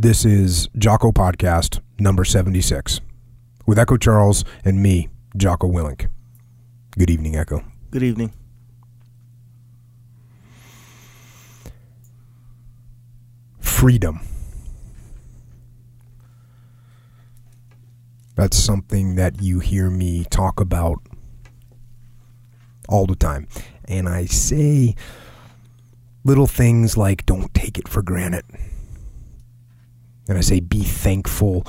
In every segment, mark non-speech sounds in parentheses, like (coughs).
This is Jocko Podcast number 76 with Echo Charles and me, Jocko Willink. Good evening, Echo. Good evening. Freedom. That's something that you hear me talk about all the time. And I say little things like don't take it for granted. And I say be thankful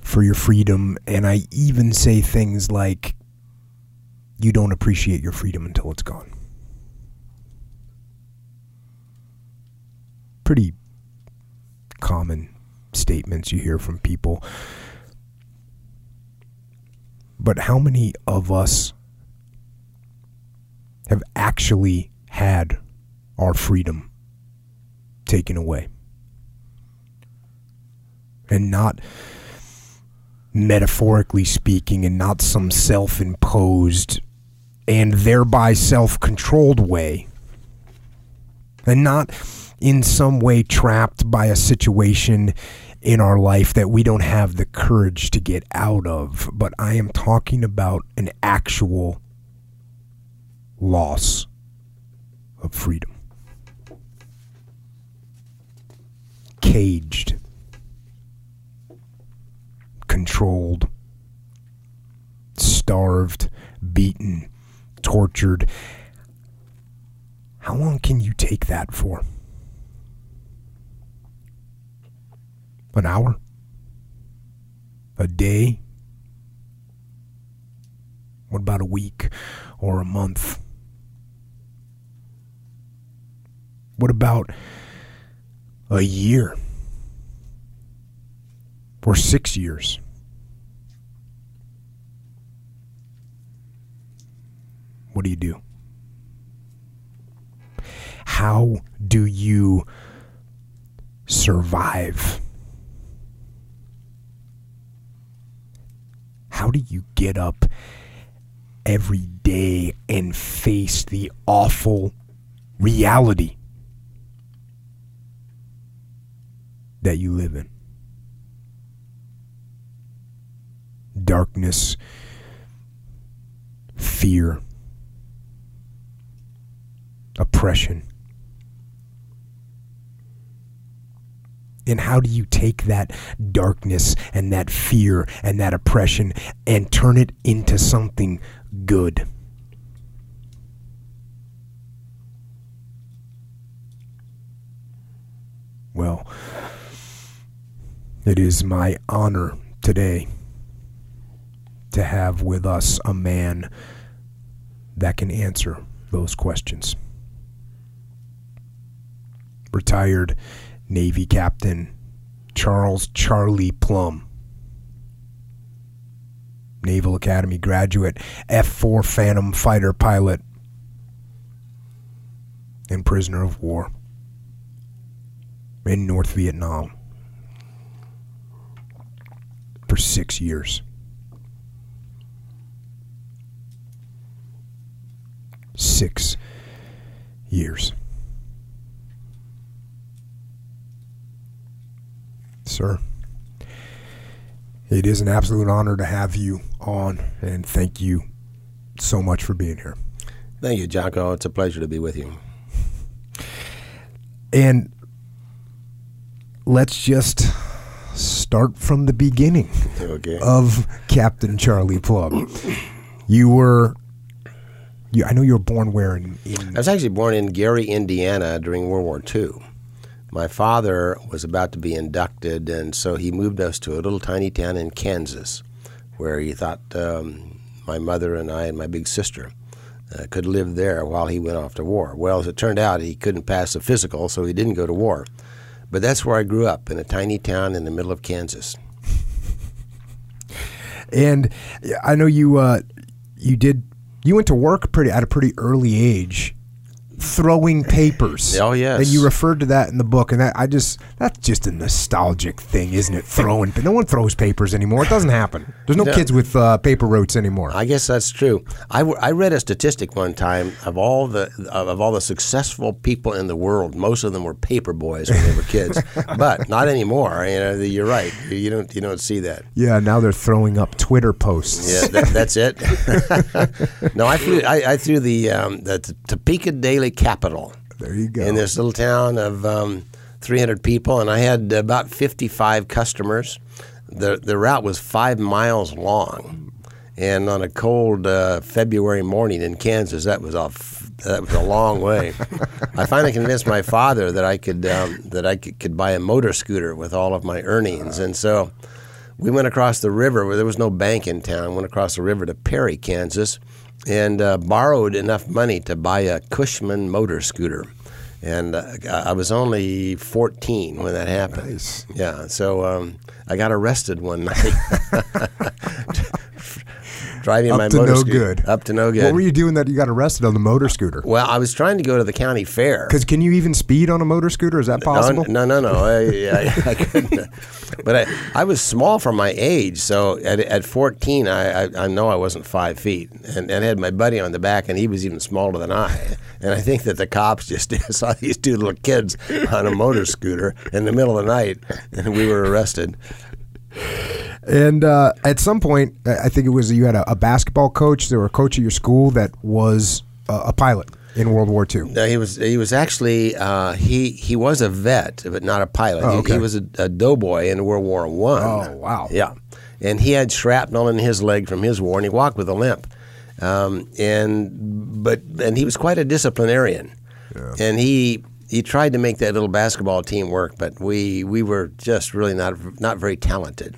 for your freedom. And I even say things like you don't appreciate your freedom until it's gone. Pretty common statements you hear from people. But how many of us have actually had our freedom taken away? And not metaphorically speaking, and not some self imposed and thereby self controlled way. And not in some way trapped by a situation in our life that we don't have the courage to get out of. But I am talking about an actual loss of freedom. Caged, controlled, starved, beaten, tortured. How long can you take that for? An hour? A day? What about a week or a month? What about a year? Or six years? What do you do? How do you survive? How do you get up every day and face the awful reality that you live in? Darkness, fear, oppression. And how do you take that darkness and that fear and that oppression and turn it into something good? Well, it is my honor today to have with us a man that can answer those questions. Retired Navy Captain Charles Charlie Plumb. Naval Academy graduate, F 4 Phantom fighter pilot, and prisoner of war in North Vietnam for six years. Six years. Sir, it is an absolute honor to have you on, and thank you so much for being here. Thank you, Jocko. It's a pleasure to be with you. And let's just start from the beginning Okay. of Captain Charlie Plumb. You were, you, I know you were born where in, in I was actually born in Gary, Indiana during World War II. My father was about to be inducted, and so he moved us to a little tiny town in Kansas where he thought um, my mother and I and my big sister uh, could live there while he went off to war. Well, as it turned out, he couldn't pass the physical, so he didn't go to war. But that's where I grew up, in a tiny town in the middle of Kansas. (laughs) And I know you uh, you did you went to work pretty at a pretty early age throwing papers. Oh, yes. And you referred to that in the book, and that I just that's just a nostalgic thing, isn't it? Throwing, but no one throws papers anymore. It doesn't happen. There's no No. kids with uh, paper routes anymore. I guess that's true. I, w- I read a statistic one time of all the of, all the successful people in the world. Most of them were paper boys when they were kids, (laughs) but not anymore. You know, you're right. You don't you don't see that. yeah, now they're throwing up Twitter posts. Yeah, that, that's it. (laughs) (laughs) no, I threw I, I threw the um, the Topeka Daily Capital There you go. in this little town of um, 300 people, and I had about 55 customers. The the route was five miles long, and on a cold uh, February morning in Kansas, that was a f- that was a long way. (laughs) I finally convinced my father that I could um, that I could, could buy a motor scooter with all of my earnings, and so we went across the river where there was no bank in town. Went across the river to Perry, Kansas, and uh, borrowed enough money to buy a Cushman motor scooter. And uh, I was only 14 when that happened. Nice. Yeah, so um, I got arrested one (laughs) night. (laughs) Driving Up my to motor no scooter. good. Up to no good. What were you doing that you got arrested on the motor scooter? well, I was trying to go to the county fair. Because can you even speed on a motor scooter? Is that possible? No, no, no, no. (laughs) I, I, I couldn't. But I, I was small for my age, so at, at 14, I, I, I know I wasn't five feet, and, and I had my buddy on the back, and he was even smaller than I. And I think that the cops just (laughs) saw these two little kids on a motor scooter in the middle of the night, and we were arrested. And uh, at some point, I think it was you had a, a basketball coach, or a coach at your school that was uh, a pilot in World War II. No, he was he was actually uh, he he was a vet, but not a pilot. Oh, He- okay. he, was a, a doughboy in World War One. Oh, wow. Yeah, and he had shrapnel in his leg from his war, and he walked with a limp. Um, and but and he was quite a disciplinarian, and he he tried to make that little basketball team work, but we we were just really not not very talented.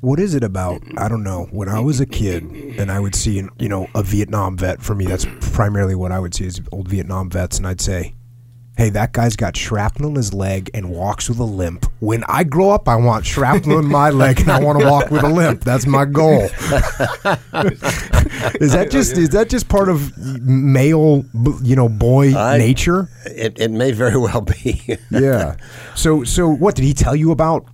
What is it about? I don't know. When I was a kid, and I would see, you know, a Vietnam vet. For me, that's primarily what I would see is old Vietnam vets, and I'd say, "Hey, that guy's got shrapnel in his leg and walks with a limp. When I grow up, I want shrapnel in my leg and I want to walk with a limp. That's my goal." (laughs) (laughs) is that just is that just part of male, you know, boy I- nature? It, it may very well be. (laughs) Yeah. So so what did he tell you about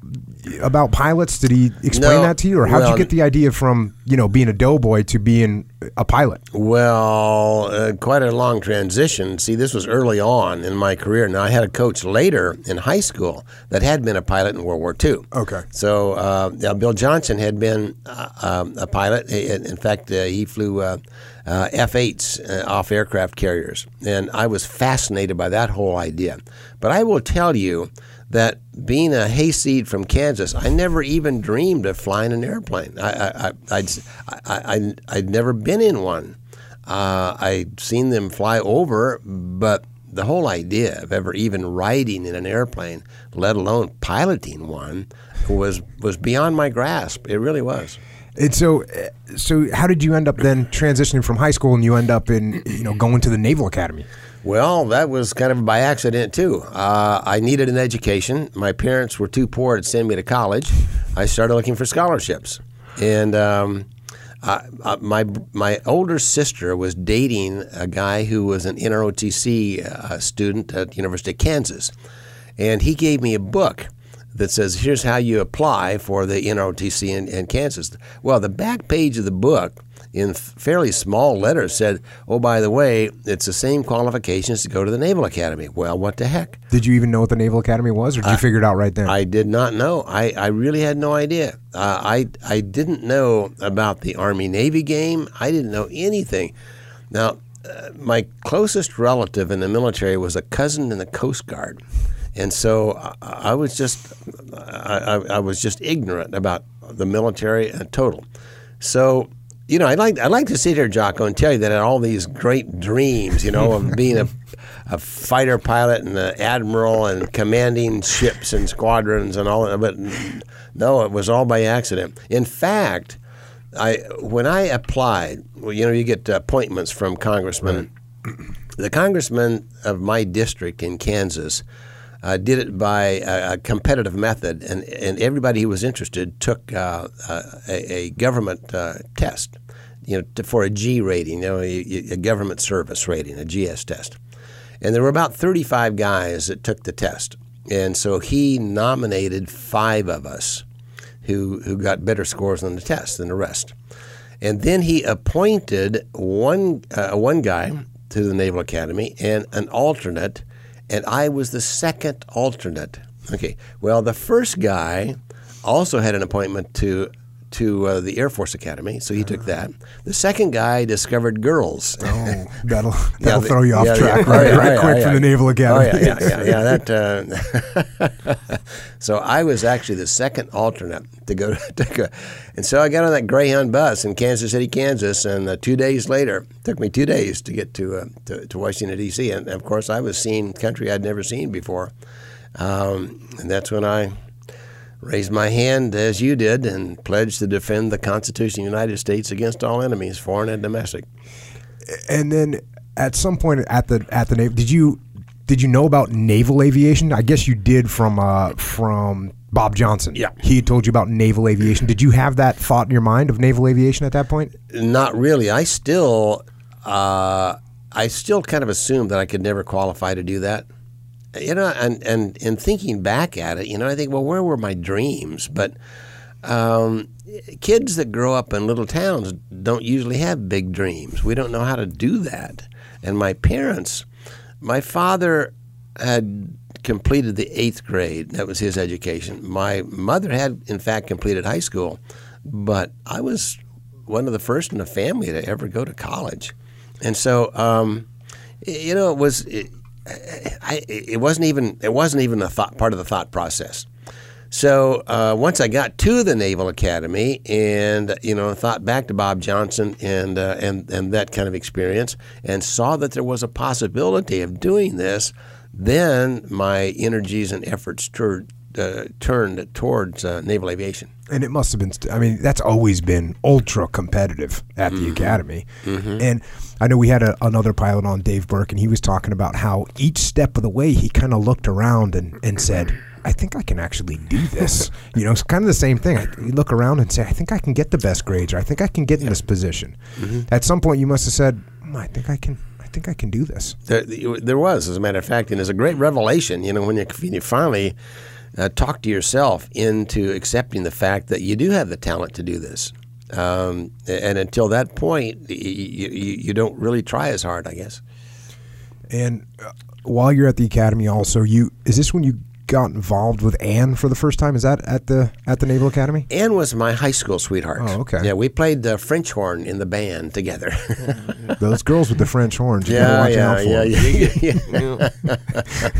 about pilots? Did he explain No, that to you, or how did well- you get the idea from you know being a doughboy to being a pilot? Well, uh, quite a long transition. See, this was early on in my career. Now, I had a coach later in high school that had been a pilot in World War II. Okay. So, uh, Bill Johnson had been uh, um, a pilot. In in fact, uh, he flew uh, uh, F-8s uh, off aircraft carriers, and I was fascinated by that whole idea. But I will tell you that being a hayseed from Kansas, I never even dreamed of flying an airplane. I, I, I'd, I, I, I'd never been in one. Uh, I'd seen them fly over, but the whole idea of ever even riding in an airplane, let alone piloting one, was was beyond my grasp. It really was. And so uh, so how did you end up then transitioning from high school and you end up in you know going to the Naval Academy? Well, that was kind of by accident too. Uh, I needed an education. My parents were too poor to send me to college. I started looking for scholarships, and um, I, my my older sister was dating a guy who was an NROTC uh, student at University of Kansas, and he gave me a book that says, "Here's how you apply for the NROTC in, in Kansas." Well, the back page of the book in fairly small letters said, "Oh, by the way, it's the same qualifications to go to the Naval Academy." Well, what the heck? Did you even know what the Naval Academy was, or did you figure it out right then? I did not know. I, I really had no idea. Uh, I I didn't know about the Army Navy game. I didn't know anything. Now, uh, my closest relative in the military was a cousin in the Coast Guard, and so I, I was just I, I, I was just ignorant about the military uh, total. So. You know, I'd like I'd like to sit here, Jocko, and tell you that I had all these great dreams, you know, of (laughs) being a, a fighter pilot and an admiral and commanding ships and squadrons and all that. But no, it was all by accident. In fact, I when I applied, well, you know, you get appointments from congressmen. The congressman of my district in Kansas uh, did it by a, a competitive method, and, and everybody who was interested took uh, uh, a, a government uh, test, you know, to, for a G rating, you know, a, a government service rating, a GS test. And there were about 35 guys that took the test. And so he nominated five of us who, who got better scores on the test than the rest. And then he appointed one, uh, one guy to the Naval Academy and an alternate, and I was the second alternate. Okay, well, the first guy also had an appointment to to uh, the Air Force Academy, so he took that. The second guy discovered girls. Oh, that'll (laughs) that'll Yeah, throw you off yeah, track yeah. right, Oh, yeah, right yeah, quick yeah. from the Naval Oh Academy. yeah, yeah, yeah, (laughs) yeah. That. Uh, (laughs) so I was actually the second alternate to go to go, and so I got on that Greyhound bus in Kansas City, Kansas, and uh, two days later, it took me two days to get to uh, to, to Washington D.C. And of course, I was seeing country I'd never seen before, um, and that's when I raised my hand as you did and pledged to defend the Constitution of the United States against all enemies, foreign and domestic. and then at some point at the at the Navy, did you did you know about naval aviation? I guess you did from uh, from Bob Johnson. Yeah. he told you about naval aviation. Did you have that thought in your mind of naval aviation at that point? Not really. I still, uh, I still kind of assumed that I could never qualify to do that. You know, and and in thinking back at it, you know, I think, well, where were my dreams? But um, kids that grow up in little towns don't usually have big dreams. We don't know how to do that. And my parents, my father had completed the eighth grade. That was his education. My mother had, in fact, completed high school, but I was one of the first in the family to ever go to college. And so, um, you know, it was. It, I, it wasn't even it wasn't even a thought part of the thought process. So uh, once I got to the Naval Academy and you know thought back to Bob Johnson and uh, and and that kind of experience and saw that there was a possibility of doing this, then my energies and efforts turned uh, turned towards uh, naval aviation. And it must have been. I mean, that's always been ultra competitive at Mm-hmm. the academy. And I know we had a, another pilot on, Dave Burke, and he was talking about how each step of the way he kind of looked around and, and said, "I think I can actually do this." (laughs) you know, it's kind of the same thing. I, you look around and say, "I think I can get the best grades," or "I think I can get in this position." Mm-hmm. At some point, you must have said, "Hmm, "I think I can." I think I can do this. There, there was, as a matter of fact, and it's a great revelation. You know, when you, when you finally uh, talk to yourself into accepting the fact that you do have the talent to do this. Um, and until that point, you, you, you don't really try as hard, I guess. And uh, while you're at the academy, also, you is this when you got involved with Anne for the first time? Is that at the at the Naval Academy? Anne was my high school sweetheart. Oh, okay. Yeah, we played the French horn in the band together. (laughs) Those girls with the French horns. You yeah, watch yeah, out for yeah, 'em. yeah,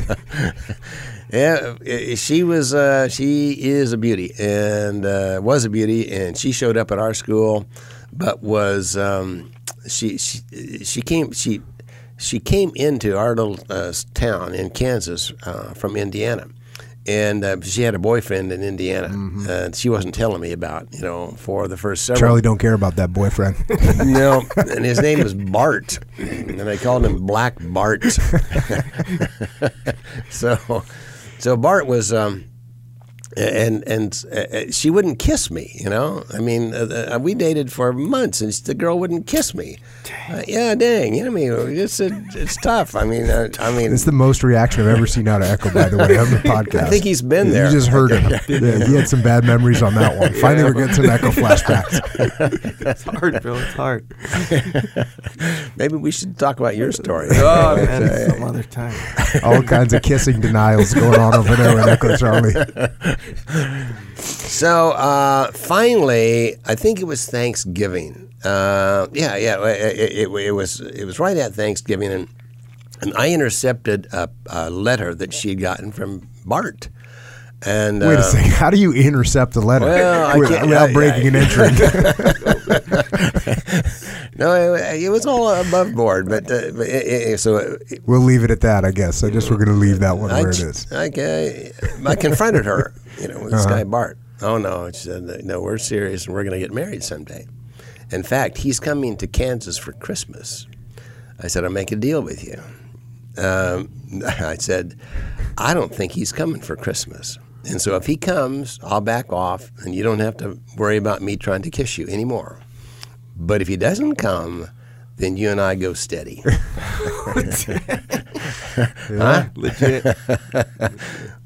yeah. (laughs) (laughs) yeah, she was. Uh, she is a beauty, and uh, was a beauty, and she showed up at our school, but was um, she, she? She came. She she came into our little uh, town in Kansas uh, from Indiana. And uh, she had a boyfriend in Indiana, and she wasn't telling me about, you know, for the first several Charlie don't care about that boyfriend. (laughs) no, (laughs) and his name was Bart, and they called him Black Bart. (laughs) so, so Bart was, um, and and uh, she wouldn't kiss me. You know, I mean, uh, uh, we dated for months, and the girl wouldn't kiss me. Uh, yeah, dang. You know, what I mean, it's uh, it's tough. I mean, uh, I mean, it's the most reaction I've ever seen out of Echo, by the way, on the (laughs) podcast. I think he's been there. You just heard him. (laughs) Yeah, he had some bad memories on that one. Finally, we're getting some Echo flashbacks. (laughs) It's hard, Bill. It's hard. maybe we should talk about your story. Oh, man, some other time. All kinds of kissing denials going on over there with Echo Charlie. So uh, finally, I think it was Thanksgiving. Uh, yeah, yeah, it, it, it was it was right at Thanksgiving, and and I intercepted a, a letter that she had gotten from Bart. And Wait uh, a second. How do you intercept a letter Well, I without I- breaking I- and entering? No, it, it was all above board, but, uh, but it, it, so it, we'll leave it at that, I guess. I just we're going to leave that one I, where it is. I, I, I confronted her, you know, with this Uh-huh. guy Bart. Oh no, she said, no, we're serious and we're going to get married someday. In fact, he's coming to Kansas for Christmas. I said, I'll make a deal with you. Um, (laughs) I said, I don't think he's coming for Christmas. And so if he comes, I'll back off and you don't have to worry about me trying to kiss you anymore. But if he doesn't come, then you and I go steady. (laughs) Huh? Legit.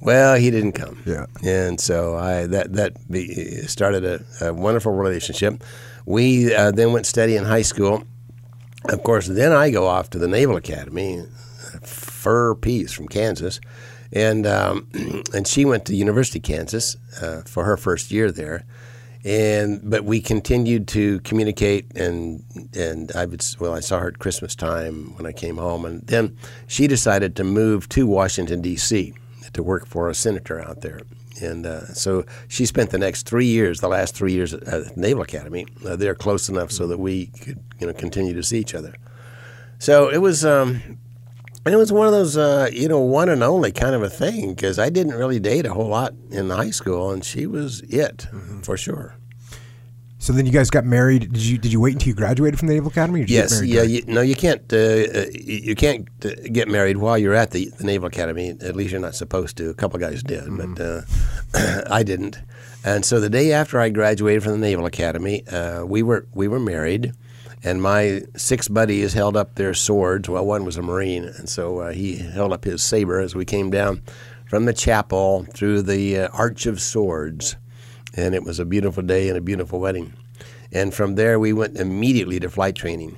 Well, he didn't come. Yeah. and so I that that be, started a, a wonderful relationship. We uh, then went steady in high school. Of course, then I go off to the Naval Academy, fur piece from Kansas, and um, (clears throat) and she went to University of Kansas uh, for her first year there. And but we continued to communicate, and and I would well I saw her at Christmas time when I came home, and then she decided to move to Washington D.C. to work for a senator out there, and uh, so she spent the next three years, the last three years at, Naval Academy, uh, there close enough so that we could you know continue to see each other. So it was. Um, and it was one of those, uh, you know, one and only kind of a thing because I didn't really date a whole lot in high school, and she was it for sure. So then you guys got married. Did you did you wait until you graduated from the Naval Academy? Or did you get Yes, married yeah, you, no, you can't. Uh, uh, you can't uh, get married while you're at the, the Naval Academy. At least you're not supposed to. A couple of guys did, but uh, (coughs) I didn't. And so the day after I graduated from the Naval Academy, uh, we were we were married, and my six buddies held up their swords. Well, one was a Marine, and so uh, he held up his saber as we came down from the chapel through the uh, Arch of Swords, and it was a beautiful day and a beautiful wedding. And from there, we went immediately to flight training.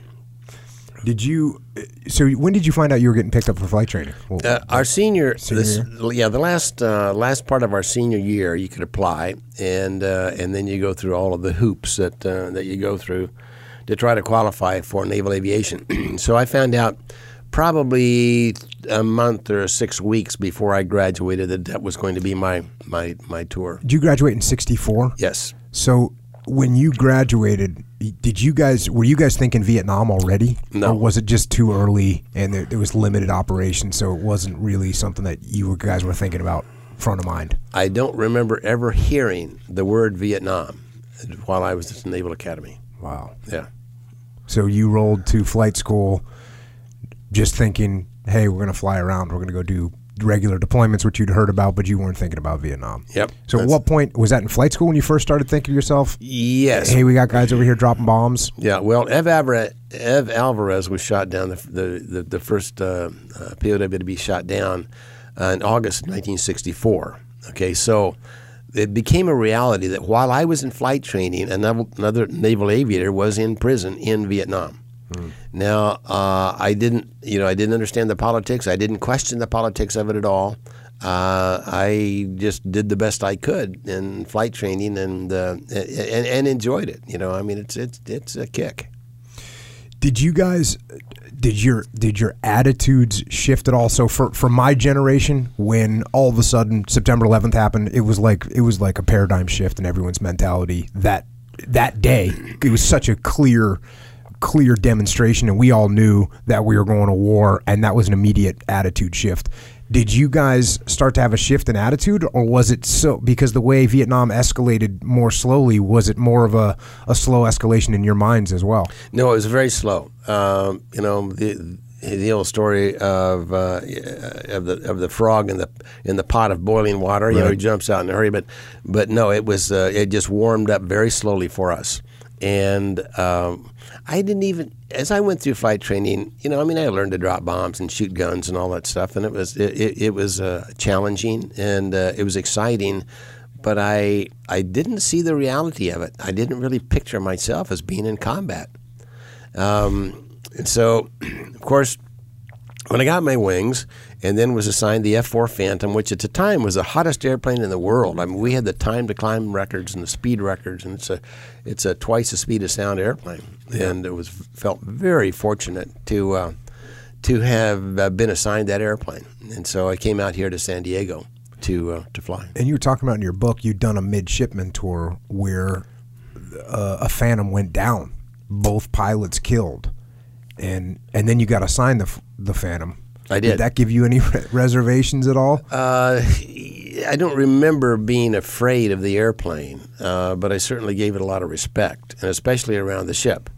Did you? So when did you find out you were getting picked up for flight training? Well, Uh, our senior, Senior this, yeah, the last uh, last part of our senior year, you could apply, and uh, and then you go through all of the hoops that uh, that you go through to try to qualify for naval aviation. (clears throat) so I found out probably a month or six weeks before I graduated that that was going to be my my my tour. did you graduate in '64? Yes. So when you graduated, did you guys were you guys thinking Vietnam already? No. Or was it just too early and there, there was limited operation, so it wasn't really something that you guys were thinking about front of mind? I don't remember ever hearing the word Vietnam while I was at the Naval Academy. Wow. Yeah. So you rolled to flight school, just thinking, "Hey, we're going to fly around. We're going to go do regular deployments, which you'd heard about, but you weren't thinking about Vietnam." Yep. So at what point was that in flight school when you first started thinking to yourself, Yes. "Hey, we got guys over here dropping bombs"? Yeah, well, Ev, Alvarez, Ev Alvarez was shot down, the the, the, the first uh, uh, POW to be shot down uh, in August 1964. Okay, so it became a reality that while I was in flight training, another, another naval aviator was in prison in Vietnam. Now, uh, I didn't, you know, I didn't understand the politics. I didn't question the politics of it at all. Uh, I just did the best I could in flight training and, uh, and and enjoyed it. You know, I mean, it's it's it's a kick. Did you guys did your did your attitudes shift at all? So for for my generation, when all of a sudden September 11th happened, it was like it was like a paradigm shift in everyone's mentality that that day. It was such a clear clear demonstration and we all knew that we were going to war and that was an immediate attitude shift. Did you guys start to have a shift in attitude or was it so because the way Vietnam escalated more slowly, was it more of a, a slow escalation in your minds as well? No, it was very slow. Um, you know the the old story of uh, of the of the frog in the in the pot of boiling water. You know, he jumps out in a hurry, but but no, it was uh, it just warmed up very slowly for us. And um, I didn't even, as I went through flight training, you know, I mean, I learned to drop bombs and shoot guns and all that stuff, and it was it, it, it was uh, challenging and uh, it was exciting, but I I didn't see the reality of it. I didn't really picture myself as being in combat. Um, and so, (clears throat) of course, when I got my wings and then was assigned the F 4 Phantom, which at the time was the hottest airplane in the world. I mean, we had the time to climb records and the speed records, and it's a it's a twice the speed of sound airplane. And it was felt very fortunate to uh, to have uh, been assigned that airplane. And so I came out here to San Diego to uh, to fly. And you were talking about in your book, you'd done a midshipman tour where uh, a Phantom went down, both pilots killed, and and then you got assigned the the Phantom. I did. Did that give you any re- (laughs) reservations at all? Uh, I don't remember being afraid of the airplane, uh, but I certainly gave it a lot of respect, and especially around the ship,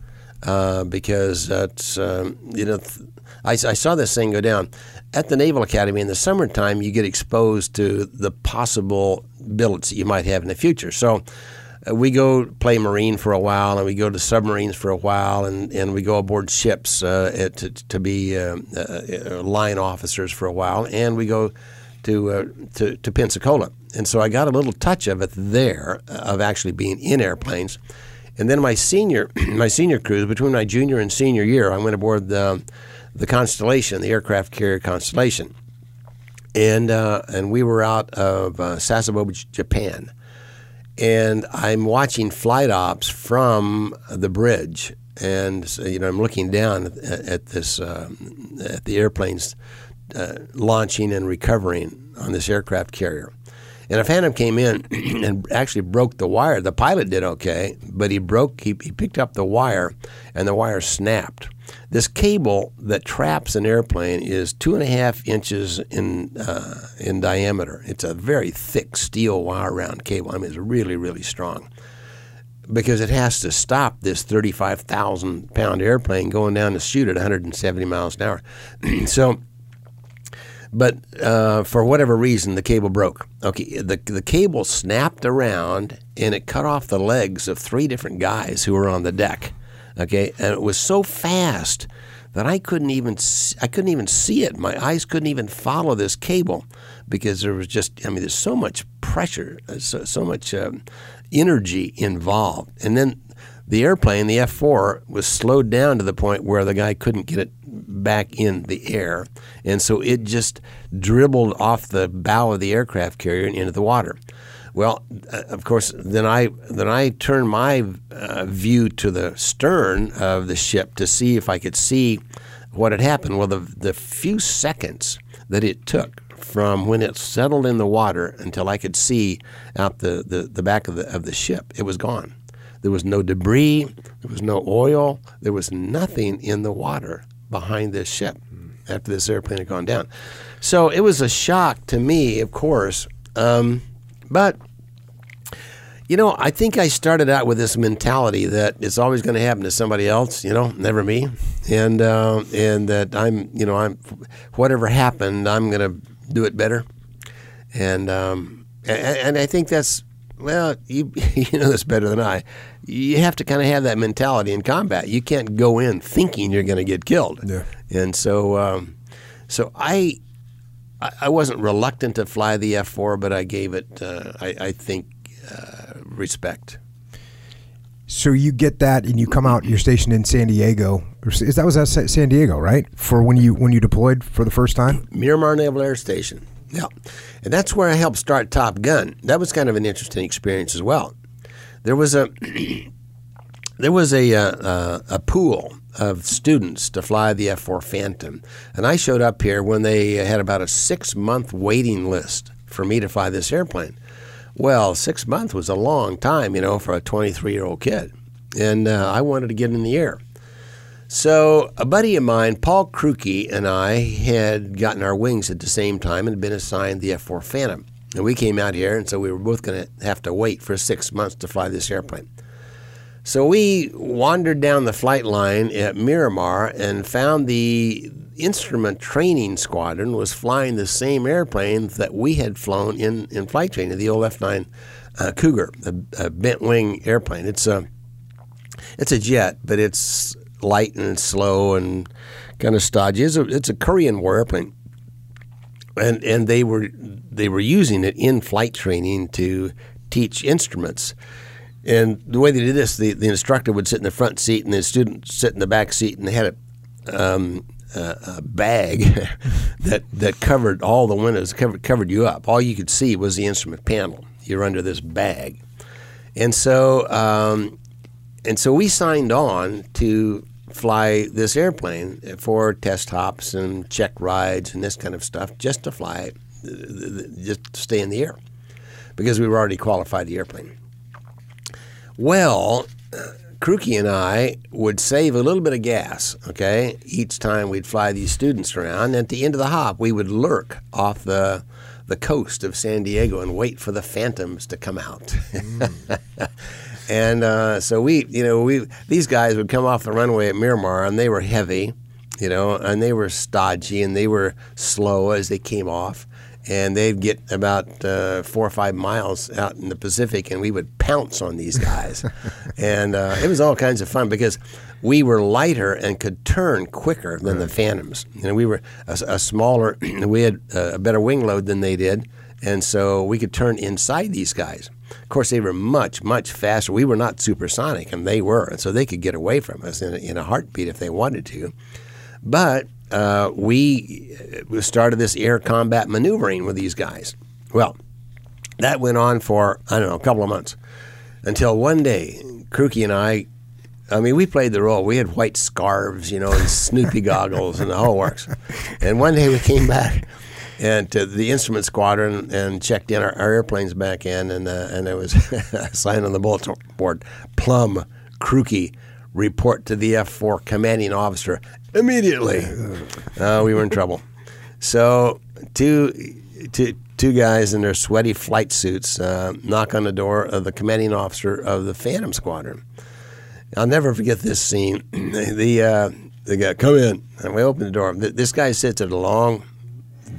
uh, because that's um, you know. Th- I, I saw this thing go down at the Naval Academy in the summertime. You get exposed to the possible billets that you might have in the future. So, uh, we go play marine for a while, and we go to submarines for a while, and, and we go aboard ships uh, to, to be uh, uh, line officers for a while, and we go to, to to Pensacola. And so I got a little touch of it there, of actually being in airplanes. And then my senior (clears throat) my senior cruise between my junior and senior year, I went aboard the the Constellation, the aircraft carrier Constellation, and uh, and we were out of uh, Sasebo, Japan, and I'm watching flight ops from the bridge, and so, you know I'm looking down at, at this uh, at the airplanes uh, launching and recovering on this aircraft carrier. And a phantom came in (clears throat) and actually broke the wire. The pilot did okay, but he broke, he, he picked up the wire, and the wire snapped. This cable that traps an airplane is two and a half inches in uh, in diameter. It's a very thick steel wire round cable. I mean, it's really, really strong because it has to stop this 35,000 pound airplane going down the chute at 170 miles an hour. (clears throat) so but uh, for whatever reason, the cable broke. Okay, the the cable snapped around and it cut off the legs of three different guys who were on the deck. Okay, and it was so fast that I couldn't even see, I couldn't even see it. My eyes couldn't even follow this cable because there was just I mean there's so much pressure, uh, so, so much um, energy involved, and then the airplane, the F 4, was slowed down to the point where the guy couldn't get it back in the air. And so it just dribbled off the bow of the aircraft carrier and into the water. Well, uh, of course, then I then I turned my uh, view to the stern of the ship to see if I could see what had happened. Well, the the few seconds that it took from when it settled in the water until I could see out the, the, the back of the of the ship, it was gone. There was no debris, there was no oil, there was nothing in the water behind this ship after this airplane had gone down. So it was a shock to me, of course. Um, but, you know, I think I started out with this mentality that it's always going to happen to somebody else, you know, never me. And, uh, and that I'm, you know, I'm, whatever happened, I'm going to do it better. And, um, and, and I think that's, well, you, (laughs) you know this better than I you have to kind of have that mentality in combat. You can't go in thinking you're going to get killed. Yeah. And so, um, so I, I wasn't reluctant to fly the F four, but I gave it, uh, I, I, think, uh, respect. So you get that, and you come out. You're stationed in San Diego. Is that was that San Diego, right? For when you when you deployed for the first time. Miramar Naval Air Station. Yeah, and that's where I helped start Top Gun. That was kind of an interesting experience as well. There was a there was a, a, uh, uh, a pool of students to fly the F4 Phantom, and I showed up here when they had about a six month waiting list for me to fly this airplane. Well, six months was a long time, you know, for a 23 year old kid, and uh, I wanted to get in the air. So a buddy of mine, Paul Krukey, and I had gotten our wings at the same time and been assigned the F4 Phantom. And we came out here, and so we were both going to have to wait for six months to fly this airplane. So we wandered down the flight line at Miramar and found the instrument training squadron was flying the same airplane that we had flown in, in flight training, the old F 9 uh, Cougar, a, a, bent wing airplane. It's a, it's a jet, but it's light and slow and kind of stodgy. It's a, it's a Korean War airplane and and they were they were using it in flight training to teach instruments. And the way they did this, the, the instructor would sit in the front seat and the student sit in the back seat, and they had a, um, a, a bag (laughs) that that covered all the windows, covered covered you up. All you could see was the instrument panel. You're under this bag, and so um, and so we signed on to fly this airplane for test hops and check rides and this kind of stuff just to fly it, just to stay in the air because we were already qualified the airplane. Well, Krukey and I would save a little bit of gas, okay, each time we'd fly these students around. At the end of the hop, we would lurk off the the coast of San Diego and wait for the phantoms to come out. Mm. (laughs) And uh, so we, you know, we these guys would come off the runway at Miramar, and they were heavy, you know, and they were stodgy and they were slow as they came off. and they'd get about uh, four or five miles out in the Pacific, and we would pounce on these guys, (laughs) and uh, it was all kinds of fun because we were lighter and could turn quicker than the Phantoms. You know, we were a, a smaller, (clears throat) we had a better wing load than they did, and so we could turn inside these guys. Of course, they were much, much faster. We were not supersonic, and they were, and so they could get away from us in a, in a heartbeat if they wanted to. But uh, we uh, started this air combat maneuvering with these guys. Well, that went on for I don't know a couple of months until one day, Kruki and I. I mean, we played the role. We had white scarves, you know, and Snoopy goggles, and the whole works. And one day we came back and to the instrument squadron and checked in our, our airplanes back in, and uh, and there was (laughs) a sign on the bulletin board: Plumb Kruki report to the F4 commanding officer immediately. Uh, we were in trouble. So two, two, two guys in their sweaty flight suits uh, knock on the door of the commanding officer of the Phantom Squadron. I'll never forget this scene. (clears throat) the uh, the guy come in, and we open the door. This guy sits at a long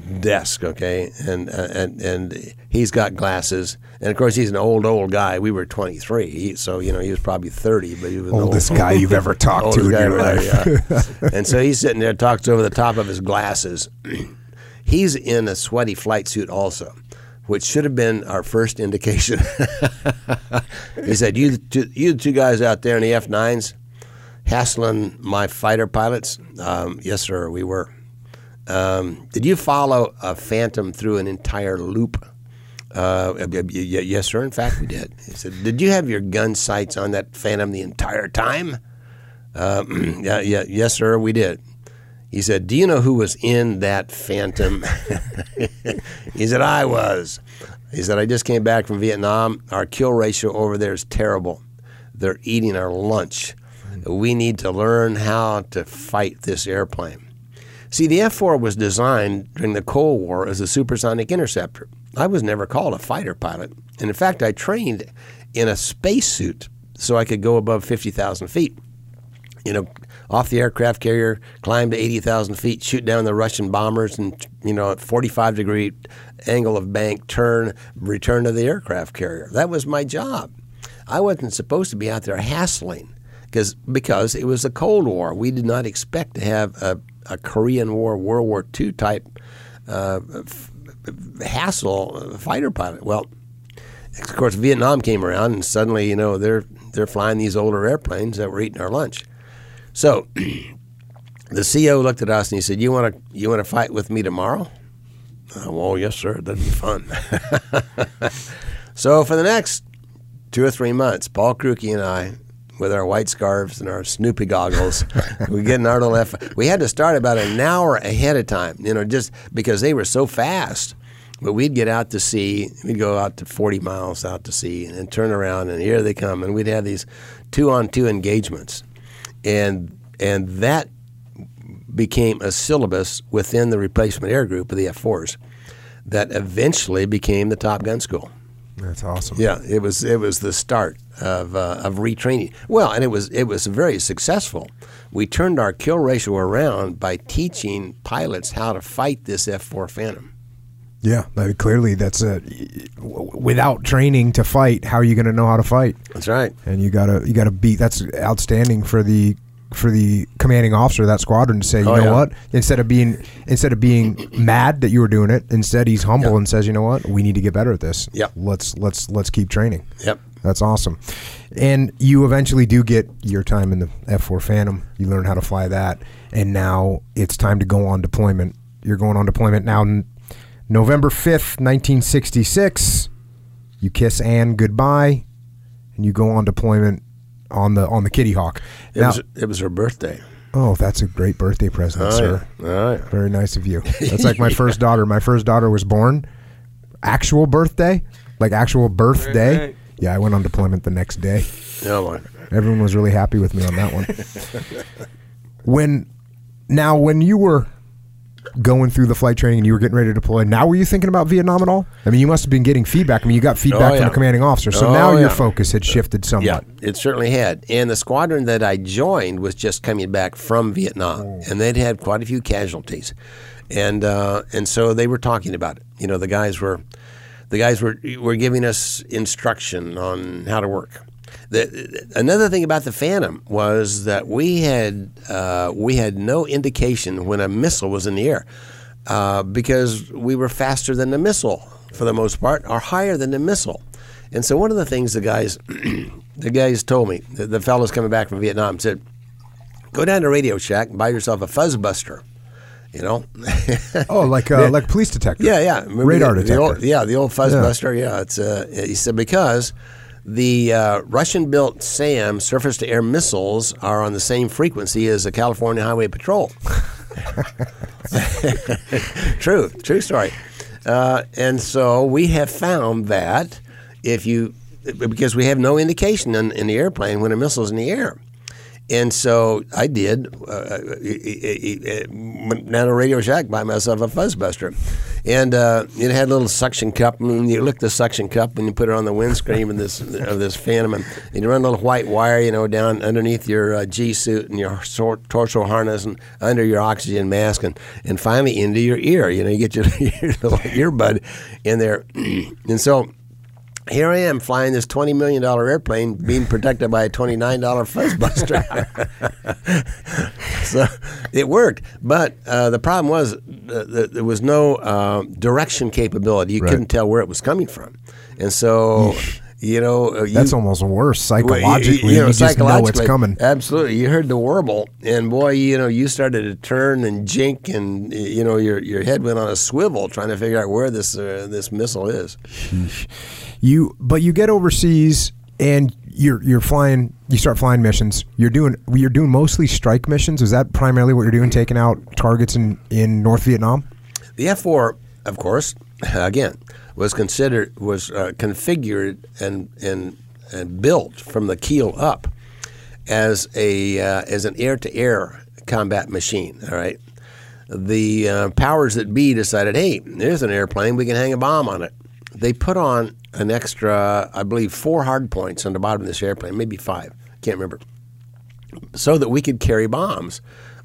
desk, okay, and uh, and and he's got glasses, and of course he's an old old guy. We were 23, he, so you know he was probably 30, but he was oldest old, guy you've ever (laughs) talked to in your life. yeah. (laughs) and so he's sitting there, talks over the top of his glasses. (clears throat) he's in a sweaty flight suit also. Which should have been our first indication. (laughs) he said, "You, two, you two guys out there in the F nines, hassling my fighter pilots." Um, yes, sir, we were. Um, did you follow a Phantom through an entire loop? Uh, yes, sir. In fact, we did. He said, "Did you have your gun sights on that Phantom the entire time?" Uh, (clears throat) yeah, yeah, yes, sir. We did. He said, "Do you know who was in that Phantom?" (laughs) he said, "I was." He said, "I just came back from Vietnam. Our kill ratio over there is terrible. They're eating our lunch. We need to learn how to fight this airplane." See, the F 4 was designed during the Cold War as a supersonic interceptor. I was never called a fighter pilot. And in fact, I trained in a spacesuit so I could go above 50,000 feet. You know, off the aircraft carrier, climb to 80,000 feet, shoot down the Russian bombers, and, you know, at 45 degree angle of bank, turn, return to the aircraft carrier. That was my job. I wasn't supposed to be out there hassling because because it was the Cold War. We did not expect to have a a Korean War, World War II type uh, f- hassle fighter pilot. Well, of course, Vietnam came around, and suddenly, you know, they're they're flying these older airplanes that were eating our lunch. So, (clears throat) the CEO looked at us and he said, "You want to you want to fight with me tomorrow?" Uh, well, yes, sir. That'd be fun. (laughs) so, for the next two or three months, Paul Kruki and I with our white scarves and our Snoopy goggles. (laughs) we get an Arnold F. We had to start about an hour ahead of time, you know, just because they were so fast. But we'd get out to sea. We'd go out to 40 miles out to sea and then turn around, and here they come. And we'd have these two on two engagements. And, and that became a syllabus within the replacement air group of the F 4s that eventually became the Top Gun School. That's awesome. Yeah, it was it was the start of uh, of retraining. Well, and it was it was very successful. We turned our kill ratio around by teaching pilots how to fight this F four Phantom. Yeah, clearly that's a without training to fight. How are you going to know how to fight? That's right. And you gotta you gotta beat. That's outstanding for the for the commanding officer of that squadron to say, you Oh, know yeah. what? Instead of being instead of being mad that you were doing it, instead he's humble Yeah. and says, you know what? We need to get better at this. Yep. Let's let's let's keep training. Yep. That's awesome. And you eventually do get your time in the F4 Phantom. You learn how to fly that. And now it's time to go on deployment. You're going on deployment now, November 5th, 1966. You kiss Anne goodbye and you go on deployment on the on the Kitty Hawk. It Now, was it was her birthday. oh, that's a great birthday present, Oh, sir. yeah. All right. Very nice of you. That's like my (laughs) first daughter. My first daughter was born actual birthday, like actual birthday. Right. Yeah, I went on deployment the next day. Oh my. Everyone was really happy with me on that one. (laughs) when now when you were going through the flight training and you were getting ready to deploy, now were you thinking about Vietnam at all? I mean, you must have been getting feedback. I mean, you got feedback Oh, from yeah. the commanding officer, so Oh, now your focus had shifted Yeah, somewhat. it certainly had. And the squadron that I joined was just coming back from Vietnam, Oh. and they'd had quite a few casualties. and uh, and so they were talking about it. You know, the guys were the guys were were giving us instruction on how to work. The, another thing about the Phantom was that we had uh, we had no indication when a missile was in the air uh, because we were faster than the missile for the most part, or higher than the missile. And so one of the things the guys (clears throat) the guys told me, the, the fellows coming back from Vietnam said, "Go down to Radio Shack and buy yourself a fuzzbuster." You know, Oh, like (laughs) uh, like police detector. yeah, yeah. Remember Radar the, detector. The old, yeah, the old fuzzbuster. Yeah, it's uh, he said because the uh, Russian-built SAM surface-to-air missiles are on the same frequency as the California Highway Patrol. (laughs) true, true story. Uh, and so we have found that if you, because we have no indication in, in the airplane when a missile's in the air. And so I did. Uh, went down to Radio Shack, buy myself a fuzzbuster, and uh, it had a little suction cup. And you lick the suction cup and you put it on the windscreen of this of this Phantom, and, you run a little white wire, you know, down underneath your uh, G suit and your torso harness and under your oxygen mask, and, and finally into your ear. You know, you get your, (laughs) your little earbud in there, (clears throat) and so here I am flying this twenty million dollar airplane, being protected by a twenty nine dollar fuzzbuster. (laughs) so it worked, but uh, the problem was uh, there was no uh, direction capability. You Right. couldn't tell where it was coming from, and so (sighs) you know uh, you, That's almost worse well, you- psychologically. you know, you just know it's coming. Absolutely, you heard the warble, and boy, you know, you started to turn and jink, and you know, your your head went on a swivel trying to figure out where this uh, this missile is. (laughs) You but you get overseas and you're you're flying. You start flying missions. You're doing you're doing mostly strike missions. Is that primarily what you're doing? Taking out targets in in North Vietnam. The F four, of course, (laughs) again was considered was uh, configured and and and built from the keel up as a uh, as an air to air combat machine. All right, the uh, powers that be decided, hey, there's an airplane, we can hang a bomb on it. They put on an extra, I believe, four hard points on the bottom of this airplane, maybe five, can't remember, so that we could carry bombs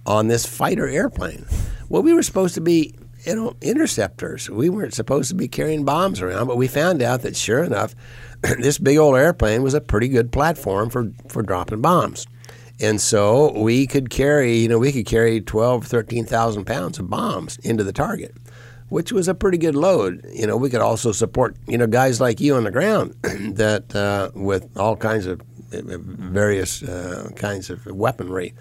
on this fighter airplane. Well, we were supposed to be, you know, interceptors. We weren't supposed to be carrying bombs around, but we found out that sure enough, (clears throat) this big old airplane was a pretty good platform for, for dropping bombs. And so we could carry, you know, we could carry 12, 13,000 pounds of bombs into the target, which was a pretty good load. You know, we could also support, you know, guys like you on the ground (clears throat) that uh, with all kinds of various uh, kinds of weaponry.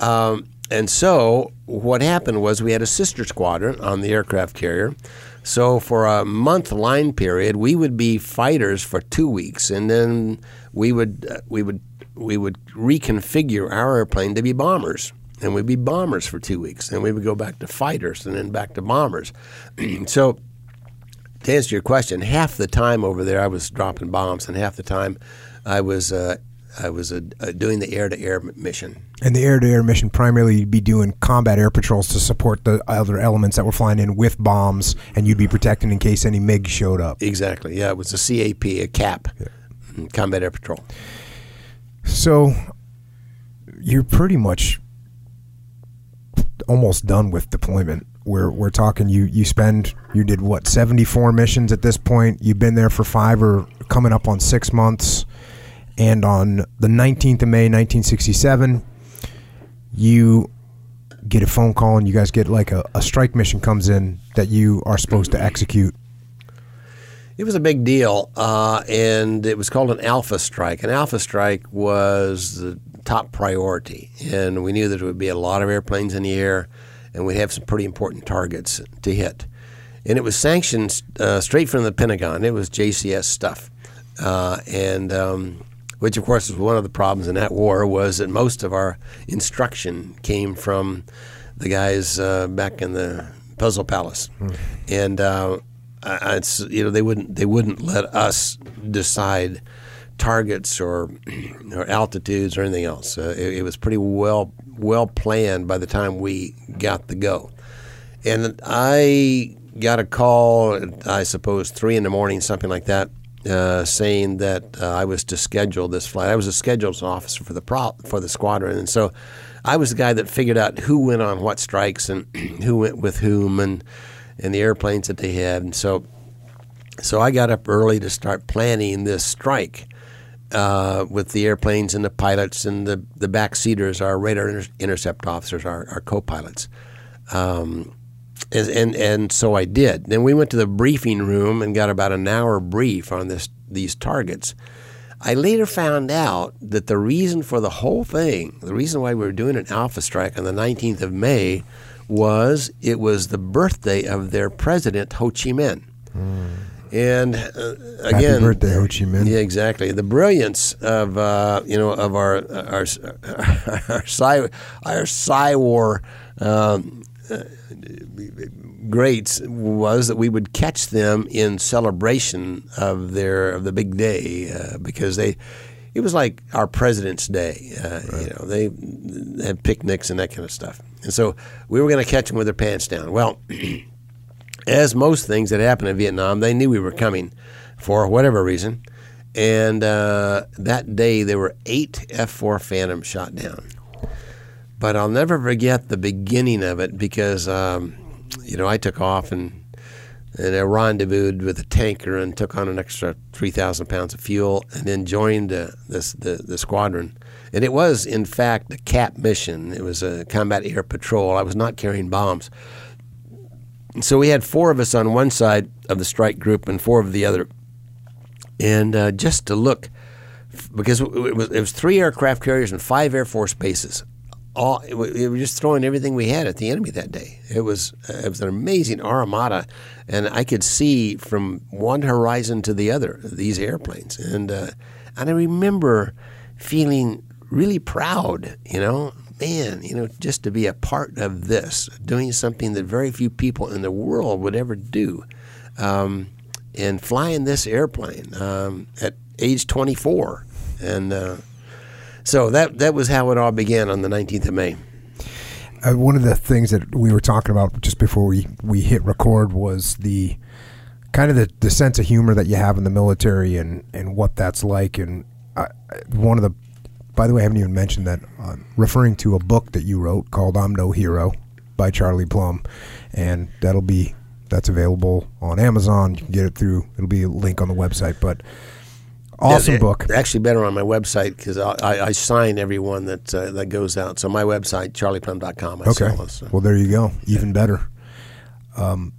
Um, and so what happened was we had a sister squadron on the aircraft carrier. So for a month line period, we would be fighters for two weeks, and then we would uh, we would we would reconfigure our airplane to be bombers, and we'd be bombers for two weeks, and we would go back to fighters, and then back to bombers. (clears throat) so to answer your question, half the time over there I was dropping bombs, and half the time I was uh, I was uh, uh, doing the air to air mission. And the air to air mission primarily you'd be doing combat air patrols to support the other elements that were flying in with bombs, and you'd be protecting in case any MiG showed up. Exactly. Yeah, it was a CAP, a CAP, Combat Air Patrol. So you're pretty much almost done with deployment. We're we're talking you you spend you did what 74 missions at this point. You've been there for 5 or coming up on 6 months. And on the 19th of May 1967, you get a phone call and you guys get like a, a strike mission comes in that you are supposed to execute. It was a big deal, uh, and it was called an Alpha Strike. An Alpha Strike was the top priority, and we knew that there would be a lot of airplanes in the air, and we'd have some pretty important targets to hit. And it was sanctioned uh, straight from the Pentagon. It was JCS stuff, uh, and um, which, of course, was one of the problems in that war was that most of our instruction came from the guys uh, back in the Puzzle Palace, and uh, I- it's you know they wouldn't they wouldn't let us decide targets or (clears throat) or altitudes or anything else. Uh, it, it was pretty well well planned by the time we got the go. And I got a call, I suppose three in the morning, something like that, uh, saying that uh, I was to schedule this flight. I was a schedules officer for the pro- for the squadron, and so I was the guy that figured out who went on what strikes and (clears throat) who went with whom and and the airplanes that they had. And so so I got up early to start planning this strike. Uh, with the airplanes and the pilots and the, the backseaters, our radar inter- intercept officers, our, our co-pilots. Um, and, and and so I did. Then we went to the briefing room and got about an hour brief on this these targets. I later found out that the reason for the whole thing, the reason why we were doing an alpha strike on the 19th of May, was it was the birthday of their president Ho Chi Minh. And uh, again, Happy birthday, Ho Chi Minh. yeah, exactly. The brilliance of uh, you know of our our (laughs) our Psy our Psy War um, uh, greats was that we would catch them in celebration of their of the big day uh, because they it was like our President's Day. Uh, You know, they, they had picnics and that kind of stuff, and so we were going to catch them with their pants down. Well. (clears throat) as most things that happened in Vietnam, they knew we were coming for whatever reason. And uh, that day, there were eight F 4 Phantoms shot down. But I'll never forget the beginning of it because, um, you know, I took off and, and I rendezvoused with a tanker and took on an extra 3,000 pounds of fuel and then joined uh, this, the, the squadron. And it was, in fact, a CAP mission. It was a combat air patrol. I was not carrying bombs. So we had four of us on one side of the strike group and four of the other. And uh, just to look, because it was, it was three aircraft carriers and five Air Force bases. All we were just throwing everything we had at the enemy that day. It was uh, it was an amazing armada, and I could see from one horizon to the other these airplanes. And uh, and I remember feeling really proud, you know, man, you know, just to be a part of this, doing something that very few people in the world would ever do, um, and flying this airplane um, at age 24, and uh, so that that was how it all began on the 19th of May. Uh, one of the things that we were talking about just before we, we hit record was the kind of the, the sense of humor that you have in the military and, and what that's like. And uh, one of the, by the way, I haven't even mentioned that, uh, referring to a book that you wrote called I'm No Hero by Charlie Plumb. And that'll be, that's available on Amazon. You can get it through, it'll be a link on the website. But awesome Yeah, book. Actually, better on my website because I, I, I sign everyone that uh, that goes out. So my website, charlieplumb.com. I Okay. sell this. Well, there you go. Even better. Um,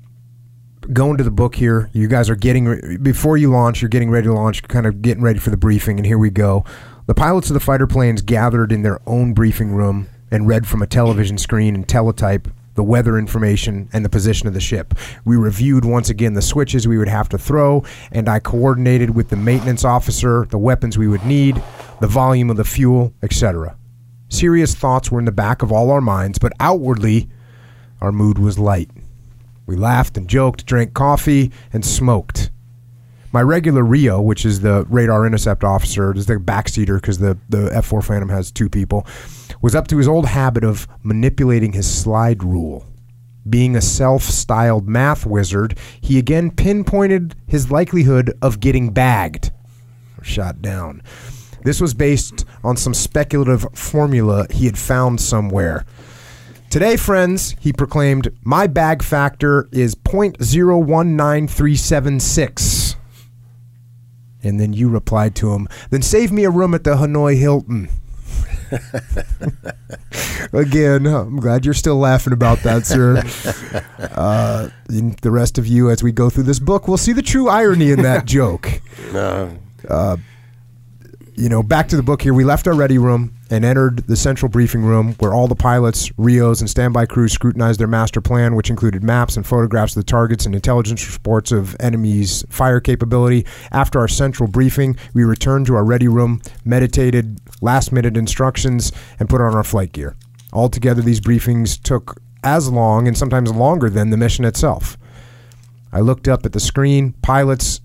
going to the book here. You guys are getting re- before you launch. You're getting ready to launch. Kind of getting ready for the briefing. And here we go. The pilots of the fighter planes gathered in their own briefing room and read from a television screen and teletype the weather information and the position of the ship. We reviewed once again the switches we would have to throw, and I coordinated with the maintenance officer the weapons we would need, the volume of the fuel, etc. Serious thoughts were in the back of all our minds, but outwardly, our mood was light. We laughed and joked, drank coffee, and smoked. My regular Rio, which is the radar intercept officer, is the backseater because the, the F 4 Phantom has two people, was up to his old habit of manipulating his slide rule. Being a self styled math wizard, he again pinpointed his likelihood of getting bagged or shot down. This was based on some speculative formula he had found somewhere. Today, friends, he proclaimed, my bag factor is 0.019376. And then you replied to him, then save me a room at the Hanoi Hilton. (laughs) Again, I'm glad you're still laughing about that, sir. (laughs) Uh, the rest of you, as we go through this book, will see the true irony in that joke (laughs) Uh, you know, back to the book here. We left our ready room and entered the central briefing room where all the pilots, Rios, and standby crews scrutinized their master plan, which included maps and photographs of the targets and intelligence reports of enemies' fire capability. After our central briefing, we returned to our ready room, meditated last minute instructions, and put on our flight gear. Altogether, these briefings took as long and sometimes longer than the mission itself. I looked up at the screen. Pilots,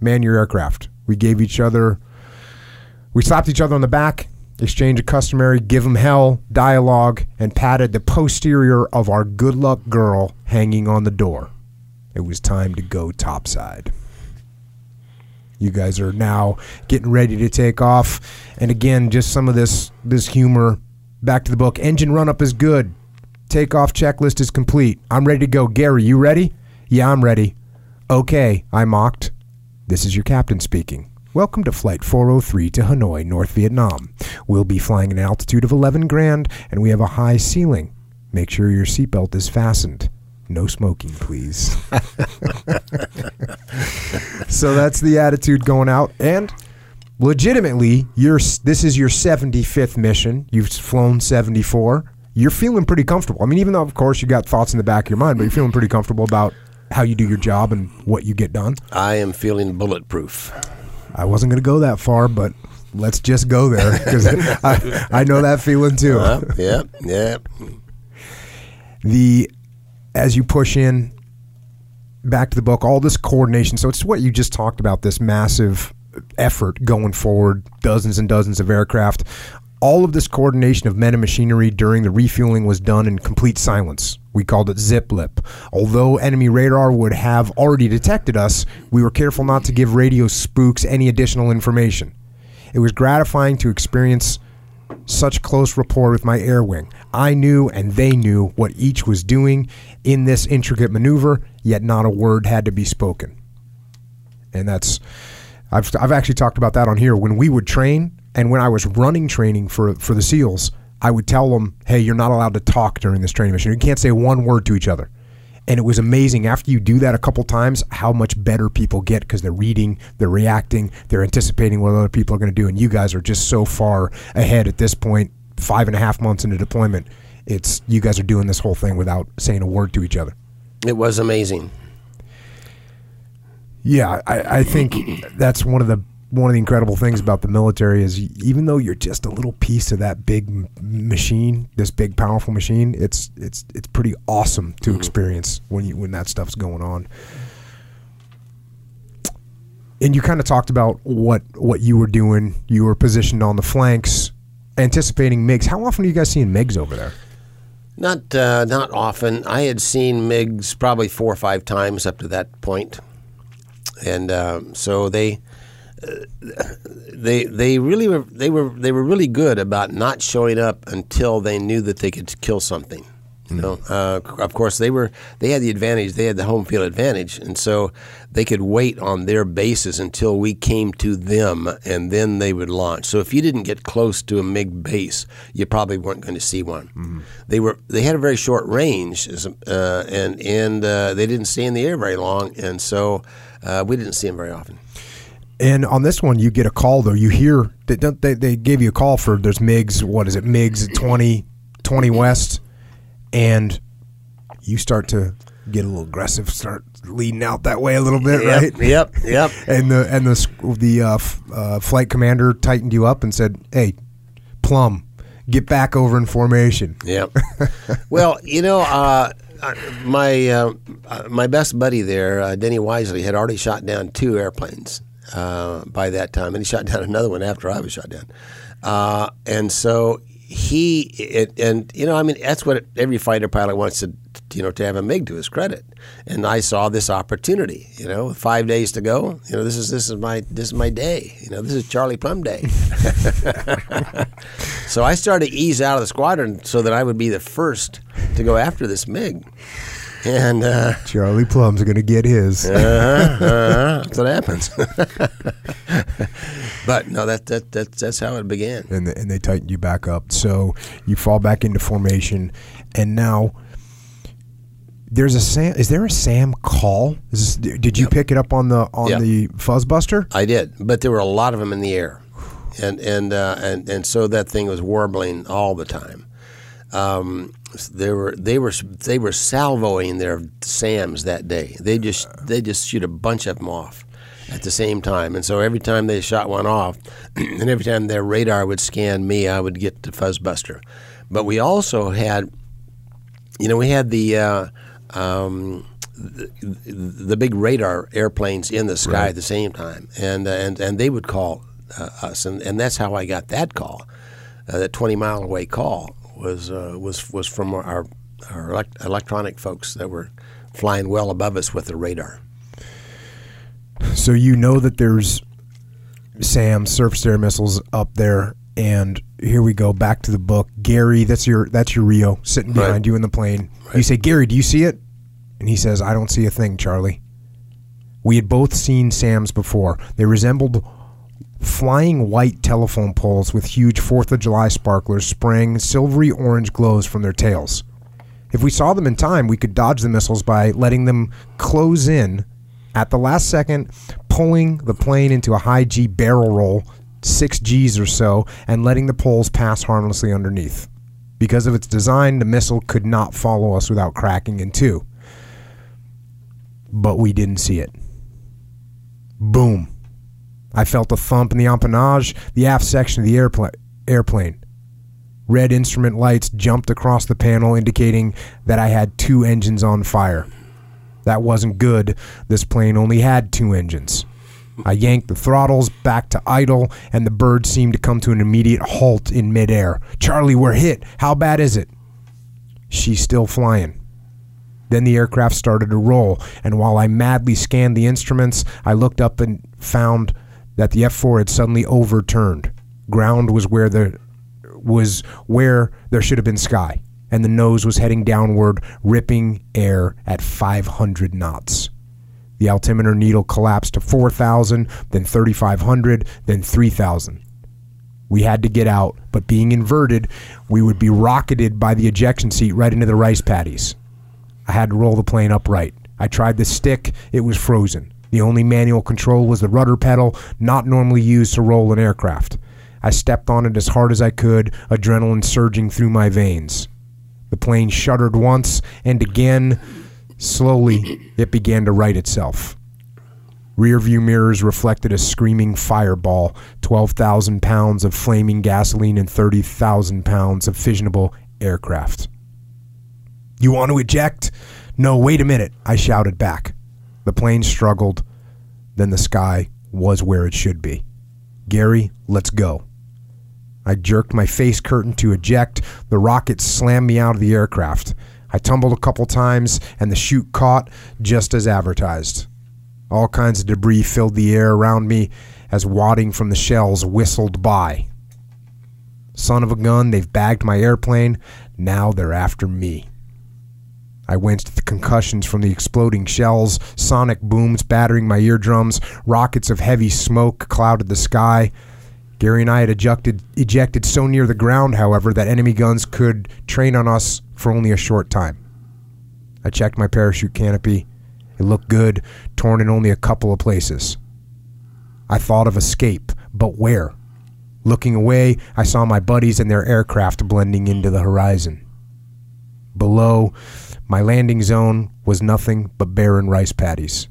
man your aircraft. We gave each other we slapped each other on the back, exchanged a customary give 'em hell dialogue, and patted the posterior of our good luck girl hanging on the door. It was time to go topside. You guys are now getting ready to take off, and again, just some of this this humor. Back to the book. Engine run up is good. Takeoff checklist is complete. I'm ready to go. Gary, you ready? Yeah, I'm ready. Okay, I mocked. This is your captain speaking. Welcome to Flight 403 to Hanoi, North Vietnam. We'll be flying at an altitude of 11 grand, and we have a high ceiling. Make sure your seatbelt is fastened. No smoking, please. (laughs) so that's the attitude going out, and legitimately, you're, this is your 75th mission. You've flown 74. You're feeling pretty comfortable. I mean, even though, of course, you got thoughts in the back of your mind, but you're feeling pretty comfortable about how you do your job and what you get done. I am feeling bulletproof. I wasn't going to go that far, but let's just go there because (laughs) I, I know that feeling too. Uh, yeah, yeah. The as you push in back to the book, all this coordination. So it's what you just talked about. This massive effort going forward, dozens and dozens of aircraft. All of this coordination of men and machinery during the refueling was done in complete silence. We called it zip lip. Although enemy radar would have already detected us, we were careful not to give radio spooks any additional information. It was gratifying to experience such close rapport with my air wing. I knew and they knew what each was doing in this intricate maneuver, yet not a word had to be spoken. And that's I've I've actually talked about that on here when we would train and when I was running training for for the SEALs, I would tell them, "Hey, you're not allowed to talk during this training mission. You can't say one word to each other." And it was amazing after you do that a couple times how much better people get because they're reading, they're reacting, they're anticipating what other people are going to do. And you guys are just so far ahead at this point, five and a half months into deployment. It's you guys are doing this whole thing without saying a word to each other. It was amazing. Yeah, I, I think that's one of the one of the incredible things about the military is even though you're just a little piece of that big m- machine, this big powerful machine, it's it's it's pretty awesome to experience when you when that stuff's going on. And you kind of talked about what what you were doing. You were positioned on the flanks, anticipating MiGs. How often are you guys seeing MiGs over there? Not uh, not often. I had seen MiGs probably four or five times up to that point. and um, so they uh, they they really were they were they were really good about not showing up until they knew that they could kill something. You know, uh, of course they were they had the advantage. They had the home field advantage, and so they could wait on their bases until we came to them, and then they would launch. So if you didn't get close to a MiG base, you probably weren't going to see one. They were they had a very short range, uh, and and uh, they didn't stay in the air very long, and so uh, we didn't see them very often. And on this one, you get a call though. You hear they don't they, they gave you a call for there's MiGs. What is it? MiGs at 20, 20 west, and you start to get a little aggressive. Start leading out that way a little bit, right? Yep, yep. (laughs) And the and the the uh, f- uh, flight commander tightened you up and said, "Hey, Plumb, get back over in formation." Yep. (laughs) well, you know, uh, uh, my uh, uh, my best buddy there, uh, Denny Wisely, had already shot down two airplanes uh, by that time, and he shot down (laughs) another one after I was shot down. Uh, and so he it, and you know, I mean, that's what every fighter pilot wants to you know to have a MiG to his credit. And I saw this opportunity. You know, five days to go. You know, this is this is my this is my day. You know, this is Charlie Plumb Day. (laughs) So I started to ease out of the squadron so that I would be the first to go after this MiG. And uh, Charlie Plumb's going to get his. (laughs) uh-huh, uh-huh, that's what happens. (laughs) but no, that, that, that that's how it began. and the, and they tightened you back up. So you fall back into formation, and now there's a Sam. Is there a Sam call? Is this, did you pick it up on the on Yep. the Fuzzbuster? I did, but there were a lot of them in the air, and and uh, and and so that thing was warbling all the time. Um, they were they were they were salvoing their SAMs that day. They just they just shoot a bunch of them off at the same time, and so every time they shot one off, (clears throat) and every time their radar would scan me, I would get the fuzzbuster. But we also had, you know, we had the. Uh, um, the, the big radar airplanes in the sky at the same time, and uh, and and they would call uh, us, and, and that's how I got that call. Uh, that twenty mile away call was uh, was was from our our elect- electronic folks that were flying well above us with the radar. So you know that there's Sam surface to air missiles up there, and here we go back to the book. Gary, that's your that's your Rio sitting behind Right. you in the plane. You say, Gary, do you see it? And he says, I don't see a thing, Charlie. We had both seen Sam's before. They resembled flying white telephone poles with huge Fourth of July sparklers spraying silvery orange glows from their tails. If we saw them in time, we could dodge the missiles by letting them close in at the last second, pulling the plane into a high G barrel roll, 6 Gs or so, and letting the poles pass harmlessly underneath. Because of its design, the missile could not follow us without cracking in two. But we didn't see it. Boom. I felt a thump in the empennage, the aft section of the airpla- airplane. Red instrument lights jumped across the panel, indicating that I had two engines on fire. That wasn't good. This plane only had two engines. I yanked the throttles back to idle, and the bird seemed to come to an immediate halt in midair. Charlie, we're hit. How bad is it? She's still flying. Then the aircraft started to roll, and while I madly scanned the instruments, I looked up and found that the F4 had suddenly overturned. Ground was where the was where there should have been sky, and the nose was heading downward, ripping air at 500 knots. The altimeter needle collapsed to 4,000, then 3,500, then 3,000. We had to get out, but being inverted, we would be rocketed by the ejection seat right into the rice paddies. I had to roll the plane upright. I tried the stick, it was frozen. The only manual control was the rudder pedal, not normally used to roll an aircraft. I stepped on it as hard as I could, adrenaline surging through my veins. The plane shuddered once, and again, slowly, it began to right itself. Rear view mirrors reflected a screaming fireball, 12,000 pounds of flaming gasoline, and 30,000 pounds of fissionable aircraft. You want to eject? No, wait a minute, I shouted back. The plane struggled, then the sky was where it should be. Gary, let's go. I jerked my face curtain to eject. The rocket slammed me out of the aircraft. I tumbled a couple times, and the chute caught just as advertised. All kinds of debris filled the air around me as wadding from the shells whistled by. Son of a gun, they've bagged my airplane. Now they're after me. I winced at the concussions from the exploding shells, sonic booms battering my eardrums, rockets of heavy smoke clouded the sky. Gary and I had ejected, ejected so near the ground, however, that enemy guns could train on us for only a short time. I checked my parachute canopy. It looked good, torn in only a couple of places. I thought of escape, but where? Looking away, I saw my buddies and their aircraft blending into the horizon. Below, my landing zone was nothing but barren rice paddies.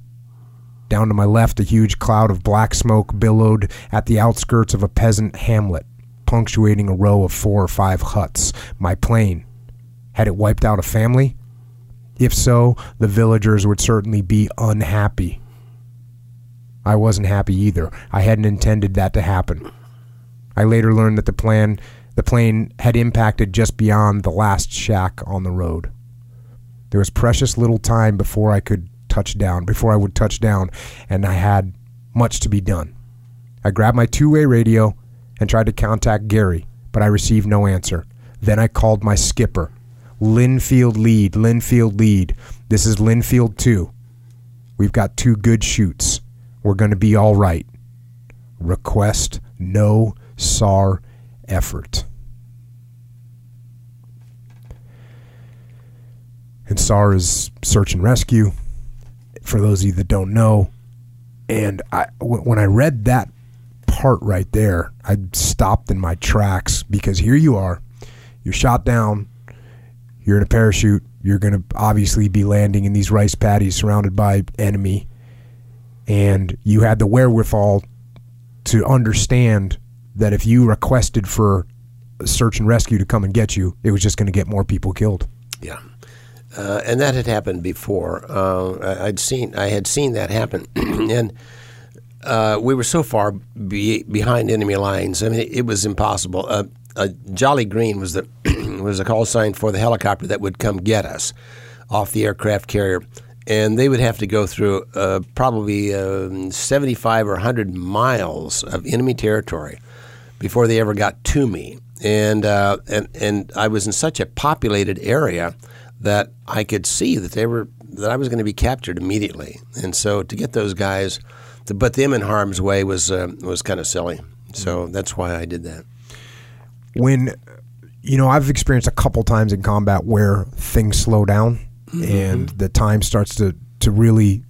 Down to my left, a huge cloud of black smoke billowed at the outskirts of a peasant hamlet, punctuating a row of four or five huts. My plane. Had it wiped out a family? If so, the villagers would certainly be unhappy. I wasn't happy either. I hadn't intended that to happen. I later learned that the plan the plane had impacted just beyond the last shack on the road. There was precious little time before I could touch down, before I would touch down, and I had much to be done. I grabbed my two-way radio and tried to contact Gary, but I received no answer. Then I called my skipper. Linfield lead, Linfield lead. This is Linfield 2. We've got two good chutes. We're going to be all right. Request no SAR effort. And SAR is search and rescue. For those of you that don't know, and I w- when I read that part right there, I stopped in my tracks because here you are, you're shot down, you're in a parachute, you're going to obviously be landing in these rice paddies surrounded by enemy, and you had the wherewithal to understand that if you requested for search and rescue to come and get you, it was just going to get more people killed. Yeah, uh, and that had happened before. Uh, I'd seen I had seen that happen, (clears throat) and uh, we were so far be, behind enemy lines. I mean, it, it was impossible. Uh, Jolly Green was the (clears throat) was a call sign for the helicopter that would come get us off the aircraft carrier. and they would have to go through uh, probably um, 75 or 100 miles of enemy territory before they ever got to me. And, uh, and, and I was in such a populated area that I could see that they were that I was going to be captured immediately. And so to get those guys, to put them in harm's way was uh, was kind of silly. So that's why I did that. when you know I've experienced a couple times in combat where things slow down and the time starts to to really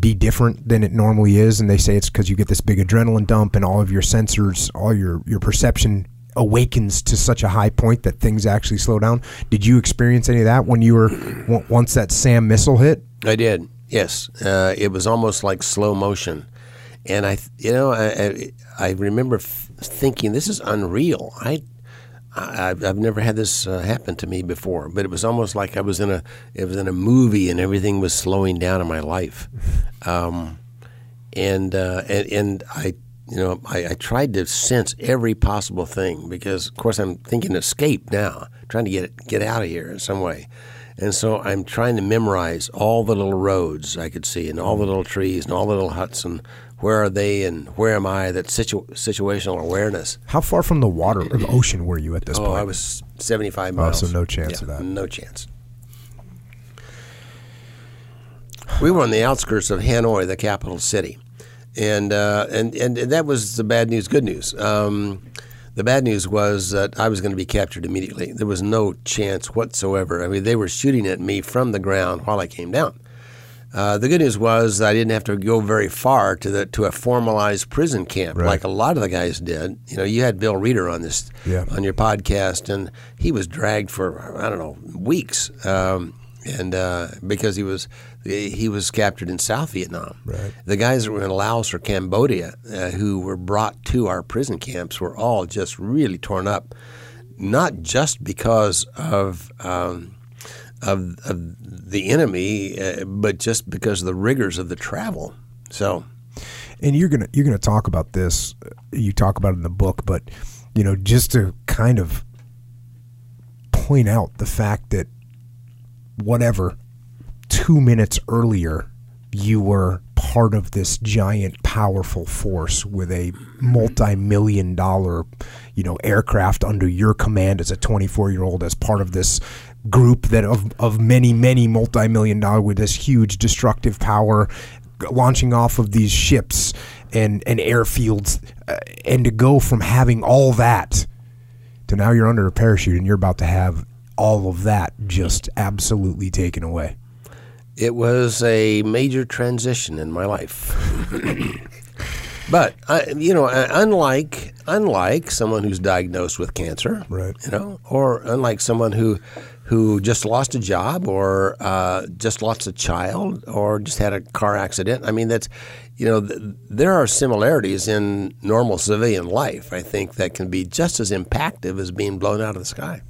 be different than it normally is and they say it's because you get this big adrenaline dump and all of your sensors all your your perception awakens to such a high point that things actually slow down did you experience any of that when you were (clears throat) once that sam missile hit I did. Yes, uh, it was almost like slow motion, and I, you know, I, I, I remember f- thinking this is unreal. I, I, I've never had this uh, happen to me before, but it was almost like I was in a, it was in a movie, and everything was slowing down in my life, um, and, uh, and and I. You know, I, I tried to sense every possible thing because, of course, I'm thinking escape now, trying to get get out of here in some way. And so I'm trying to memorize all the little roads I could see and all the little trees and all the little huts and where are they and where am I? That situ- situational awareness. how far from the water or the ocean were you at this Oh, point I was 75 miles. so no chance Yeah, of that. No chance. We were on the outskirts of Hanoi, the capital city, and uh, and and that was the bad news. Good news. Um, the bad news was that I was going to be captured immediately. There was no chance whatsoever. I mean, they were shooting at me from the ground while I came down. Uh, the good news was I didn't have to go very far to the to a formalized prison camp Right. like a lot of the guys did. You know, you had Bill Reeder on this Yeah. on your podcast, and he was dragged for I don't know weeks, um, and uh, because he was he was captured in South Vietnam. Right. The guys that were in Laos or Cambodia uh, who were brought to our prison camps were all just really torn up, not just because of. Um, of, of the enemy, uh, but just because of the rigors of the travel. So, and you're gonna you're gonna talk about this. You talk about it in the book, but you know, just to kind of point out the fact that whatever two minutes earlier you were part of this giant powerful force with a multi-million dollar you know aircraft under your command as a 24 year old as part of this group that of, of many many multi-million dollar with this huge destructive power launching off of these ships and and airfields uh, and to go from having all that to now you're under a parachute and you're about to have all of that just absolutely taken away it was a major transition in my life. (coughs) but I, you know, uh, unlike unlike someone who's diagnosed with cancer, Right. You know, or unlike someone who who just lost a job, or uh, just lost a child, or just had a car accident. I mean, that's you know, th- there are similarities in normal civilian life. I think that can be just as impactful as being blown out of the sky.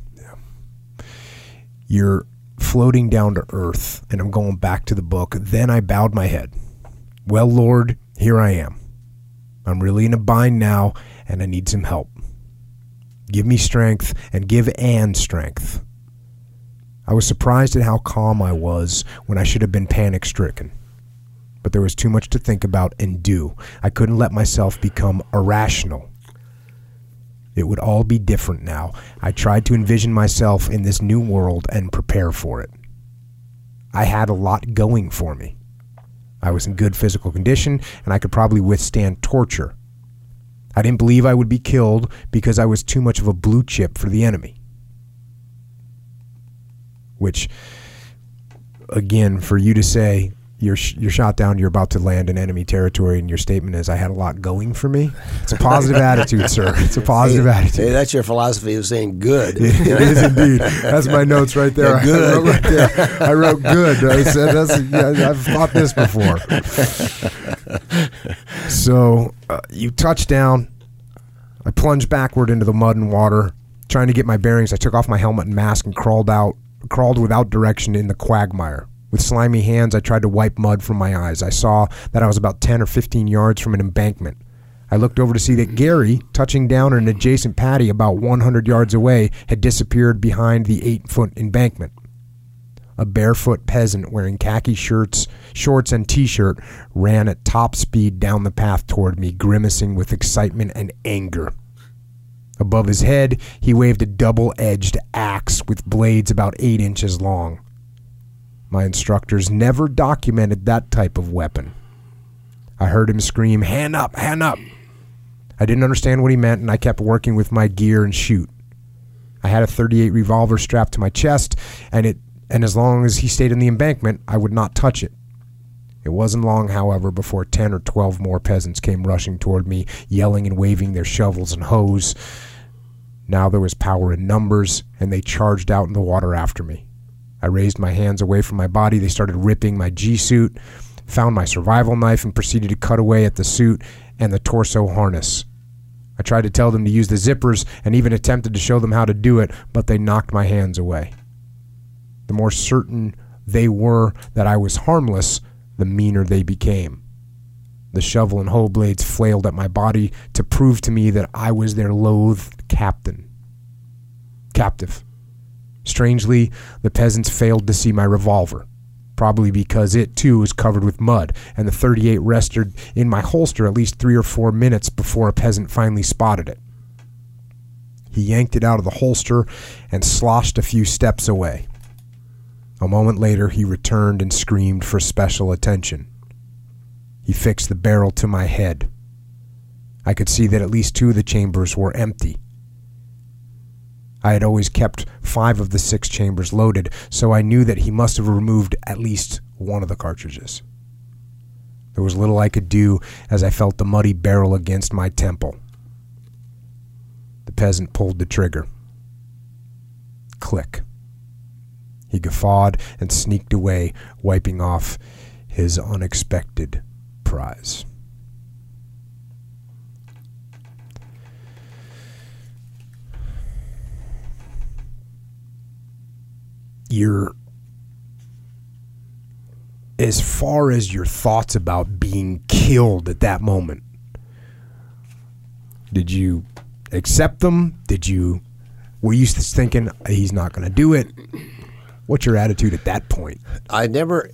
you're floating down to earth and i'm going back to the book then i bowed my head. Well lord here i am. I'm really in a bind now and i need some help. Give me strength and give anne strength. I was surprised at how calm i was when i should have been panic stricken but there was too much to think about and do. I couldn't let myself become irrational it would all be different now. I tried to envision myself in this new world and prepare for it. I had a lot going for me. I was in good physical condition and I could probably withstand torture. I didn't believe I would be killed because I was too much of a blue chip for the enemy. Which, again, for you to say you're, sh- you're shot down, you're about to land in enemy territory, and your statement is, I had a lot going for me. It's a positive (laughs) attitude, sir. It's a positive attitude. Hey, that's your philosophy of saying good. (laughs) it is indeed. That's my notes right there. Yeah, good. I wrote right there. I wrote good. I said that's. Yeah, I've thought this before. (laughs) So uh, you touch down. I plunged backward into the mud and water, trying to get my bearings. I took off my helmet and mask and crawled out, crawled without direction in the quagmire. With slimy hands, I tried to wipe mud from my eyes. I saw that I was about 10 or 15 yards from an embankment. I looked over to see that Gary, touching down an adjacent patty about 100 yards away, had disappeared behind the eight foot embankment. A barefoot peasant wearing khaki shirts, shorts and t-shirt ran at top speed down the path toward me, grimacing with excitement and anger. Above his head, he waved a double-edged axe with blades about 8 inches long. My instructors never documented that type of weapon. I heard him scream, "Hand up, hand up." I didn't understand what he meant and I kept working with my gear and chute. I had a 38 revolver strapped to my chest and it and as long as he stayed in the embankment, I would not touch it. It wasn't long, however, before 10 or 12 more peasants came rushing toward me, yelling and waving their shovels and hoes. Now there was power in numbers, and they charged out in the water after me. I raised my hands away from my body. They started ripping my G suit, found my survival knife, and proceeded to cut away at the suit and the torso harness. I tried to tell them to use the zippers and even attempted to show them how to do it, but they knocked my hands away. The more certain they were that I was harmless, the meaner they became. The shovel and hoe blades flailed at my body to prove to me that I was their loathed captain. Captive. Strangely, the peasants failed to see my revolver, probably because it too was covered with mud, and the 38 rested in my holster at least three or four minutes before a peasant finally spotted it. He yanked it out of the holster and sloshed a few steps away. A moment later, he returned and screamed for special attention. He fixed the barrel to my head. I could see that at least two of the chambers were empty. I had always kept five of the six chambers loaded, so I knew that he must have removed at least one of the cartridges. There was little I could do as I felt the muddy barrel against my temple. The peasant pulled the trigger. Click. He guffawed and sneaked away, wiping off his unexpected prize. Your as far as your thoughts about being killed at that moment, did you accept them? Did you were you thinking he's not going to do it? What's your attitude at that point? I never,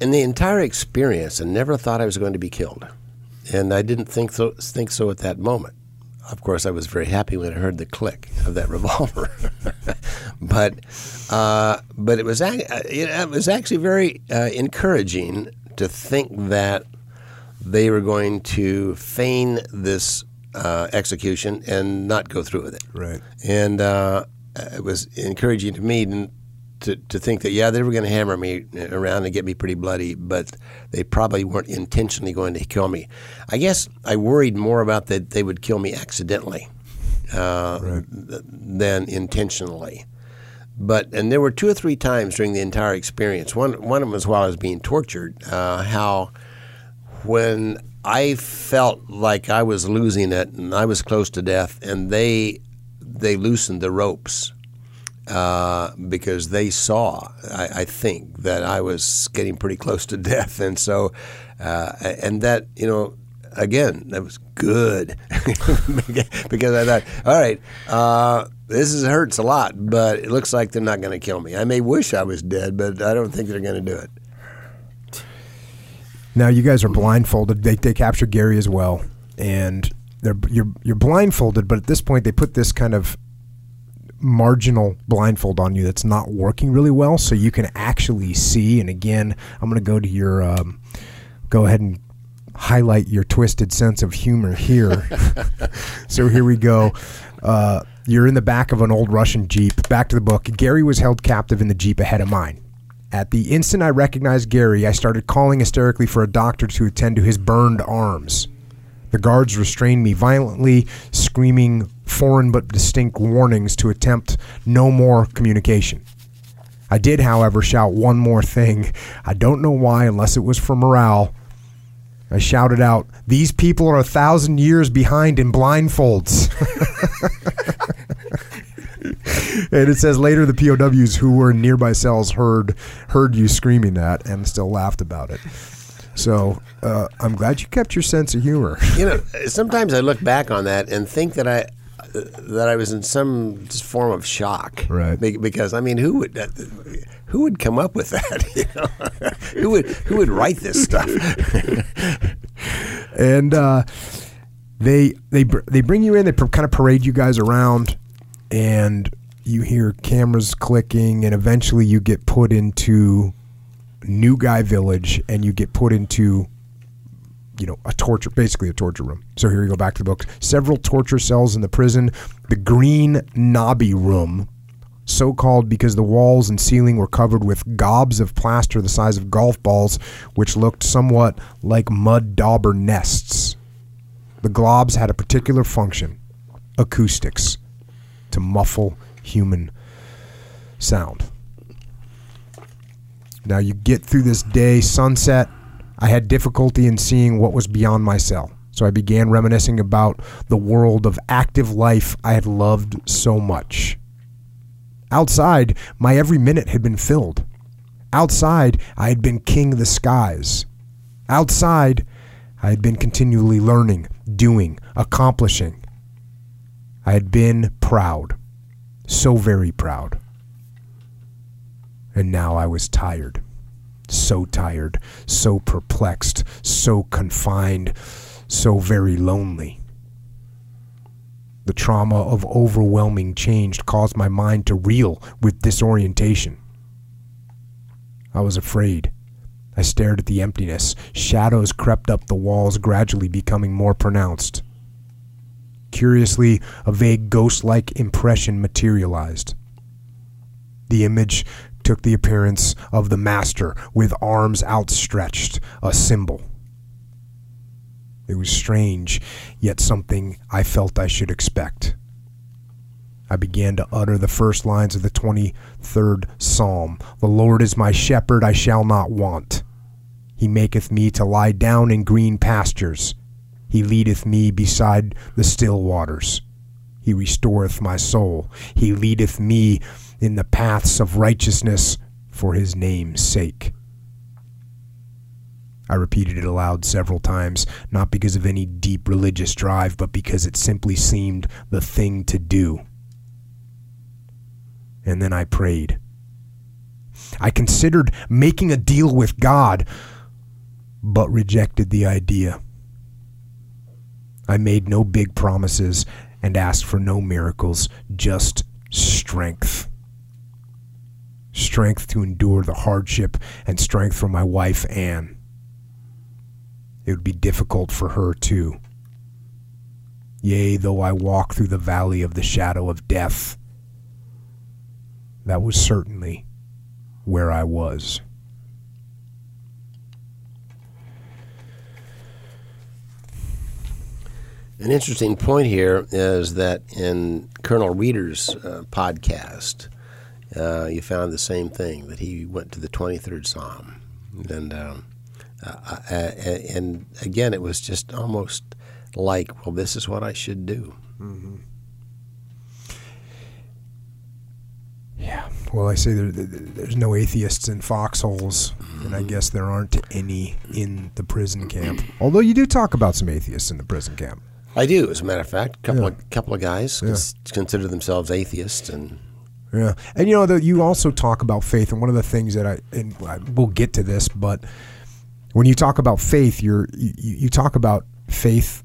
in the entire experience, I never thought I was going to be killed, and I didn't think so. Think so at that moment. Of course, I was very happy when I heard the click of that (laughs) revolver, (laughs) but uh, but it was uh, it was actually very uh, encouraging to think that they were going to feign this uh, execution and not go through with it. Right. And uh, it was encouraging to me to, to think that, yeah, they were going to hammer me around and get me pretty bloody, but they probably weren't intentionally going to kill me. I guess I worried more about that they would kill me accidentally uh, Right. th- than intentionally. But and there were two or three times during the entire experience. One one of them was while I was being tortured. Uh, how when I felt like I was losing it and I was close to death, and they they loosened the ropes uh, because they saw, I, I think, that I was getting pretty close to (laughs) death, and so uh, and that you know. Again, that was good (laughs) because I thought, all right, uh, this is, hurts a lot, but it looks like they're not going to kill me. I may wish I was dead, but I don't think they're going to do it. Now you guys are blindfolded. They they capture Gary as well, and they're you're you're blindfolded. But at this point, they put this kind of marginal blindfold on you that's not working really well, so you can actually see. And again, I'm going to go to your um, go ahead and highlight your twisted sense of humor here. (laughs) so here we go. Uh, you're in the back of an old Russian Jeep. Back to the book. Gary was held captive in the Jeep ahead of mine. At the instant I recognized Gary, I started calling hysterically for a doctor to attend to his burned arms. The guards restrained me violently, screaming foreign but distinct warnings to attempt no more communication. I did, however, shout one more thing. I don't know why, unless it was for morale. I shouted out, These people are a thousand years behind in blindfolds. (laughs) and it says later the POWs who were in nearby cells heard heard you screaming that and still laughed about it. So uh, I'm glad you kept your sense of humor. (laughs) you know, sometimes I look back on that and think that I, that I was in some form of shock. Right. Because I mean, who would uh, who would come up with that? (laughs) You know? who would who would write this stuff? (laughs) and uh, they they they bring you in. They kind of parade you guys around, and you hear cameras clicking, and eventually you get put into New Guy Village, and you get put into you know a torture, basically a torture room. So here you go back to the book. Several torture cells in the prison. The Green Knobby Room. So called because the walls and ceiling were covered with gobs of plaster the size of golf balls, which looked somewhat like mud dauber nests. The globs had a particular function acoustics to muffle human sound. Now you get through this day, sunset. I had difficulty in seeing what was beyond my cell. So I began reminiscing about the world of active life I had loved so much. Outside, my every minute had been filled. Outside, I had been king of the skies. Outside, I had been continually learning, doing, accomplishing. I had been proud, so very proud. And now I was tired, so tired, so perplexed, so confined, so very lonely. The trauma of overwhelming change caused my mind to reel with disorientation. I was afraid. I stared at the emptiness. Shadows crept up the walls, gradually becoming more pronounced. Curiously, a vague ghost like impression materialized. The image took the appearance of the master with arms outstretched, a symbol. It was strange, yet something I felt I should expect. I began to utter the first lines of the 23rd Psalm The Lord is my shepherd, I shall not want. He maketh me to lie down in green pastures. He leadeth me beside the still waters. He restoreth my soul. He leadeth me in the paths of righteousness for his name's sake. I repeated it aloud several times, not because of any deep religious drive, but because it simply seemed the thing to do. And then I prayed. I considered making a deal with God, but rejected the idea. I made no big promises and asked for no miracles, just strength. Strength to endure the hardship and strength for my wife, Anne. It would be difficult for her, too. Yea, though I walk through the valley of the shadow of death, that was certainly where I was. An interesting point here is that in Colonel Reeder's uh, podcast, uh, you found the same thing that he went to the 23rd Psalm, and um, uh, uh, and again, it was just almost like, well, this is what I should do. Yeah. Well, I say there, there, there's no atheists in foxholes, and I guess there aren't any in the prison camp. (clears throat) Although you do talk about some atheists in the prison camp. I do, as a matter of fact. A couple Yeah. of couple of guys Yeah. cons- consider themselves atheists, and Yeah, and you know that you also talk about faith, and one of the things that I and I- we'll get to this, but when you talk about faith, you're you, you talk about faith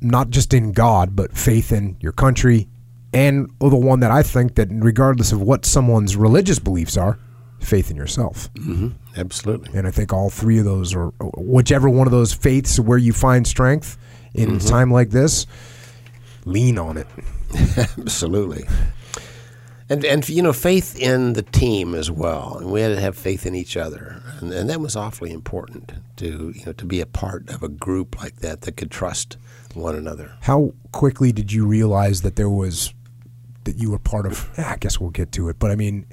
not just in God, but faith in your country, and the one that I think that regardless of what someone's religious beliefs are, faith in yourself. Mm-hmm. absolutely. And I think all three of those, or uh, whichever one of those faiths where you find strength in a time like this, lean on it. (laughs) Absolutely. And, and you know, faith in the team as well. And we had to have faith in each other. And, and that was awfully important to, you know, to be a part of a group like that that could trust one another. How quickly did you realize that there was that you were part of? eh, I guess we'll get to it, but I mean,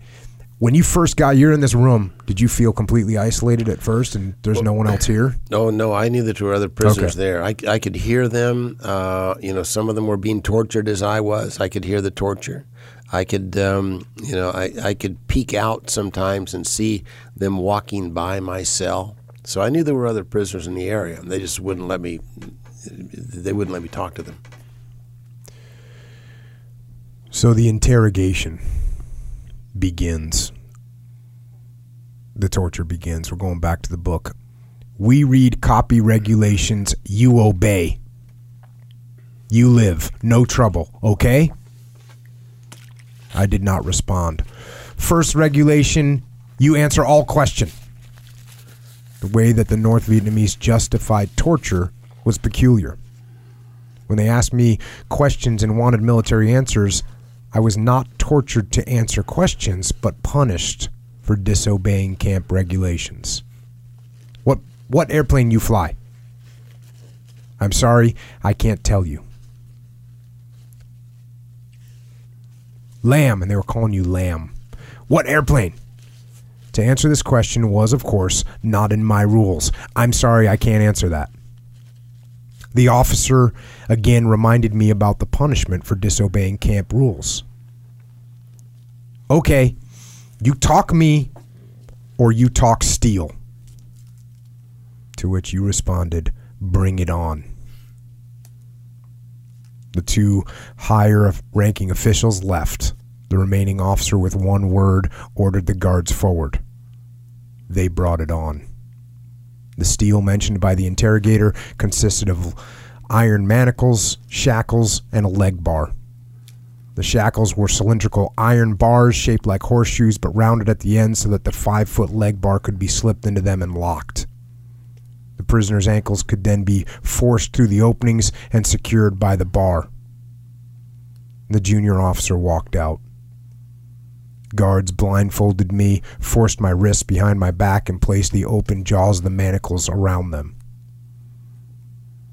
when you first got you're in this room, did you feel completely isolated at first, and there's no one else here? No, no, I knew that there were other prisoners Okay. there. I, I could hear them. Uh, you know, some of them were being tortured as I was. I could hear the torture. I could, um, you know, I, I could peek out sometimes and see them walking by my cell. So I knew there were other prisoners in the area, and they just wouldn't let me. They wouldn't let me talk to them. So the interrogation begins. The torture begins. We're going back to the book. We read copy regulations, you obey. You live, no trouble, okay? I did not respond. First regulation, you answer all question. The way that the North Vietnamese justified torture was peculiar. When they asked me questions and wanted military answers, I was not tortured to answer questions, but punished for disobeying camp regulations. What what airplane you fly? I'm sorry, I can't tell you. Lamb, and they were calling you Lamb. What airplane? To answer this question was, of course, not in my rules. I'm sorry, I can't answer that. The officer again reminded me about the punishment for disobeying camp rules. Okay, you talk me or you talk steel. To which you responded, Bring it on. The two higher ranking officials left. The remaining officer, with one word, ordered the guards forward. They brought it on. The steel mentioned by the interrogator consisted of iron manacles, shackles, and a leg bar. The shackles were cylindrical iron bars shaped like horseshoes but rounded at the end so that the five foot leg bar could be slipped into them and locked. The prisoner's ankles could then be forced through the openings and secured by the bar. The junior officer walked out. Guards blindfolded me, forced my wrists behind my back, and placed the open jaws of the manacles around them.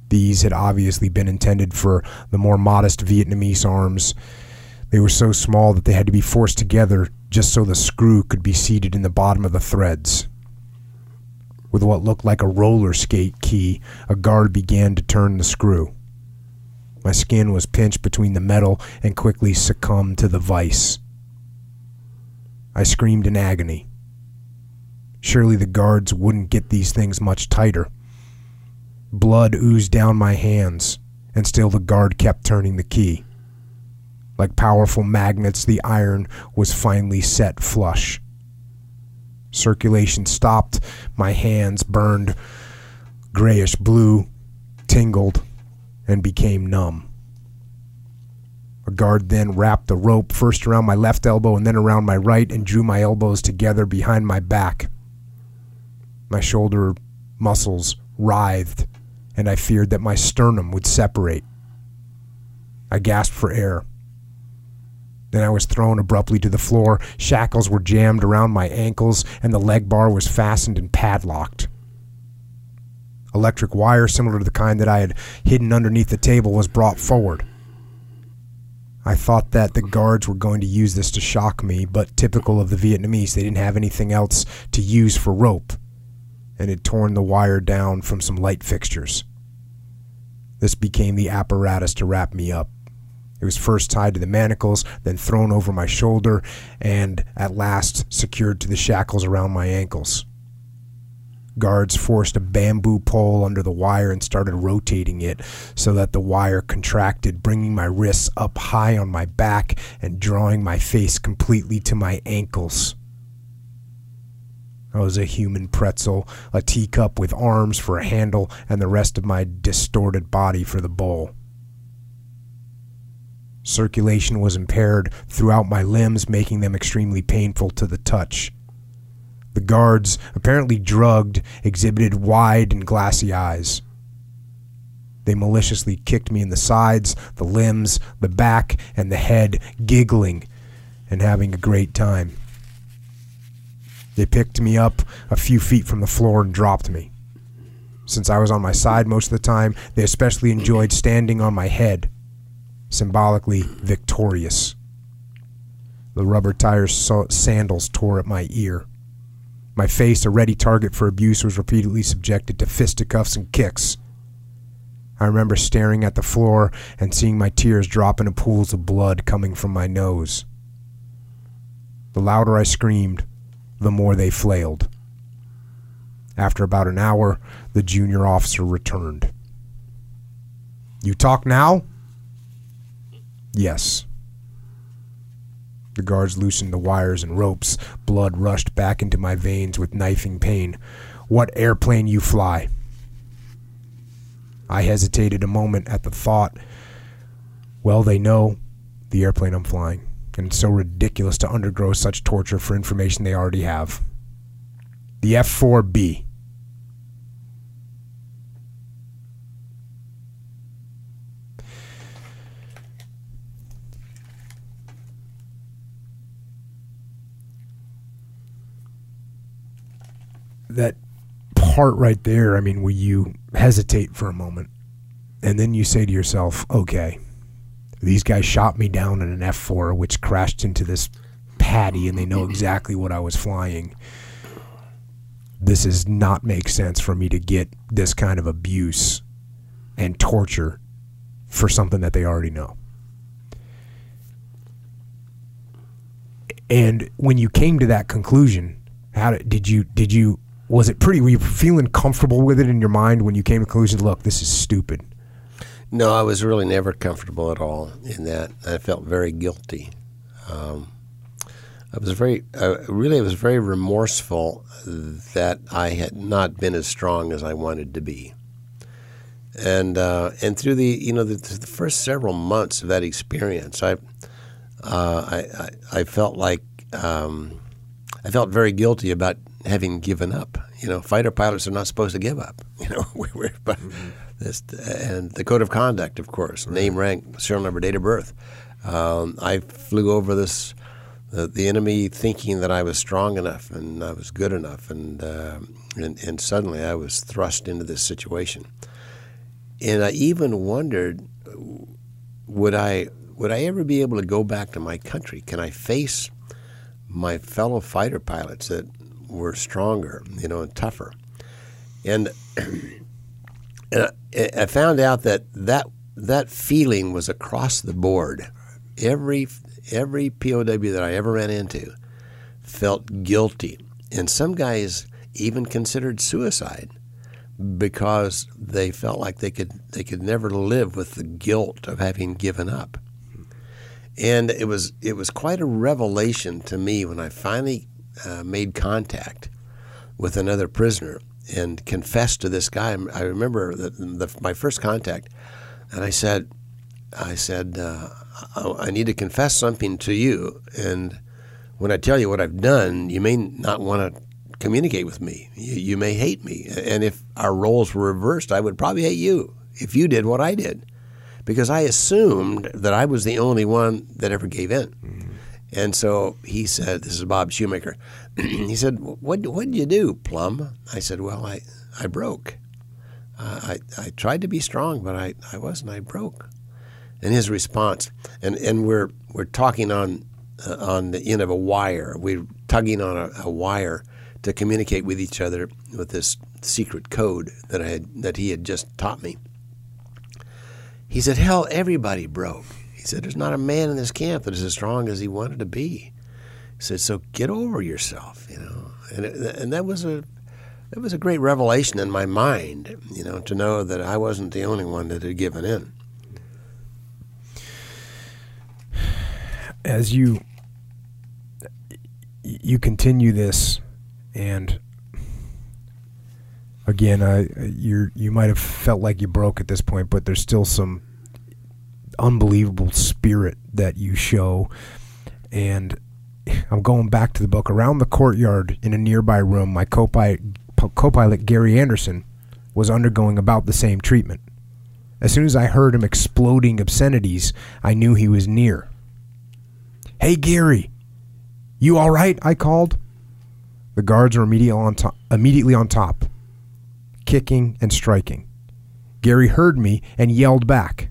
These had obviously been intended for the more modest Vietnamese arms. They were so small that they had to be forced together just so the screw could be seated in the bottom of the threads. With what looked like a roller skate key, a guard began to turn the screw. My skin was pinched between the metal and quickly succumbed to the vice. I screamed in agony. Surely the guards wouldn't get these things much tighter. Blood oozed down my hands, and still the guard kept turning the key. Like powerful magnets, the iron was finally set flush. Circulation stopped, my hands burned grayish blue, tingled, and became numb. A guard then wrapped the rope first around my left elbow and then around my right and drew my elbows together behind my back. My shoulder muscles writhed, and I feared that my sternum would separate. I gasped for air. Then I was thrown abruptly to the floor. Shackles were jammed around my ankles, and the leg bar was fastened and padlocked. Electric wire, similar to the kind that I had hidden underneath the table, was brought forward. I thought that the guards were going to use this to shock me, but typical of the Vietnamese, they didn't have anything else to use for rope, and had torn the wire down from some light fixtures. This became the apparatus to wrap me up. It was first tied to the manacles, then thrown over my shoulder, and at last secured to the shackles around my ankles. Guards forced a bamboo pole under the wire and started rotating it so that the wire contracted, bringing my wrists up high on my back and drawing my face completely to my ankles. I was a human pretzel, a teacup with arms for a handle and the rest of my distorted body for the bowl. Circulation was impaired throughout my limbs, making them extremely painful to the touch. The guards, apparently drugged, exhibited wide and glassy eyes. They maliciously kicked me in the sides, the limbs, the back, and the head, giggling and having a great time. They picked me up a few feet from the floor and dropped me. Since I was on my side most of the time, they especially enjoyed standing on my head, symbolically victorious. The rubber tire sandals tore at my ear. My face, a ready target for abuse, was repeatedly subjected to fisticuffs and kicks. I remember staring at the floor and seeing my tears drop into pools of blood coming from my nose. The louder I screamed, the more they flailed. After about an hour, the junior officer returned. You talk now? Yes. The guards loosened the wires and ropes. Blood rushed back into my veins with knifing pain. What airplane you fly? I hesitated a moment at the thought. Well, they know the airplane I'm flying, and it's so ridiculous to undergo such torture for information they already have. The F 4B. That part right there, I mean, where you hesitate for a moment and then you say to yourself, okay, these guys shot me down in an F4, which crashed into this paddy, and they know (laughs) exactly what I was flying. This does not make sense for me to get this kind of abuse and torture for something that they already know. And when you came to that conclusion, how did, did you did you was it pretty were you feeling comfortable with it in your mind when you came to the conclusion look this is stupid No, I was really never comfortable at all in that. I felt very guilty. Um, I was very, uh, really, I was very remorseful that I had not been as strong as I wanted to be. And uh, and through the you know the, the first several months of that experience, I uh, I, I I felt like um, I felt very guilty about having given up. You know, fighter pilots are not supposed to give up. (laughs) You know, (laughs) we we're, but this and the code of conduct, of course, name, rank, serial number, date of birth. Um, I flew over this the, the enemy thinking that I was strong enough and I was good enough, and, uh, and and suddenly I was thrust into this situation. And I even wondered, would I would I ever be able to go back to my country? Can I face my fellow fighter pilots that were stronger, you know, and tougher? And, (clears throat) and I, I found out that that that feeling was across the board. Every every POW that I ever ran into felt guilty, and some guys even considered suicide because they felt like they could they could never live with the guilt of having given up. And it was it was quite a revelation to me when I finally uh, made contact with another prisoner and confessed to this guy. I remember the, the, my first contact, and I said, I said, uh, I need to confess something to you, and when I tell you what I've done, you may not want to communicate with me. You, you, may hate me, and if our roles were reversed, I would probably hate you if you did what I did, because I assumed that I was the only one that ever gave in. Mm-hmm. And so he said, "This is Bob Shumaker." (clears throat) he said, "What what did you do, Plumb?" I said, "Well, I I broke. Uh, I I tried to be strong, but I, I wasn't. I broke." And his response, and, and we're we're talking on uh, on the end of a wire. We're tugging on a, a, wire to communicate with each other with this secret code that I had that he had just taught me. He said, "Hell, everybody broke." He said, "There's not a man in this camp that is as strong as he wanted to be." He said, "So get over yourself," you know. And and that was a that was a great revelation in my mind, you know, to know that I wasn't the only one that had given in. as you you continue this and again you you might have felt like you broke at this point but there's still some unbelievable spirit that you show. And I'm going back to the book. Around the courtyard in a nearby room my co-pilot, co-pilot Gary Anderson was undergoing about the same treatment. As soon as I heard him exploding obscenities I knew he was near. Hey, Gary, you all right? I called. The guards were immediately on, top, immediately on top, kicking and striking. Gary heard me and yelled back.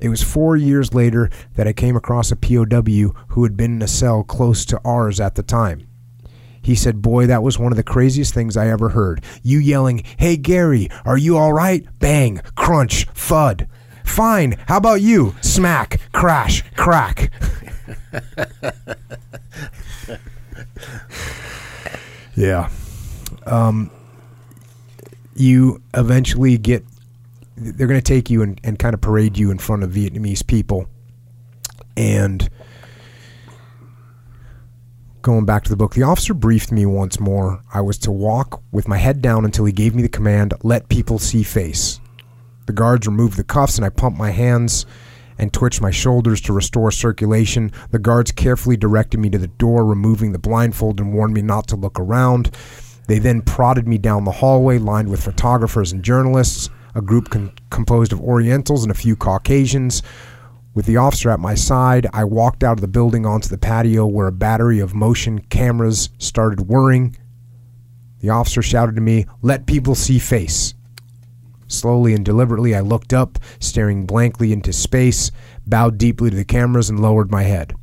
It was four years later that I came across a POW who had been in a cell close to ours at the time. He said, Boy, that was one of the craziest things I ever heard. You yelling, Hey, Gary, are you all right? Bang, crunch, thud. Fine, how about you? Smack, crash, crack. (laughs) yeah. Um, you eventually get, they're going to take you and, and kind of parade you in front of Vietnamese people. And going back to the book, the officer briefed me once more. I was to walk with my head down until he gave me the command, let people see face. The guards removed the cuffs and I pumped my hands and twitched my shoulders to restore circulation. The guards carefully directed me to the door, removing the blindfold and warned me not to look around. They then prodded me down the hallway lined with photographers and journalists, a group composed of Orientals and a few Caucasians. With the officer at my side, I walked out of the building onto the patio where a battery of motion cameras started whirring. The officer shouted to me, Let people see face. Slowly and deliberately, I looked up, staring blankly into space, bowed deeply to the cameras, and lowered my head.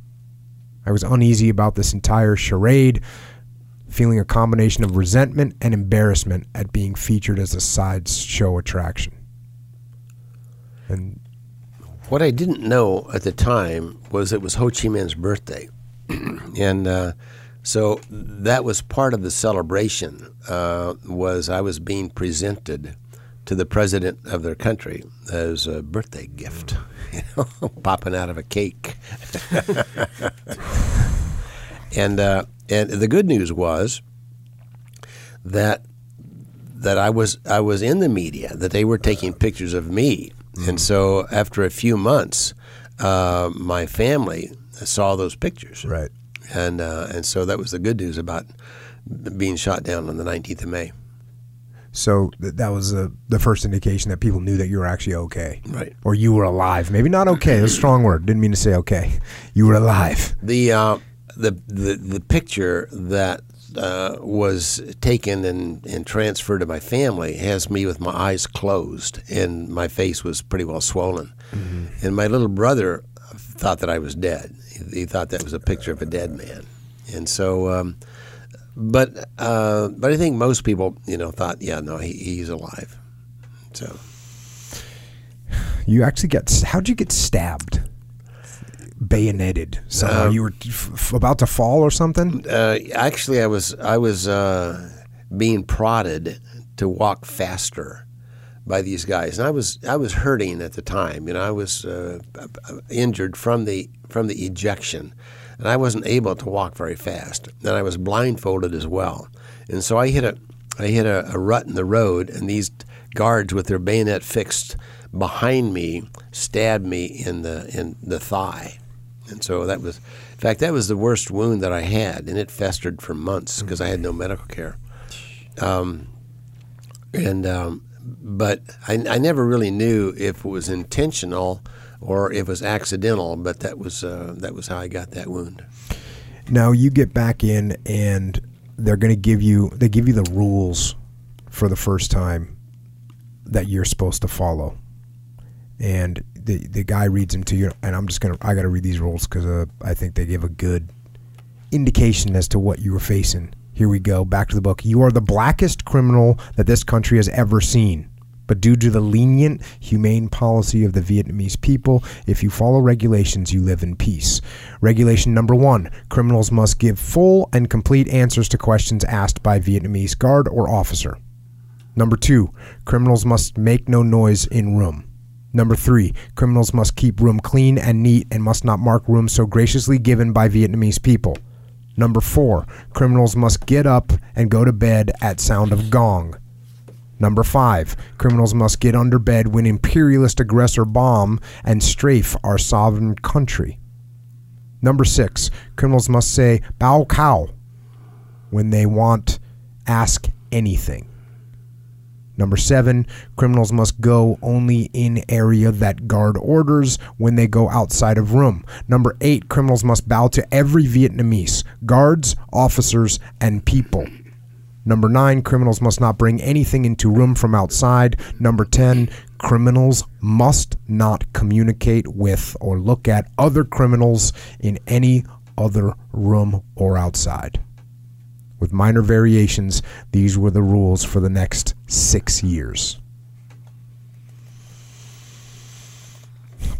I was uneasy about this entire charade, feeling a combination of resentment and embarrassment at being featured as a sideshow attraction. And What I didn't know at the time was it was Ho Chi Minh's birthday, (clears throat) and uh, so that was part of the celebration. Uh, was I was being presented to the president of their country as a birthday gift, (laughs) you know, (laughs) popping out of a cake. (laughs) and uh, and the good news was that that I was I was in the media, that they were taking pictures of me, and so after a few months, uh, my family saw those pictures, right. and uh, and so that was the good news about being shot down on the 19th of May. So th- that was uh, the first indication that people knew that you were actually okay. Right. Or you were alive. Maybe not okay. That's a strong word. Didn't mean to say okay. You were alive. The uh, the, the the picture that uh, was taken and, and transferred to my family has me with my eyes closed and my face was pretty well swollen. And my little brother thought that I was dead. He, he thought that was a picture of a dead man. And so, um, but uh, but I think most people, you know, thought, yeah, no, he, he's alive. So You actually got. How'd you get stabbed? Bayoneted. So Um, you were f- f- about to fall or something. Uh, actually, I was I was uh, being prodded to walk faster by these guys, and I was I was hurting at the time. You know, I was uh, injured from the from the ejection, and I wasn't able to walk very fast. And I was blindfolded as well, and so I hit a I hit a, a rut in the road, and these guards with their bayonet fixed behind me stabbed me in the in the thigh. And so that was, in fact, that was the worst wound that I had, and it festered for months because I had no medical care. Um, and um, but I, I never really knew if it was intentional or if it was accidental. But that was uh, that was how I got that wound. Now you get back in, and they're going to give you. They give you the rules for the first time that you're supposed to follow, and the the guy reads them to you. And I'm just gonna. I got to read these rules because uh, I think they give a good indication as to what you were facing. Here we go. Back to the book. You are the blackest criminal that this country has ever seen. But due to the lenient, humane policy of the Vietnamese people, if you follow regulations, you live in peace. Regulation number one criminals must give full and complete answers to questions asked by Vietnamese guard or officer. Number two, criminals must make no noise in room. Number three, criminals must keep room clean and neat and must not mark rooms so graciously given by Vietnamese people. Number four, criminals must get up and go to bed at sound of gong. Number five, criminals must get under bed when imperialist aggressor bomb and strafe our sovereign country. Number six, criminals must say bao cao when they want ask anything. Number seven, criminals must go only in area that guard orders when they go outside of room. Number eight, criminals must bow to every Vietnamese, guards, officers, and people. Number nine, criminals must not bring anything into room from outside. Number 10, criminals must not communicate with or look at other criminals in any other room or outside. With minor variations, these were the rules for the next six years.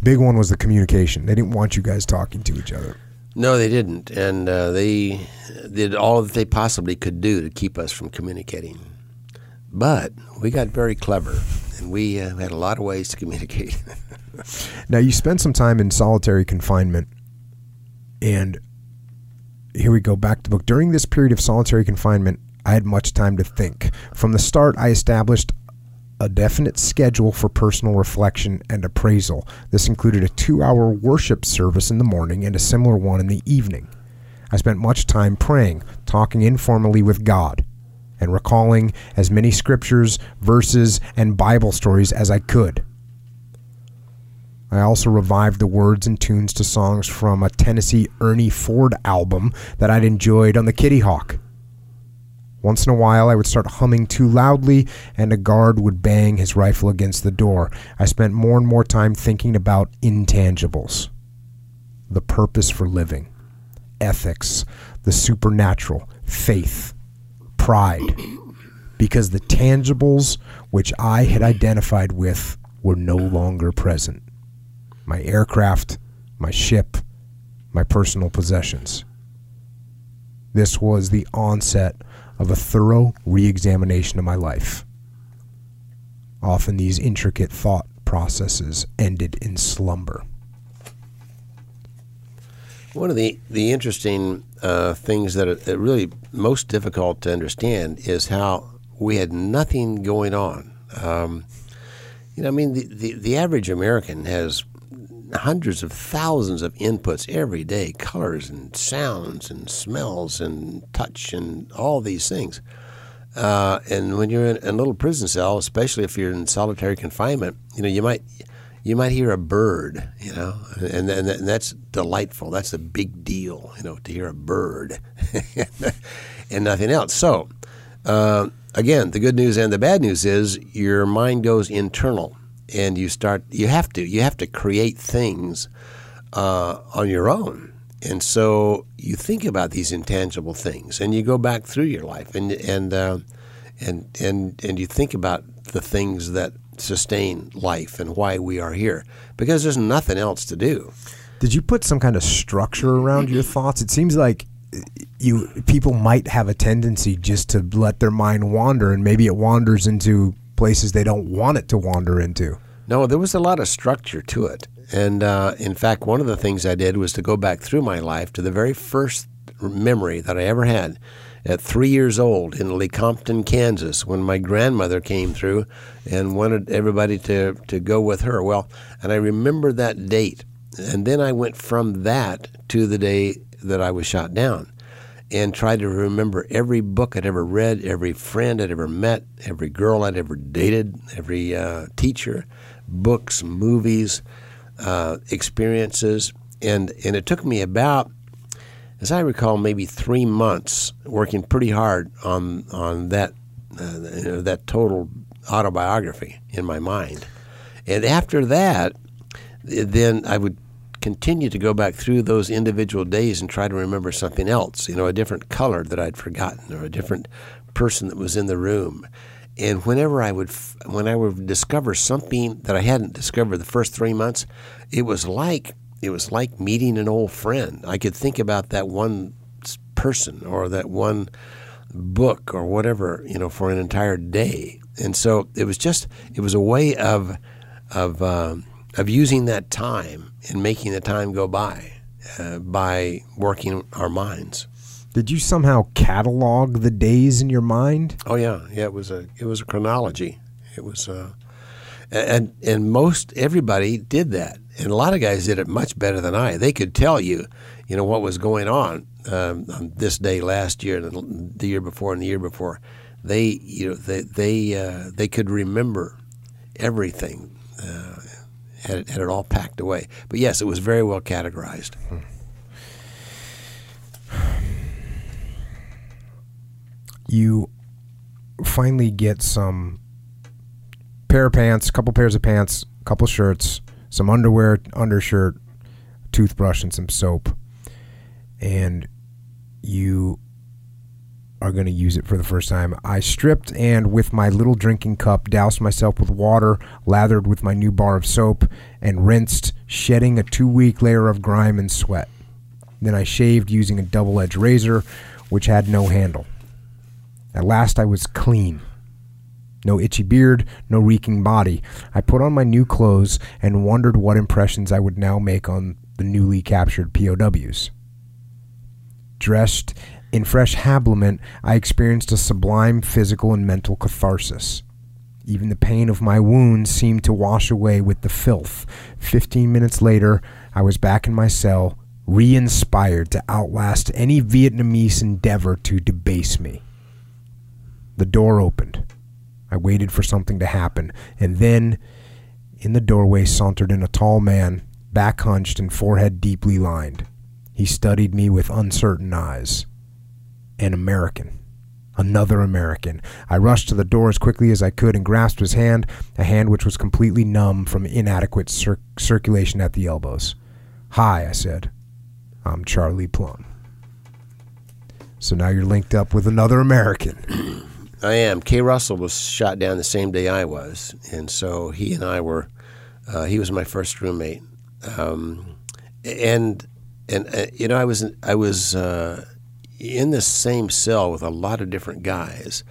Big one was the communication. They didn't want you guys talking to each other. No, they didn't, and uh, they did all that they possibly could do to keep us from communicating. But we got very clever, and we uh, had a lot of ways to communicate. (laughs) Now you spent some time in solitary confinement, and here we go back to book. During this period of solitary confinement, I had much time to think. From the start, I established a definite schedule for personal reflection and appraisal. This included a two hour worship service in the morning and a similar one in the evening. I spent much time praying, talking informally with God, and recalling as many scriptures, verses, and Bible stories as I could. I also revived the words and tunes to songs from a Tennessee Ernie Ford album that I'd enjoyed on the Kitty Hawk. Once in a while, I would start humming too loudly, and a guard would bang his rifle against the door. I spent more and more time thinking about intangibles. The purpose for living, ethics, the supernatural, faith, pride, because the tangibles which I had identified with were no longer present my aircraft, my ship, my personal possessions. This was the onset of a thorough re examination of my life. Often these intricate thought processes ended in slumber. One of the, the interesting uh, things that are, really most difficult to understand is how we had nothing going on. Um, you know, I mean, the, the, the average American has hundreds of thousands of inputs every day colors and sounds and smells and touch and all these things. Uh, and when you're in a little prison cell, especially if you're in solitary confinement, you know you might you might hear a bird, you know, and, and, and that's delightful. That's a big deal, you know, to hear a bird (laughs) and nothing else. So, uh, again, the good news and the bad news is your mind goes internal and you start you have to you have to create things uh, on your own. And so you think about these intangible things and you go back through your life and and uh, and and and you think about the things that sustain life and why we are here because there's nothing else to do. Did you put some kind of structure around your (laughs) thoughts? It seems like you people might have a tendency just to let their mind wander and maybe it wanders into places they don't want it to wander into. No, there was a lot of structure to it. And uh, in fact, one of the things I did was to go back through my life to the very first memory that I ever had at three years old in Lecompton, Kansas, when my grandmother came through and wanted everybody to, to go with her. Well, and I remember that date. And then I went from that to the day that I was shot down and tried to remember every book I'd ever read, every friend I'd ever met, every girl I'd ever dated, every uh, teacher, books, movies, uh, experiences, and and it took me about, as I recall, maybe three months working pretty hard on on that uh, you know, that total autobiography in my mind, and after that, then I would continue to go back through those individual days and try to remember something else, you know, a different color that I'd forgotten or a different person that was in the room. And whenever I would, when I would discover something that I hadn't discovered the first three months, it was like it was like meeting an old friend. I could think about that one person or that one book or whatever, you know, for an entire day. And so it was just, it was a way of, of, um, of using that time and making the time go by uh, by working our minds. Did you somehow catalog the days in your mind? Oh yeah, yeah. It was a it was a chronology. It was, uh, and and most everybody did that, and a lot of guys did it much better than I. They could tell you, you know, what was going on um, on this day last year, and the year before, and the year before. They, you know, they they uh, they could remember everything. Uh, had it, had it all packed away. But yes, it was very well categorized. You finally get some pair of pants, couple pairs of pants, couple shirts, some underwear, undershirt, toothbrush, and some soap. And you are going to use it for the first time. I stripped and, with my little drinking cup, doused myself with water, lathered with my new bar of soap, and rinsed, shedding a two week layer of grime and sweat. Then I shaved using a double edged razor, which had no handle. At last I was clean. No itchy beard, no reeking body. I put on my new clothes and wondered what impressions I would now make on the newly captured POWs. dressed in fresh habiliment, I experienced a sublime physical and mental catharsis. Even the pain of my wounds seemed to wash away with the filth. Fifteen minutes later, I was back in my cell, re inspired to outlast any Vietnamese endeavor to debase me. The door opened. I waited for something to happen, and then in the doorway sauntered in a tall man, back hunched and forehead deeply lined. He studied me with uncertain eyes. An American. Another American. I rushed to the door as quickly as I could and grasped his hand, a hand which was completely numb from inadequate cir- circulation at the elbows. Hi, I said. I'm Charlie Plumb. So now you're linked up with another American. (clears throat) I am. Kay Russell was shot down the same day I was, and so he and I were. Uh, he was my first roommate, um, and and uh, you know I was I was uh, in the same cell with a lot of different guys,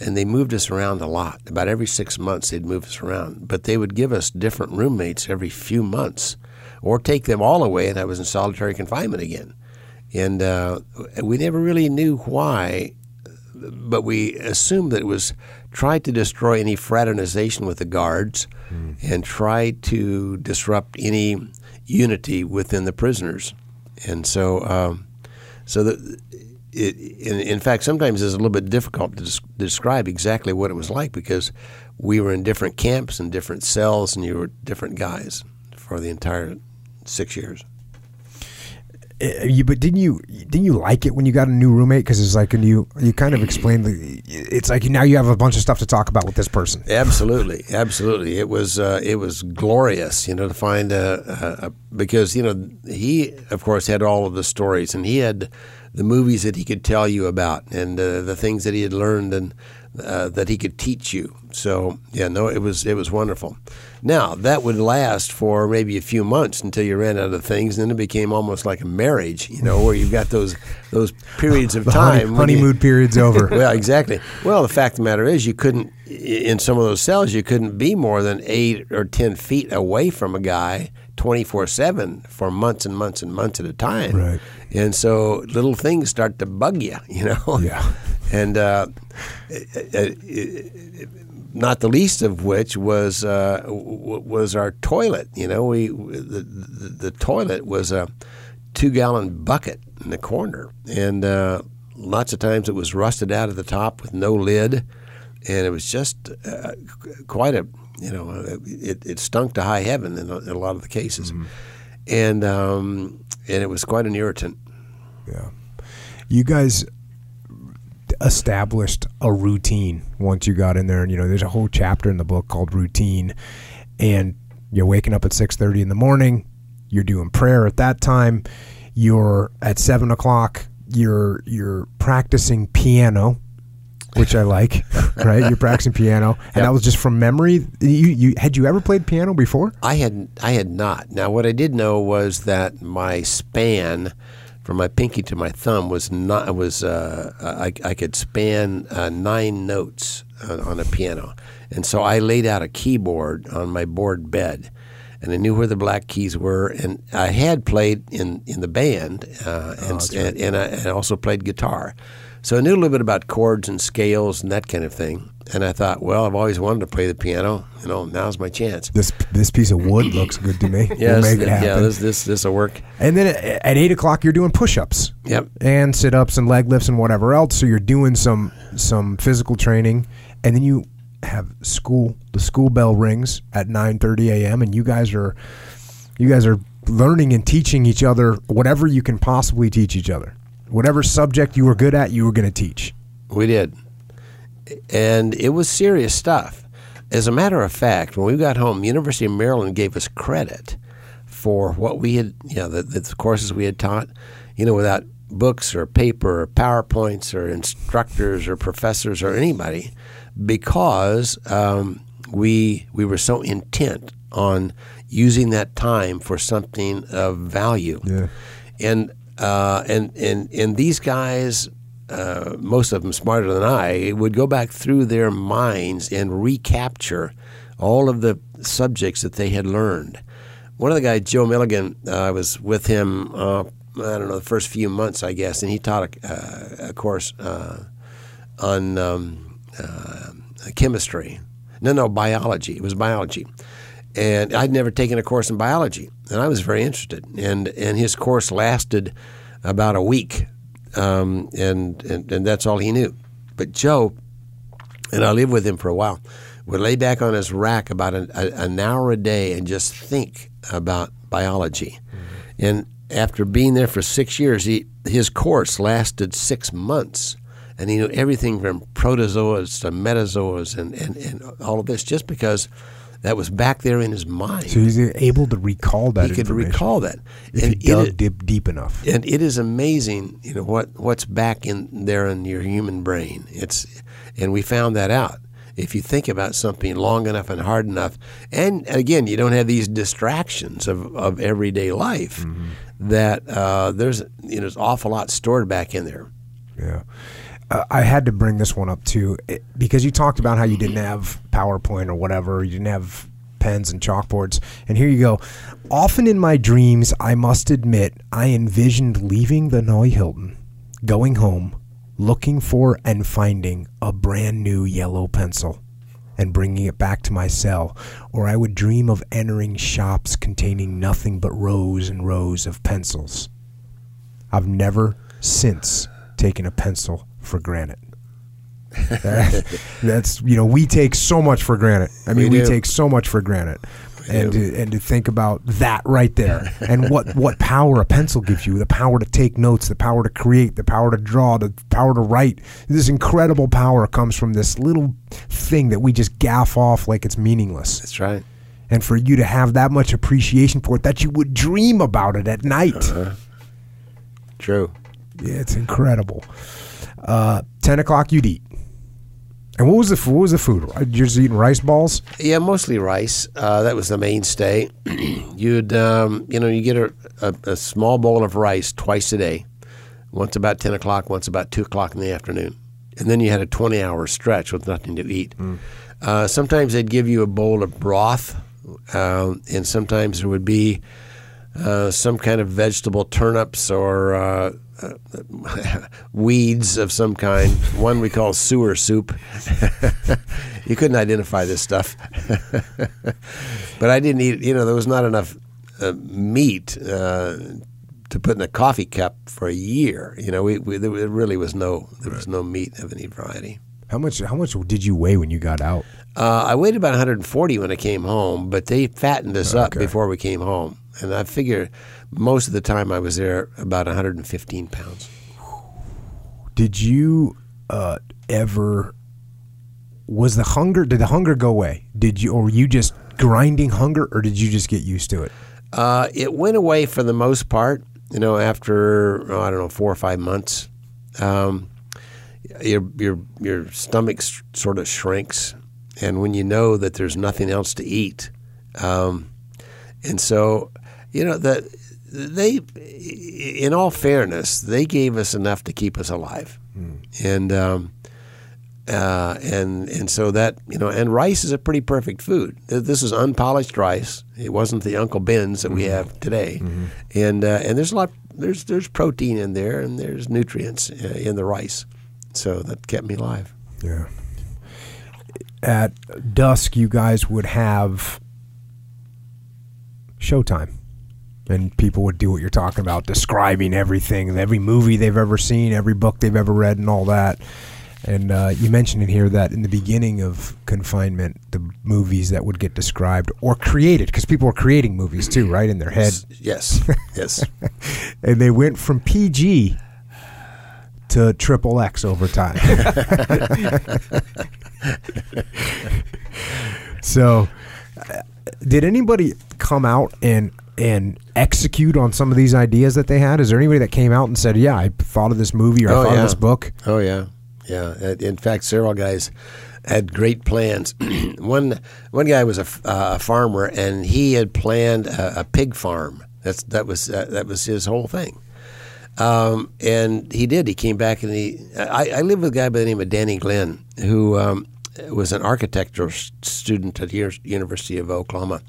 and they moved us around a lot. About every six months, they'd move us around, but they would give us different roommates every few months, or take them all away, and I was in solitary confinement again. And uh, we never really knew why but we assumed that it was tried to destroy any fraternization with the guards mm. and try to disrupt any unity within the prisoners. And so, um, so that it, in, in, fact, sometimes it's a little bit difficult to des- describe exactly what it was like because we were in different camps and different cells, and you were different guys for the entire six years. Uh, you, but didn't you didn't you like it when you got a new roommate? Because it's like, and you you kind of explained the, it's like now you have a bunch of stuff to talk about with this person. Absolutely, absolutely. It was uh, it was glorious, you know, to find a, a, because you know he of course had all of the stories and he had the movies that he could tell you about and uh, the things that he had learned and uh, that he could teach you. So yeah, no, it was it was wonderful. Now that would last for maybe a few months until you ran out of things, and then it became almost like a marriage, you know, where you've got those those periods of (laughs) time. Honey, honeymoon you, periods over. (laughs) well, exactly. Well, the fact of the matter is, you couldn't in some of those cells, you couldn't be more than eight or ten feet away from a guy 24 7 for months and months and months at a time. Right. And so little things start to bug you, (laughs) you know? Yeah. and uh, it, it, it, not the least of which was uh, was our toilet. You know, we the, the, the toilet was a two gallon bucket in the corner, and uh, lots of times it was rusted out at the top with no lid, and it was just uh, quite a you know it, it stunk to high heaven in a, in a lot of the cases, mm-hmm. and um, and it was quite an irritant. Yeah, you guys established a routine once you got in there. And you know, there's a whole chapter in the book called routine, and you're waking up at six thirty in the morning. You're doing prayer at that time. You're at seven o'clock. You're you're practicing piano, which I like. (laughs) right, you're practicing piano, and yep. that was just from memory. You, you had you ever played piano before? I had I had not. Now, what I did know was that my span from my pinky to my thumb was not was uh, I, I could span uh, nine notes on, on, a piano, and so I laid out a keyboard on my board bed, and I knew where the black keys were, and I had played in in the band, uh, and, oh, and, and, I, and I also played guitar, so I knew a little bit about chords and scales and that kind of thing. And I thought, well, I've always wanted to play the piano. You know, now's my chance. This this piece of wood looks good to me. (laughs) yes, we'll yeah, this this this will work. And then at eight o'clock, you're doing push-ups. Yep. And sit-ups and leg lifts and whatever else. So you're doing some some physical training, and then you have school. The school bell rings at nine thirty a.m. and you guys are you guys are learning and teaching each other whatever you can possibly teach each other whatever subject you were good at, you were going to teach. We did. And it was serious stuff. As a matter of fact, when we got home, University of Maryland gave us credit for what we had, you know, the, the courses we had taught, you know, without books or paper or PowerPoints or instructors or professors or anybody, because um, we we were so intent on using that time for something of value. Yeah. And uh, and, and, and these guys, uh, most of them smarter than I, would go back through their minds and recapture all of the subjects that they had learned. One of the guys, Joe Milligan, uh, I was with him uh, I don't know the first few months, I guess, and he taught a, uh, a course uh, on um, uh, chemistry. No, no, biology. It was biology, and I'd never taken a course in biology, and I was very interested. and And his course lasted about a week, um, and, and and that's all he knew. But Joe, and I lived with him for a while, would lay back on his rack about an, a, an hour a day and just think about biology. Mm-hmm. And after being there for six years, he, his course lasted six months. And he knew everything from protozoas to metazoas and, and, and all of this just because that was back there in his mind. So he's able to recall that. He could recall that if and he dug it, deep, deep enough. And it is amazing, you know what what's back in there in your human brain. It's and we found that out if you think about something long enough and hard enough, and again, you don't have these distractions of, of everyday life, mm-hmm. that uh, there's you know there's an awful lot stored back in there. Yeah. Uh, I had to bring this one up too because you talked about how you didn't have PowerPoint or whatever, you didn't have pens and chalkboards. And here you go. Often in my dreams, I must admit, I envisioned leaving the Hanoi Hilton, going home, looking for and finding a brand new yellow pencil and bringing it back to my cell, or I would dream of entering shops containing nothing but rows and rows of pencils. I've never since taken a pencil for granted. that's you know we take so much for granted. I mean we, we take so much for granted. And to, and to think about that right there (laughs) and what what power a pencil gives you the power to take notes the power to create the power to draw the power to write. This incredible power comes from this little thing that we just gaff off like it's meaningless. That's right. And for you to have that much appreciation for it that you would dream about it at night. Uh-huh. true. Yeah, it's incredible uh, 10 o'clock you'd eat and what was the what was the food? You're just eating rice balls? Yeah, mostly rice. Uh, that was the mainstay. (clears throat) You'd um, you know you get a, a, a, small bowl of rice twice a day, once about ten o'clock, once about two o'clock in the afternoon, and then you had a twenty hour stretch with nothing to eat. Mm. Uh, sometimes they'd give you a bowl of broth, uh, and sometimes there would be uh, some kind of vegetable turnips or uh, (laughs) weeds of some kind. One we call sewer soup. (laughs) you couldn't identify this stuff, (laughs) but I didn't eat. You know, there was not enough uh, meat uh, to put in a coffee cup for a year. You know, we, we there really was no there was no meat of any variety. How much how much did you weigh when you got out? Uh, I weighed about 140 when I came home, but they fattened us okay. up before we came home, and I figure most of the time I was there about 115 pounds. Did you uh, ever? Was the hunger? Did the hunger go away? Did you, or were you just grinding hunger, or did you just get used to it? Uh, it went away for the most part. You know, after oh, I don't know four or five months, um, your your your stomach sort of shrinks, and when you know that there's nothing else to eat, um, and so you know that they, in all fairness, they gave us enough to keep us alive, mm. and um, uh, and and so that you know, and rice is a pretty perfect food. This is unpolished rice. It wasn't the Uncle Ben's that mm-hmm. we have today, mm-hmm. and uh, and there's a lot. There's there's protein in there, and there's nutrients uh, in the rice, so that kept me alive. Yeah. At dusk, you guys would have showtime and people would do what you're talking about, describing everything, every movie they've ever seen, every book they've ever read, and all that. And uh, you mentioned in here that in the beginning of confinement, the movies that would get described or created, because people were creating movies too, right, in their head. Yes, yes. (laughs) and they went from PG to triple X over time. (laughs) so, uh, did anybody come out and and execute on some of these ideas that they had? Is there anybody that came out and said, "Yeah, I thought of this movie or oh, I thought yeah. of this book"? Oh yeah, yeah. In fact, several guys had great plans. (clears throat) one one guy was a, uh, a, farmer, and he had planned a, a pig farm. That's that was uh, that was his whole thing. Um, and he did. He came back and he. I, I lived with a guy by the name of Danny Glenn, who um, was an architectural student at the University of Oklahoma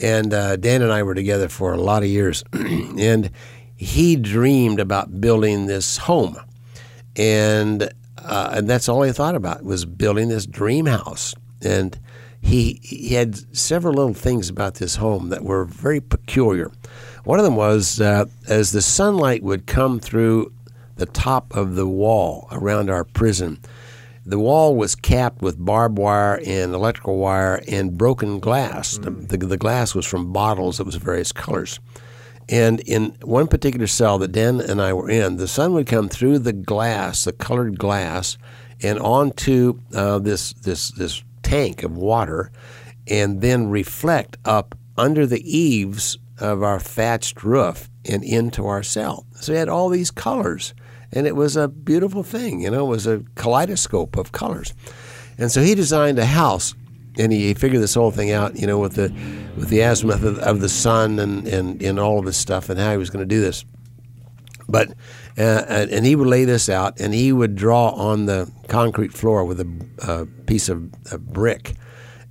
and uh, Dan and I were together for a lot of years, (clears throat) and he dreamed about building this home, and uh, and that's all he thought about was building this dream house. And he he had several little things about this home that were very peculiar. One of them was uh, as the sunlight would come through the top of the wall around our prison. The wall was capped with barbed wire and electrical wire and broken glass. Mm. The, the, the glass was from bottles that was various colors. And in one particular cell that Dan and I were in, the sun would come through the glass, the colored glass, and onto uh, this this this tank of water, and then reflect up under the eaves of our thatched roof and into our cell. So we had all these colors, and it was a beautiful thing. You know, it was a kaleidoscope of colors. And so he designed a house and he, figured this whole thing out, you know, with the with the azimuth of, of the sun and, and, and all of this stuff and how he was going to do this. But uh, and he would lay this out, and he would draw on the concrete floor with a uh, piece of, a brick,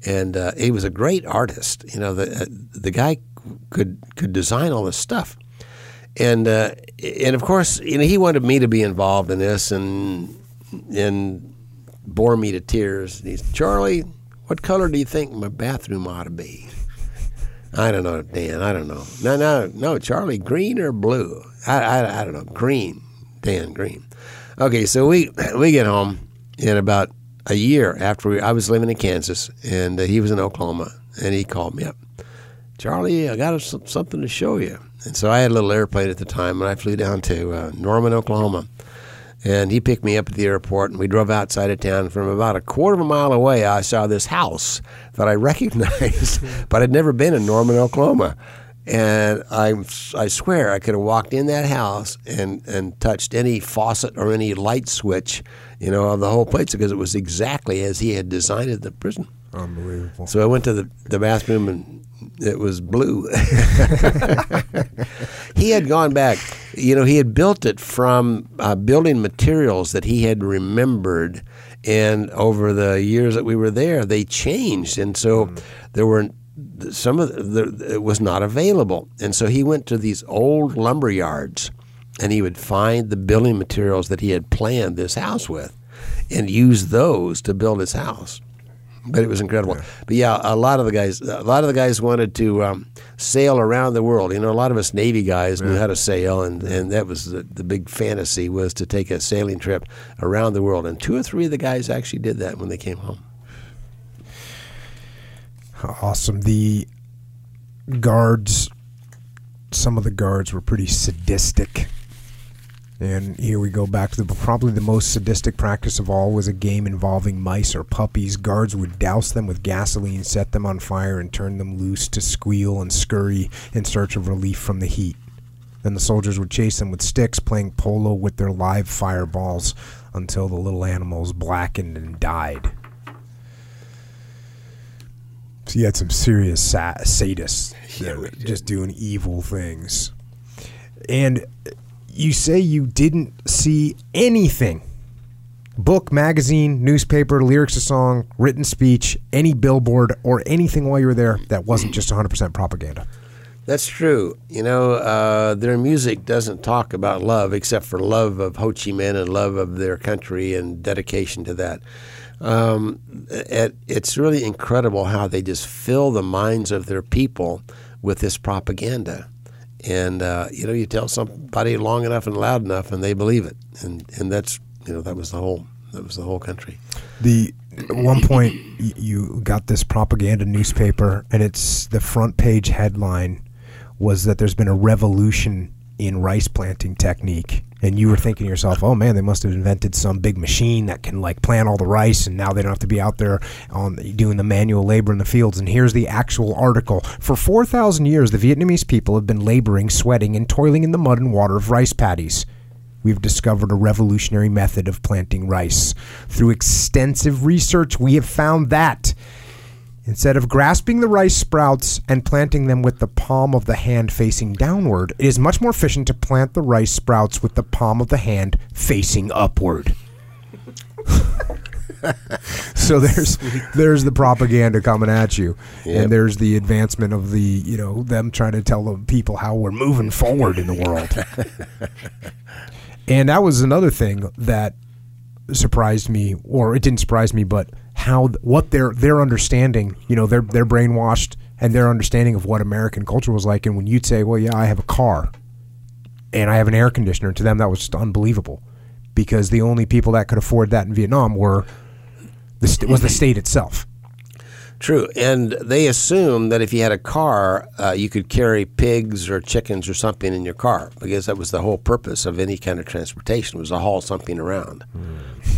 and uh, he was a great artist. You know, the uh, the guy could could design all this stuff, and uh, and of course, you know, he wanted me to be involved in this, and and bore me to tears. He's Charlie what color do you think my bathroom ought to be? I don't know, Dan. I don't know. No, no, no, Charlie. Green or blue? I, I, I don't know. Green, Dan. Green. Okay, so we we get home in about a year after we, I was living in Kansas, and uh, he was in Oklahoma, and he called me up. Charlie, I got something to show you. And so I had a little airplane at the time, and I flew down to uh, Norman, Oklahoma. And he picked me up at the airport, and we drove outside of town. From about a quarter of a mile away, I saw this house that I (laughs) recognized, but I'd never been in Norman, Oklahoma. And I, I swear I could have walked in that house and, and touched any faucet or any light switch, you know, of the whole place because it was exactly as he had designed it, the prison. Unbelievable. So I went to the, the bathroom and it was blue. (laughs) (laughs) he had gone back. You know, he had built it from uh, building materials that he had remembered, and over the years that we were there, they changed, and so mm. there were some of the, it was not available, and so he went to these old lumber yards, and he would find the building materials that he had planned this house with, and use those to build his house but it was incredible. Yeah. But yeah, a lot of the guys, a lot of the guys wanted to um, sail around the world. You know, a lot of us Navy guys yeah. knew how to sail, and, and that was the, the big fantasy was to take a sailing trip around the world. And two or three of the guys actually did that when they came home. Awesome. The guards, some of the guards were pretty sadistic and here we go back to the, probably the most sadistic practice of all was a game involving mice or puppies. Guards would douse them with gasoline, set them on fire, and turn them loose to squeal and scurry in search of relief from the heat. Then the soldiers would chase them with sticks, playing polo with their live fireballs until the little animals blackened and died. So you had some serious sa- sadists yeah, just doing evil things. And you say you didn't see anything book, magazine, newspaper, lyrics of song, written speech, any billboard, or anything while you were there that wasn't just 100% propaganda. That's true. You know, uh, their music doesn't talk about love except for love of Ho Chi Minh and love of their country and dedication to that. Um, it, it's really incredible how they just fill the minds of their people with this propaganda and uh, you know you tell somebody long enough and loud enough and they believe it. And and that's you know that was the whole that was the whole country. The at one point you got this propaganda newspaper and it's the front page headline was that there's been a revolution in rice planting technique and you were thinking to yourself, "Oh man, they must have invented some big machine that can like plant all the rice, and now they don't have to be out there on doing the manual labor in the fields." And here's the actual article: For four thousand years, the Vietnamese people have been laboring, sweating, and toiling in the mud and water of rice paddies. We've discovered a revolutionary method of planting rice. Through extensive research, we have found that Instead of grasping the rice sprouts and planting them with the palm of the hand facing downward, it is much more efficient to plant the rice sprouts with the palm of the hand facing upward. (laughs) so there's there's the propaganda coming at you, Yep. and there's the advancement of the you know them trying to tell the people how we're moving forward in the world. (laughs) and that was another thing that surprised me, or it didn't surprise me, but how what their their understanding, you know, they're they're brainwashed and their understanding of what American culture was like. And when you'd say, "Well, yeah, I have a car and I have an air conditioner," to them that was just unbelievable because the only people that could afford that in Vietnam were the st- was the state itself. True, and they assumed that if you had a car, uh, you could carry pigs or chickens or something in your car because that was the whole purpose of any kind of transportation was to haul something around.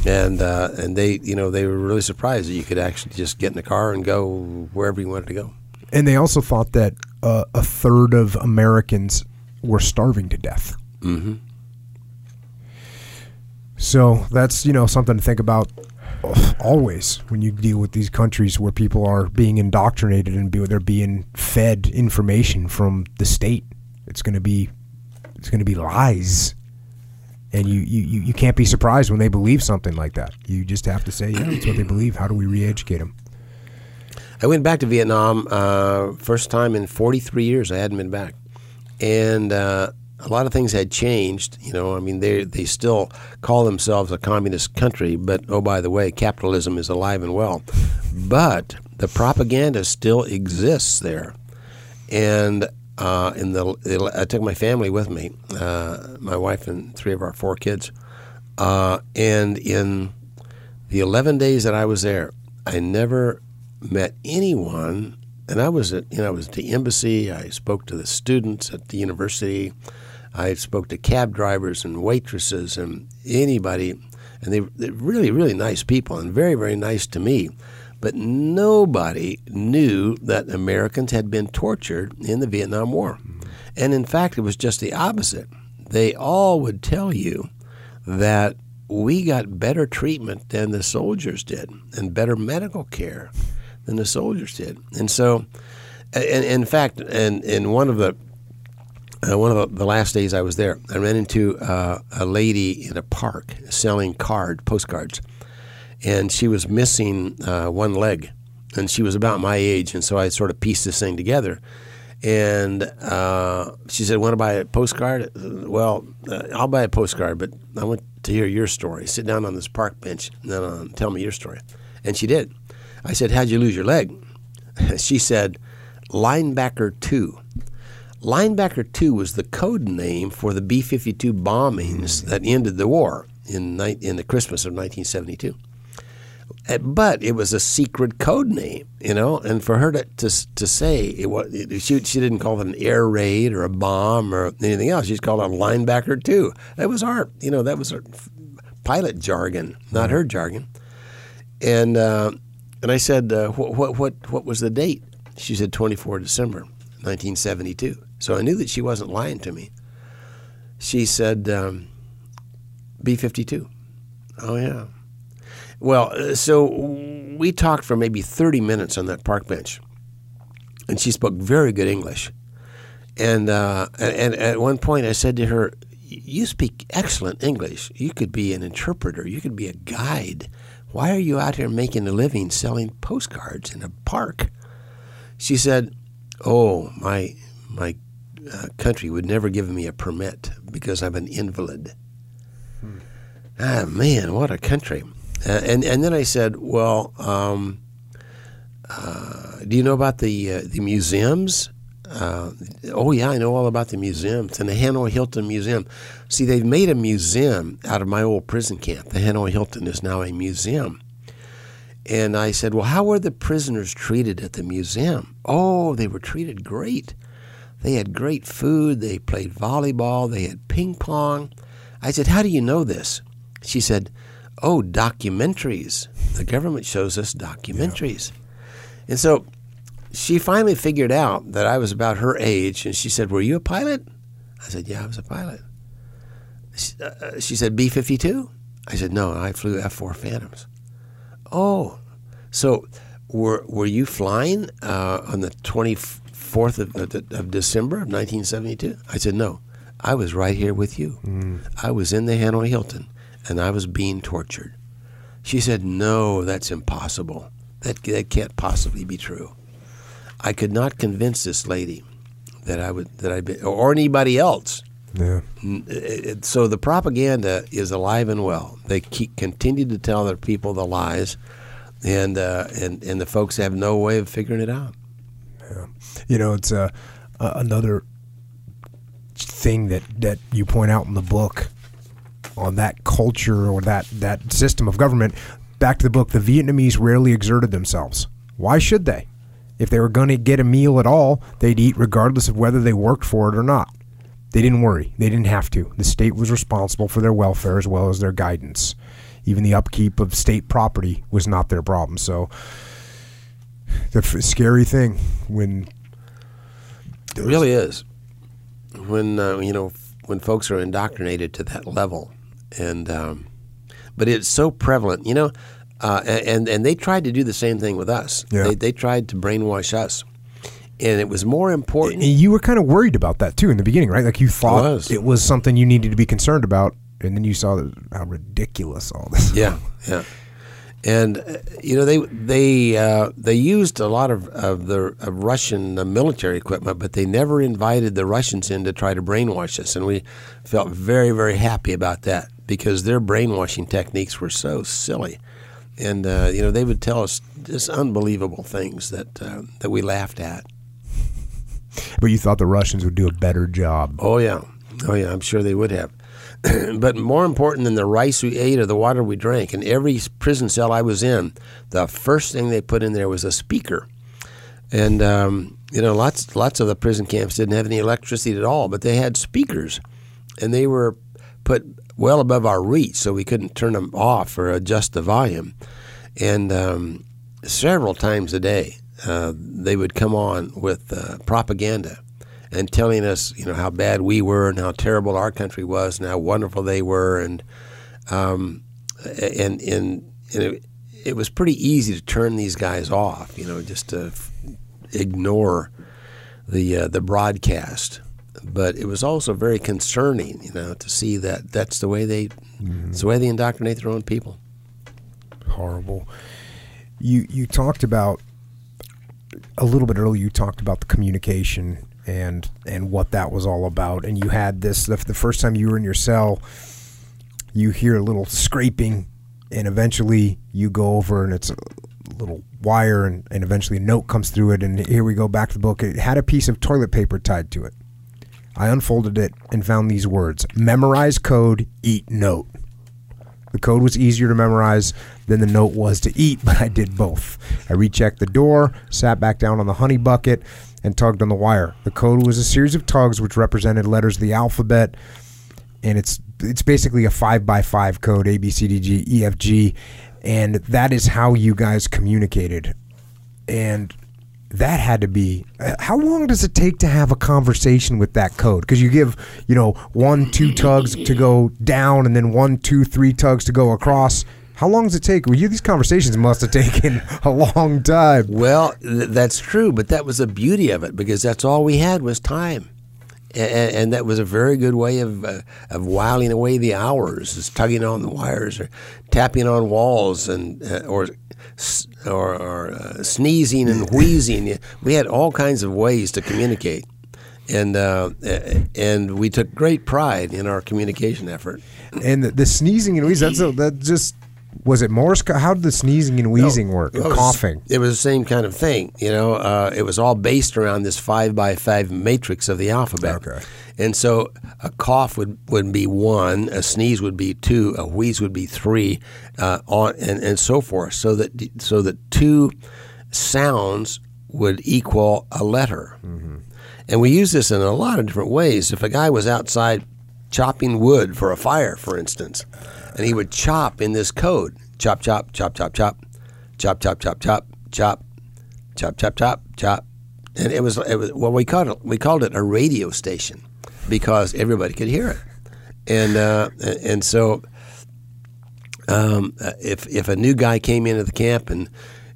And uh, and they, you know, they were really surprised that you could actually just get in the car and go wherever you wanted to go. And they also thought that uh, a third of Americans were starving to death. Mm-hmm. So that's you know something to think about always when you deal with these countries where people are being indoctrinated and be, they're being fed information from the state. It's going to be it's going to be lies, and you, you you can't be surprised when they believe something like that. You just have to say, yeah, that's what they believe. How do we re-educate them? I went back to Vietnam uh, first time in 43 years. I hadn't been back, and uh, a lot of things had changed. You know, I mean, they they still call themselves a communist country, but oh by the way, capitalism is alive and well. But the propaganda still exists there, and uh, in the I took my family with me, uh, my wife and three of our four kids, uh, and in the 11 days that I was there, I never met anyone. And I was at, you know, I was at the embassy. I spoke to the students at the university. I spoke to cab drivers and waitresses and anybody, and they they're really, really nice people and very, very nice to me. But nobody knew that Americans had been tortured in the Vietnam War. Mm. And in fact, it was just the opposite. They all would tell you that we got better treatment than the soldiers did and better medical care than the soldiers did. And so, and, in fact, and in one of the uh, one of the, last days I was there, I ran into uh, a lady in a park selling card postcards, and she was missing uh, one leg, and she was about my age, and so I sort of pieced this thing together. And uh, she said, "Want to buy a postcard? Well, uh, I'll buy a postcard, but I want to hear your story. Sit down on this park bench and then uh, tell me your story." And she did. I said, "How'd you lose your leg?" (laughs) she said, "Linebacker two." Linebacker 2 was the code name for the B 52 bombings that ended the war in, in the Christmas of 1972. Uh, But it was a secret code name, you know, and for her to, to, to say it was, it, she, she didn't call it an air raid or a bomb or anything else. She just called it a linebacker 2. That was our, you know, that was our pilot jargon, not her jargon. And uh, and I said, uh, what, what what what was the date? She said 24 December 1972. So I knew that she wasn't lying to me. She said um, B52. Oh yeah. Well, uh, so we talked for maybe 30 minutes on that park bench, and she spoke very good English. And uh, and at one point, I said to her, "You speak excellent English. You could be an interpreter. You could be a guide. Why are you out here making a living selling postcards in a park?" She said, "Oh, my my uh, country would never give me a permit because I'm an invalid." Ah, man, what a country! Uh, and and then I said, "Well, um, uh, do you know about the uh, the museums?" Uh, oh yeah, I know all about the museums and the Hanoi Hilton Museum. See, they've made a museum out of my old prison camp. The Hanoi Hilton is now a museum. And I said, "Well, how were the prisoners treated at the museum?" Oh, they were treated great. They had great food. They played volleyball. They had ping pong. I said, "How do you know this?" She said, "Oh, documentaries. The government shows us documentaries." And so she finally figured out that I was about her age, and she said, "Were you a pilot?" I said, "Yeah, I was a pilot." She, uh, she said, "B fifty two? I said, "No, I flew F four Phantoms." Oh, so were were you flying uh, on the twenty fourth of, of, of December of nineteen seventy two? I said, "No, I was right here with you. I was in the Hanoi Hilton, and I was being tortured." She said, "No, that's impossible. That that can't possibly be true." I could not convince this lady that I would that I be, or anybody else. Yeah. N- it- it- So the propaganda is alive and well. They keep continue to tell their people the lies, and uh, and and the folks have no way of figuring it out. You know, it's uh, uh, another thing that, that you point out in the book on that culture or that, that system of government. Back to the book, the Vietnamese rarely exerted themselves. Why should they? If they were going to get a meal at all, they'd eat regardless of whether they worked for it or not. They didn't worry. They didn't have to. The state was responsible for their welfare as well as their guidance. Even the upkeep of state property was not their problem. So, the f- scary thing when It really is. When uh, you know when folks are indoctrinated to that level, and um, but it's so prevalent, you know, uh, and and they tried to do the same thing with us. Yeah. They, they tried to brainwash us, and it was more important. And you were kind of worried about that too in the beginning, right? Like you thought was. it was something you needed to be concerned about, and then you saw how ridiculous all this. Yeah, (laughs) yeah. And uh, you know they they uh, they used a lot of of the of Russian military equipment, but they never invited the Russians in to try to brainwash us, and we felt very very happy about that because their brainwashing techniques were so silly, and uh, you know they would tell us just unbelievable things that uh, that we laughed at. But you thought the Russians would do a better job. Oh yeah, oh yeah, I'm sure they would have. (clears throat) but more important than the rice we ate or the water we drank, in every prison cell I was in, the first thing they put in there was a speaker. And um, you know, lots lots of the prison camps didn't have any electricity at all, but they had speakers, and they were put well above our reach, so we couldn't turn them off or adjust the volume. And um, several times a day, uh, they would come on with uh, propaganda and telling us, you know, how bad we were and how terrible our country was and how wonderful they were, and um, and and, and it, it was pretty easy to turn these guys off, you know, just to f- ignore the uh, the broadcast. But it was also very concerning, you know, to see that that's the way they, it's the way they indoctrinate their own people. Horrible. You you talked about a little bit earlier. You talked about the communication and and what that was all about. And you had this the, the first time you were in your cell. You hear a little scraping, and eventually you go over, and it's a little wire, and, and eventually a note comes through it. And here we go back to the book. It had a piece of toilet paper tied to it. I unfolded it and found these words: "Memorize code, eat note." The code was easier to memorize than the note was to eat, (laughs) but I did both. I rechecked the door, sat back down on the honey bucket, and tugged on the wire. The code was a series of tugs which represented letters of the alphabet, and it's it's basically a five by five code A B C D G E F G, and that is how you guys communicated. And that had to be uh, how long does it take to have a conversation with that code because you give you know one two tugs to go down and then one two three tugs to go across how long does it take well you these conversations must have taken (laughs) a long time Well, th- that's true, but that was the beauty of it because that's all we had was time. And, and that was a very good way of uh, of whiling away the hours, is tugging on the wires or tapping on walls and uh, or or, or uh, sneezing and wheezing. We had all kinds of ways to communicate, and uh, and we took great pride in our communication effort. and the, the sneezing and wheezing that's a, that just was it Morse co- how did the sneezing and wheezing work It was- coughing It was the same kind of thing. You know, uh, it was all based around this five by five matrix of the alphabet. Okay. And so a cough would, would be one, a sneeze would be two, a wheeze would be three, uh, on and, and so forth. So that so that two sounds would equal a letter. And we use this in a lot of different ways. If a guy was outside chopping wood for a fire, for instance, and he would chop in this code chop, chop, chop, chop, chop, chop, chop, chop, chop, chop, chop, chop, chop, chop. And it was, it was well, we called it, we called it a radio station because everybody could hear it. And, uh, and so um, uh, if if a new guy came into the camp and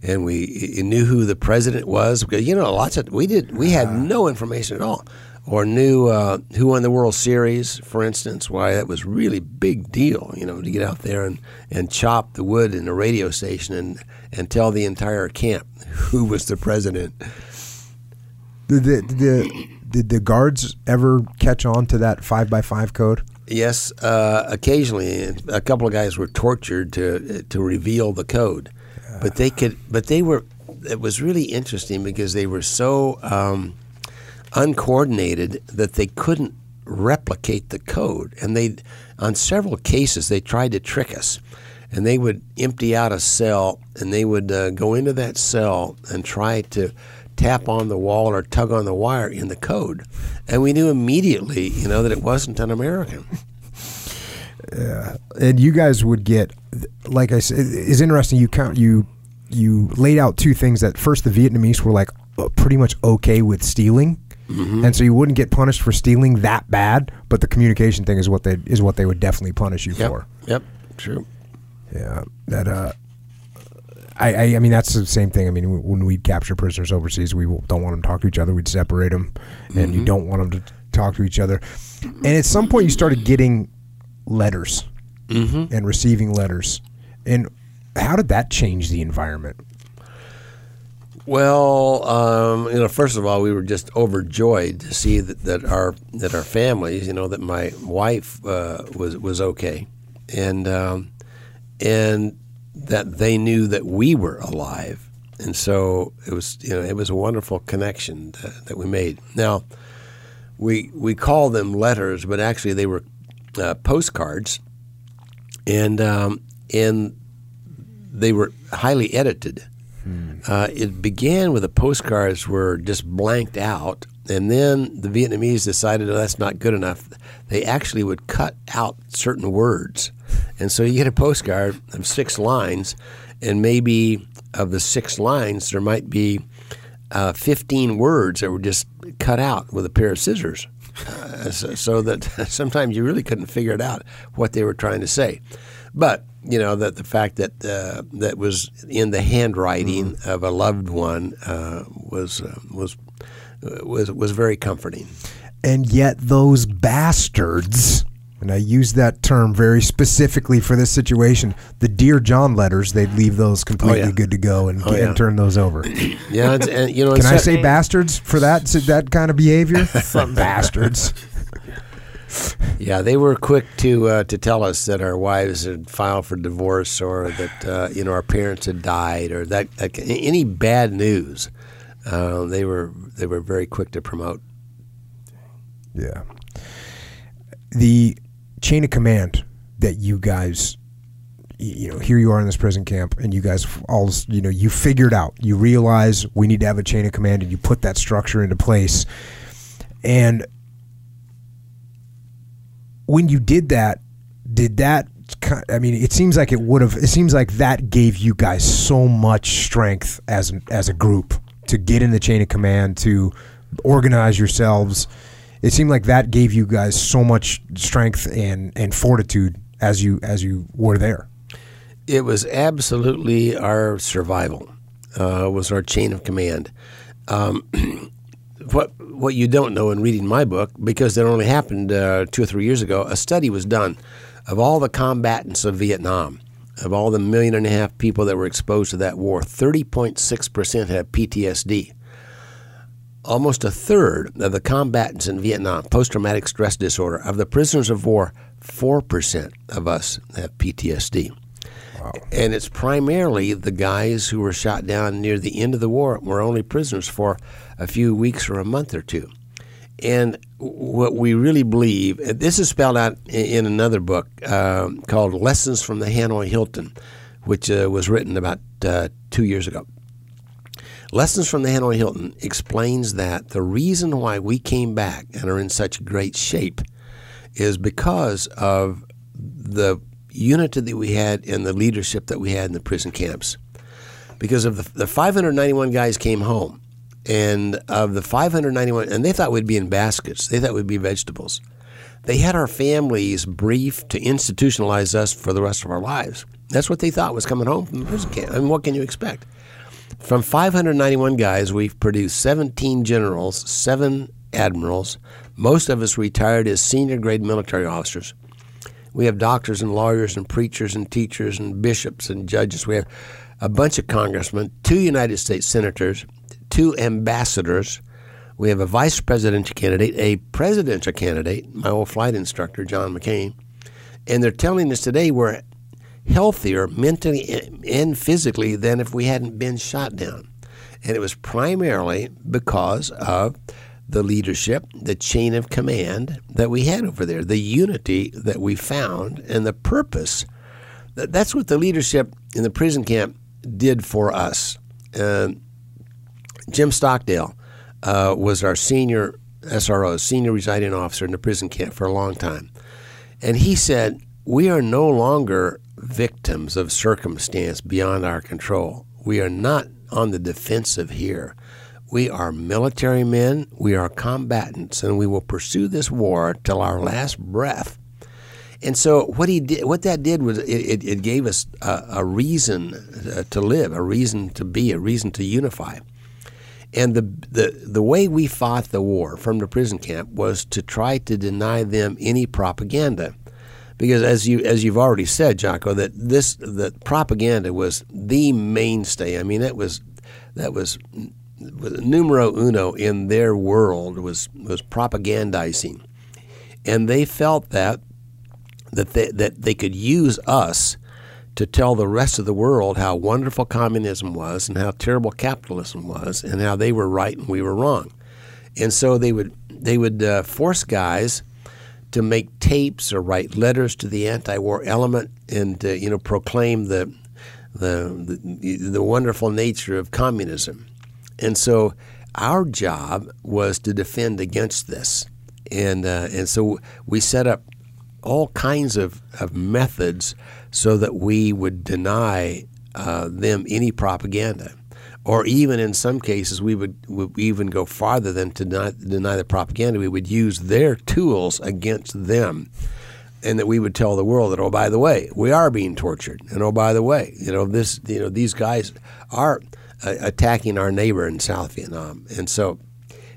and we knew who the president was because you know lots of we did we had no information at all. Or knew uh, who won the World Series, for instance. Why that was really big deal, you know, to get out there and, and chop the wood in a radio station and, and tell the entire camp who was the president. Did the, did the did the guards ever catch on to that five by five code? Yes, uh, occasionally a couple of guys were tortured to to reveal the code, but they could. But they were. It was really interesting because they were so um, uncoordinated that they couldn't replicate the code, and they, on several cases, they tried to trick us, and they would empty out a cell, and they would uh, go into that cell and try to tap on the wall or tug on the wire in the code, and we knew immediately, you know, that it wasn't an American. (laughs) Yeah. and you guys would get like I said it's interesting you count you you laid out two things that first the Vietnamese were like pretty much okay with stealing Mm-hmm. and so you wouldn't get punished for stealing that bad but the communication thing is what they is what they would definitely punish you Yep. for Yep. True. yeah that uh I, I, I mean that's the same thing. I mean when we capture prisoners overseas, we don't want them to talk to each other. We'd separate them, and you mm-hmm. don't want them to talk to each other. And at some point, you started getting letters mm-hmm. and receiving letters. And how did that change the environment? Well, um, you know, first of all, we were just overjoyed to see that, that our that our families, you know, that my wife uh, was was okay, and um, and that they knew that we were alive, and so it was you know it was a wonderful connection that, we made. Now, we we call them letters, but actually they were uh, postcards, and um, and they were highly edited. Uh, it began with the postcards were just blanked out, and then the Vietnamese decided oh, that's not good enough. They actually would cut out certain words, and so you get a postcard of six lines, and maybe of the six lines there might be uh, 15 words that were just cut out with a pair of scissors, uh, so, so that (laughs) sometimes you really couldn't figure it out what they were trying to say. But you know that the fact that uh, that was in the handwriting of a loved one uh, was uh, was was was very comforting. And yet, those bastards, and I use that term very specifically for this situation, the Dear John letters, they'd leave those completely Oh, yeah. good to go and, Oh, yeah. and turn those over. Yeah, and, and, you know. Can I say bastards for that that kind of behavior? (laughs) bastards. Yeah, they were quick to uh, to tell us that our wives had filed for divorce, or that uh, you know our parents had died, or that, that any bad news. Uh, they were they were very quick to promote. Yeah. The chain of command that you guys, you know, here you are in this prison camp, and you guys all, you know, you figured out, you realize we need to have a chain of command, and you put that structure into place. And when you did that, did that? I mean, it seems like it would have. It seems like that gave you guys so much strength as as a group to get in the chain of command to organize yourselves. It seemed like that gave you guys so much strength and and fortitude as you as you were there. It was absolutely our survival. Uh, was our chain of command. Um, (clears throat) what what you don't know in reading my book, because it only happened uh, two or three years ago, a study was done of all the combatants of Vietnam, of all the million and a half people that were exposed to that war. Thirty point six percent have PTSD. Almost a third of the combatants in Vietnam, post traumatic stress disorder, of the prisoners of war, four percent of us have PTSD. And it's primarily the guys who were shot down near the end of the war were only prisoners for a few weeks or a month or two. And what we really believe, this is spelled out in another book um, called Lessons from the Hanoi Hilton, which uh, was written about uh, two years ago. Lessons from the Hanoi Hilton explains that the reason why we came back and are in such great shape is because of the unity that we had and the leadership that we had in the prison camps. Because of the, the 591 guys came home, and of the 591, and they thought we'd be in baskets, they thought we'd be vegetables. They had our families briefed to institutionalize us for the rest of our lives. That's what they thought was coming home from the prison camp. I mean, what can you expect? From 591 guys, we've produced 17 generals, seven admirals. Most of us retired as senior grade military officers. We have doctors and lawyers and preachers and teachers and bishops and judges. We have a bunch of congressmen, two United States senators, two ambassadors. We have a vice presidential candidate, a presidential candidate, my old flight instructor, John McCain. And they're telling us today we're healthier mentally and physically than if we hadn't been shot down. And it was primarily because of the leadership, the chain of command that we had over there, the unity that we found, and the purpose. That's what the leadership in the prison camp did for us. Uh, Jim Stockdale uh, was our senior SRO, senior residing officer in the prison camp for a long time. And he said, We are no longer victims of circumstance beyond our control. We are not on the defensive here. We are military men, we are combatants, and we will pursue this war till our last breath. And so, what he did, what that did was, it, it gave us a, a reason uh, to live, a reason to be, a reason to unify. And the, the the way we fought the war from the prison camp was to try to deny them any propaganda, because as you as you've already said, Jocko, that this the propaganda was the mainstay. I mean, that was that was numero uno in their world was was propagandizing, and they felt that that they, that they could use us to tell the rest of the world how wonderful communism was and how terrible capitalism was and how they were right and we were wrong, and so they would they would uh, force guys to make tapes or write letters to the anti-war element and uh, you know proclaim the the, the, the wonderful nature of communism. And so our job was to defend against this. And, uh, and so we set up all kinds of, of methods so that we would deny uh, them any propaganda. Or even in some cases, we would, would even go farther than to deny, deny the propaganda. We would use their tools against them and that we would tell the world that oh by the way we are being tortured and oh by the way you know this you know these guys are attacking our neighbor in South Vietnam and so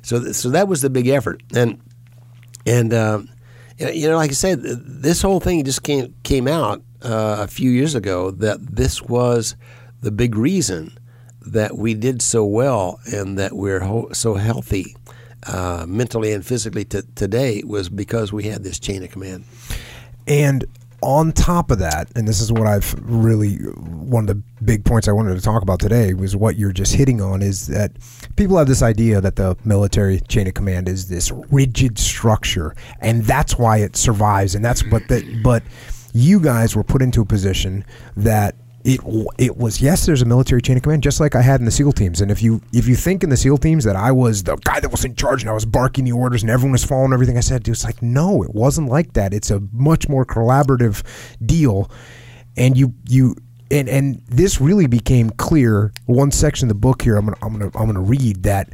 so so that was the big effort and and um, you know like I said this whole thing just came came out uh, a few years ago that this was the big reason that we did so well and that we're ho- so healthy uh, mentally and physically t- today was because we had this chain of command. And on top of that, and this is what I've really one of the big points I wanted to talk about today was what you're just hitting on is that people have this idea that the military chain of command is this rigid structure, and that's why it survives, and that's but that but you guys were put into a position that it it was yes there's a military chain of command just like I had in the SEAL teams. And if you if you think in the SEAL teams that I was the guy that was in charge and I was barking the orders and everyone was following everything I said it's like no it wasn't like that. It's a much more collaborative deal. And you you and and this really became clear one section of the book here I'm gonna I'm gonna I'm gonna read that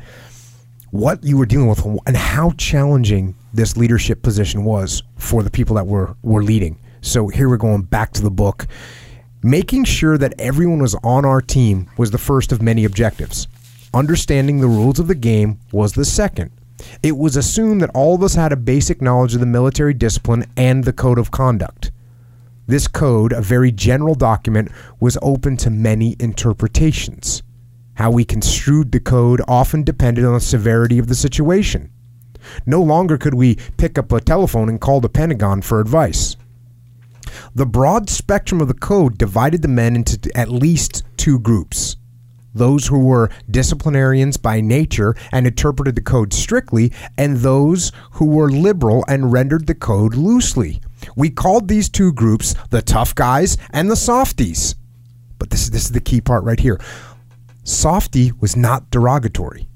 what you were dealing with and how challenging this leadership position was for the people that were were leading. So here we're going back to the book Making sure that everyone was on our team was the first of many objectives. Understanding the rules of the game was the second. It was assumed that all of us had a basic knowledge of the military discipline and the code of conduct. This code, a very general document, was open to many interpretations. How we construed the code often depended on the severity of the situation. No longer could we pick up a telephone and call the Pentagon for advice. The broad spectrum of the code divided the men into at least two groups those who were disciplinarians by nature and interpreted the code strictly, and those who were liberal and rendered the code loosely. We called these two groups the tough guys and the softies. But this, this is the key part right here. Softy was not derogatory.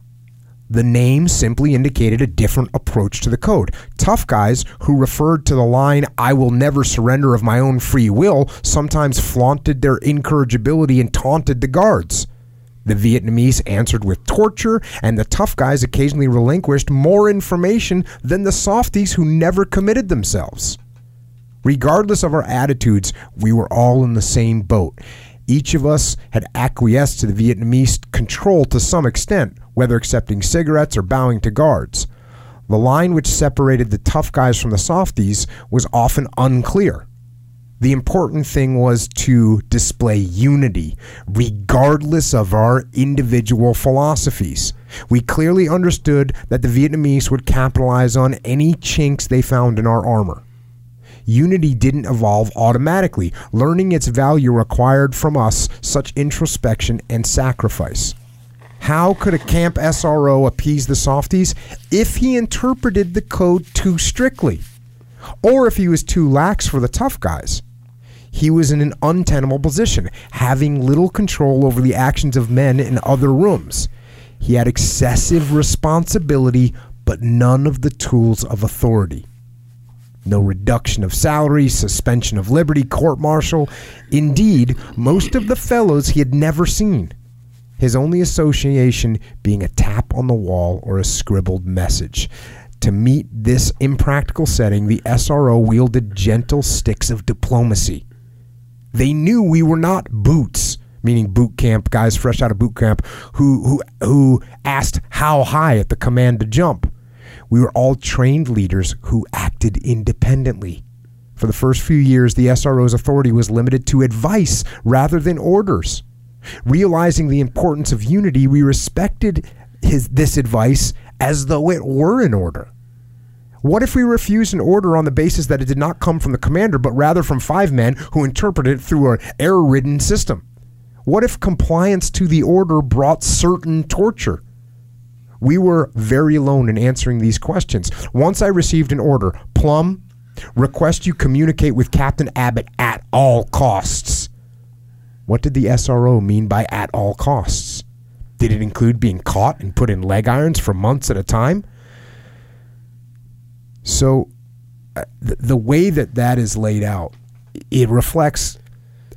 The name simply indicated a different approach to the code. Tough guys who referred to the line, I will never surrender of my own free will, sometimes flaunted their incorrigibility and taunted the guards. The Vietnamese answered with torture, and the tough guys occasionally relinquished more information than the softies who never committed themselves. Regardless of our attitudes, we were all in the same boat. Each of us had acquiesced to the Vietnamese control to some extent, whether accepting cigarettes or bowing to guards. The line which separated the tough guys from the softies was often unclear. The important thing was to display unity, regardless of our individual philosophies. We clearly understood that the Vietnamese would capitalize on any chinks they found in our armor. Unity didn't evolve automatically. Learning its value required from us such introspection and sacrifice. How could a camp SRO appease the softies if he interpreted the code too strictly? Or if he was too lax for the tough guys? He was in an untenable position, having little control over the actions of men in other rooms. He had excessive responsibility, but none of the tools of authority. No reduction of salary, suspension of liberty, court martial. Indeed, most of the fellows he had never seen. His only association being a tap on the wall or a scribbled message. To meet this impractical setting, the SRO wielded gentle sticks of diplomacy. They knew we were not boots, meaning boot camp guys fresh out of boot camp who who who asked how high at the command to jump. We were all trained leaders who acted independently. For the first few years, the SRO's authority was limited to advice rather than orders. Realizing the importance of unity, we respected his, this advice as though it were an order. What if we refused an order on the basis that it did not come from the commander, but rather from five men who interpreted it through an error ridden system? What if compliance to the order brought certain torture? We were very alone in answering these questions. Once I received an order Plumb, request you communicate with Captain Abbott at all costs. What did the SRO mean by at all costs? Did it include being caught and put in leg irons for months at a time? So, uh, the, the way that that is laid out, it reflects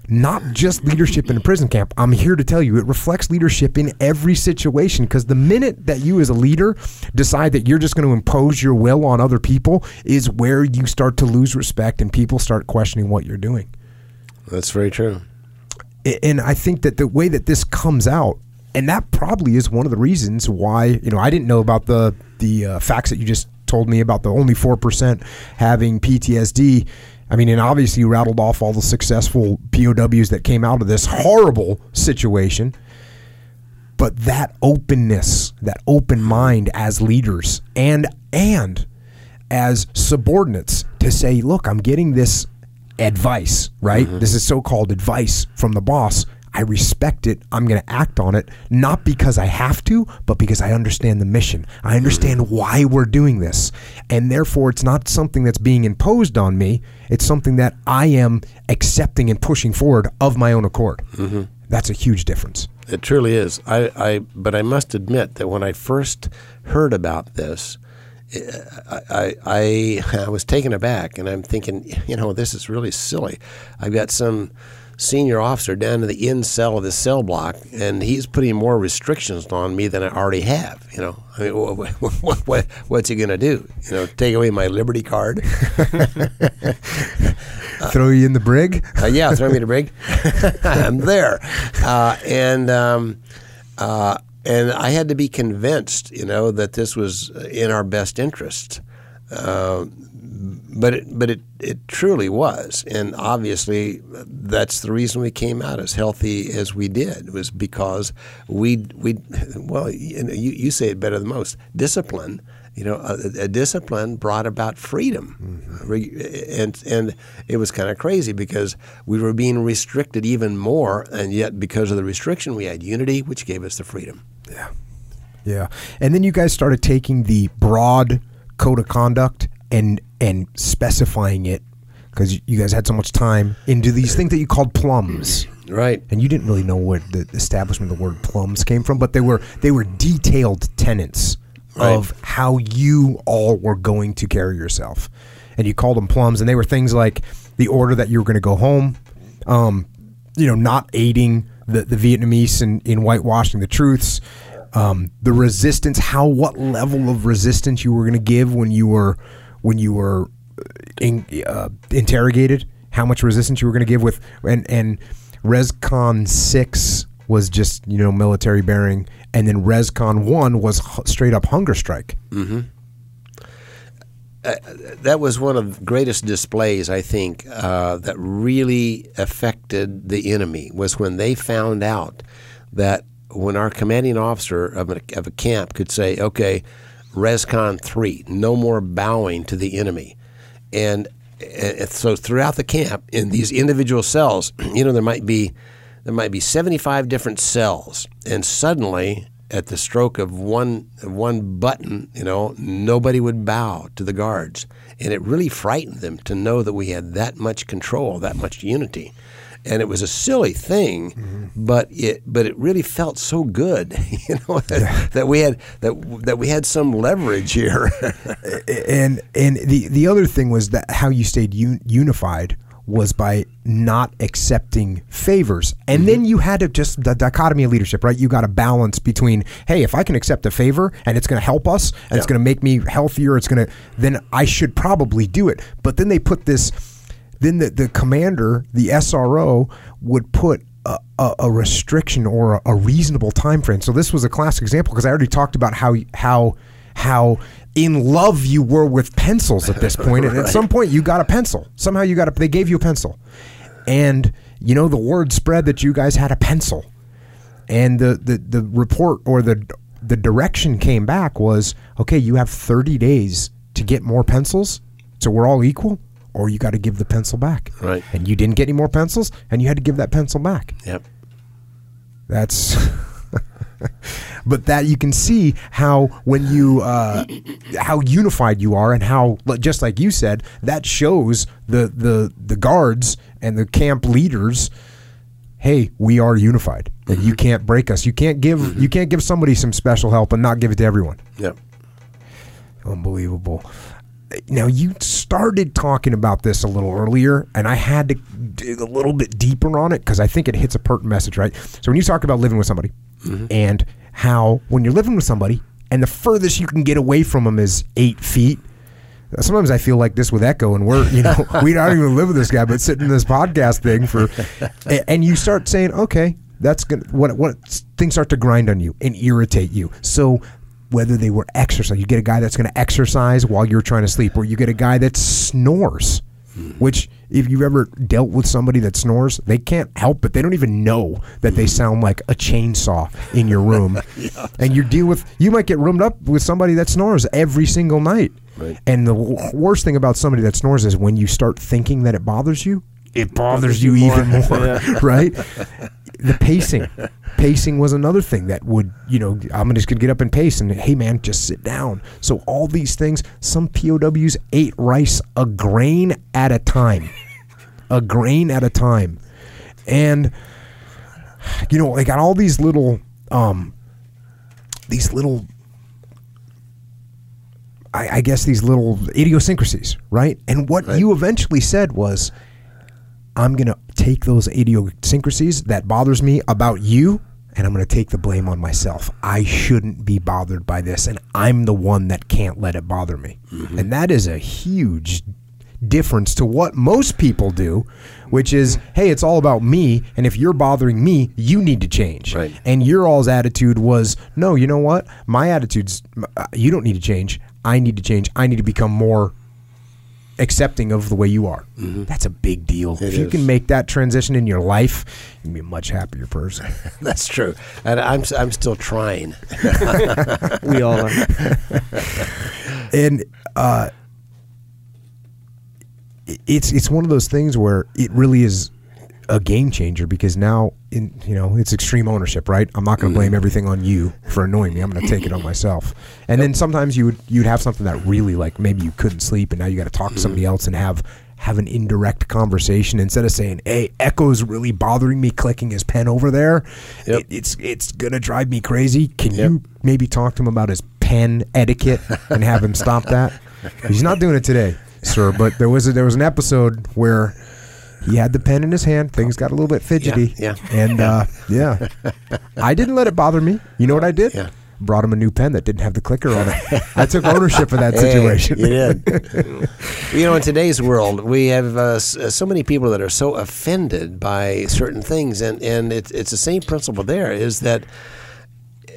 not just leadership in a prison camp. I'm here to tell you it reflects leadership in every situation because the minute that you, as a leader, decide that you're just going to impose your will on other people is where you start to lose respect and people start questioning what you're doing. That's very true. And I think that the way that this comes out, and that probably is one of the reasons why you know I didn't know about the the uh, facts that you just told me about the only four percent having PTSD. I mean, and obviously you rattled off all the successful POWs that came out of this horrible situation. But that openness, that open mind as leaders and and as subordinates to say, look, I'm getting this advice, right? Mm-hmm. This is so called advice from the boss. I respect it. I'm going to act on it, not because I have to, but because I understand the mission. I mm-hmm. understand why we're doing this. And therefore, it's not something that's being imposed on me. It's something that I am accepting and pushing forward of my own accord. Mm-hmm. That's a huge difference. It truly is. I, I, but I must admit that when I first heard about this, I, I, I, I was taken aback, and I'm thinking, you know, this is really silly. I've got some senior officer down in the in cell of the cell block, and he's putting more restrictions on me than I already have. You know, I mean, what, (laughs) what, what, what's he going to do? You know, take away my Liberty card? (laughs) Throw you in the brig? Uh, yeah, throw me in the brig. (laughs) I'm there, uh, and um, uh, and I had to be convinced, you know, that this was in our best interest. Uh, but it, but it, it truly was, and obviously that's the reason we came out as healthy as we did was because we we well you, you, you say it better than most discipline you know, a, a discipline brought about freedom, mm-hmm. and and it was kind of crazy because we were being restricted even more, and yet because of the restriction, we had unity, which gave us the freedom. Yeah, yeah. And then you guys started taking the broad code of conduct and and specifying it because you guys had so much time into these things that you called plums. Right. And you didn't really know where the establishment of the word plums came from, but they were they were detailed tenets Right. of how you all were going to carry yourself. And you called them plums, and they were things like the order that you were going to go home, um, you know, not aiding the, the Vietnamese in, in whitewashing the truths, um, the resistance, how what level of resistance you were going to give when you were when you were in, uh, interrogated, how much resistance you were going to give with, and and Rescon six was just you know military bearing, and then Rescon one was hu- straight up hunger strike. Uh, that was one of the greatest displays I think uh, that really affected the enemy was when they found out that when our commanding officer of a, of a camp could say, "Okay, Rescon three, no more bowing to the enemy," and, and so throughout the camp in these individual cells, (clears throat) you know, there might be there might be seventy five different cells, and suddenly at the stroke of one one button, you know, nobody would bow to the guards, and it really frightened them to know that we had that much control, that much unity. And it was a silly thing, mm-hmm. but it but it really felt so good, (laughs) you know, that, that we had that that we had some leverage here. (laughs) and and the the other thing was that how you stayed un- unified was by not accepting favors. And mm-hmm. then you had to just the dichotomy of leadership, right? You got to balance between, hey, if I can accept a favor and it's going to help us and yeah. it's going to make me healthier, it's going to, then I should probably do it. But then they put this, then the, the commander, the SRO, would put a, a, a restriction or a, a reasonable time frame. So this was a classic example because I already talked about how how how in love you were with pencils at this point. right. And at (laughs) some point, you got a pencil. Somehow you got a, they gave you a pencil. And, you know, the word spread that you guys had a pencil. And the, the, the report or the, the direction came back was okay, you have 30 days to get more pencils. So we're all equal or you got to give the pencil back. Right. And you didn't get any more pencils, and you had to give that pencil back. Yep. That's (laughs) (laughs) but that you can see how when you uh, how unified you are and how just like you said that shows the the the guards and the camp leaders hey we are unified. And you can't break us. You can't give mm-hmm. you can't give somebody some special help and not give it to everyone. Yep. Unbelievable. Now you started talking about this a little earlier and i had to dig a little bit deeper on it because i think it hits a pertinent message right? So when you talk about living with somebody mm-hmm. and how when you're living with somebody and the furthest you can get away from them is eight feet sometimes I feel like this with Echo, and we're you know (laughs) we don't even live with this guy, but sitting in this podcast thing for, (laughs) and you start saying, okay, that's gonna what what things start to grind on you and irritate you. So whether they were exercise. You get a guy that's going to exercise while you're trying to sleep, or you get a guy that snores, hmm. which if you've ever dealt with somebody that snores, they can't help it. They don't even know that they sound like a chainsaw in your room. (laughs) yeah. And you deal with, you might get roomed up with somebody that snores every single night. Right. And the worst thing about somebody that snores is when you start thinking that it bothers you, it bothers you even more, (laughs) yeah. (laughs) right? The pacing (laughs) pacing was another thing that would, you know, I'm just gonna get up and pace and hey man, just sit down. So all these things, some POWs ate rice a grain at a time. (laughs) a grain at a time. And you know, they got all these little um these little I, I guess these little idiosyncrasies, right? And what right. you eventually said was I'm going to take those idiosyncrasies that bothers me about you and I'm going to take the blame on myself. I shouldn't be bothered by this, and I'm the one that can't let it bother me. Mm-hmm. And that is a huge difference to what most people do, which is, hey, it's all about me, and if you're bothering me, you need to change. Right. And your all's attitude was, no, you know what? My attitude's, uh, you don't need to change. I need to change. I need to become more accepting of the way you are. Mm-hmm. That's a big deal. It if is. you can make that transition in your life, you can be a much happier person. (laughs) That's true. And I'm I'm still trying. (laughs) we all are. (laughs) and uh, it's it's one of those things where it really is a game changer because now in you know it's extreme ownership right i'm not going to blame mm-hmm. everything on you for annoying me i'm going to take it on myself and then sometimes you would you'd have something that really like maybe you couldn't sleep and now you got to talk to somebody mm-hmm. else and have have an indirect conversation instead of saying hey echo's really bothering me clicking his pen over there yep. it, it's it's going to drive me crazy can yep. you maybe talk to him about his pen etiquette and have him stop that (laughs) he's not doing it today sir but there was a, there was an episode where he had the pen in his hand. Things got a little bit fidgety. Yeah. yeah. And uh, yeah, I didn't let it bother me. You know what I did? Yeah. Brought him a new pen that didn't have the clicker on it. I took ownership of that hey, situation. you did. (laughs) you know, in today's world, we have uh, uh, so many people that are so offended by certain things, and and it's it's the same principle. There is that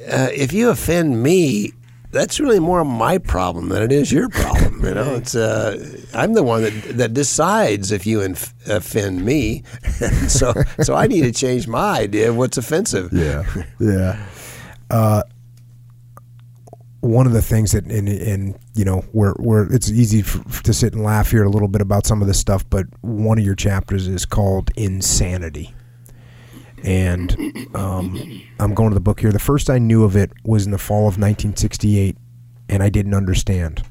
uh, if you offend me, that's really more my problem than it is your problem. You know, it's uh, I'm the one that that decides if you inf- offend me, (laughs) so so I need to change my idea of what's offensive. Yeah, yeah. Uh, one of the things that, and, and you know, where where it's easy f to sit and laugh here a little bit about some of this stuff, but one of your chapters is called insanity, and um, I'm going to the book here. The first I knew of it was in the fall of 1968, and I didn't understand.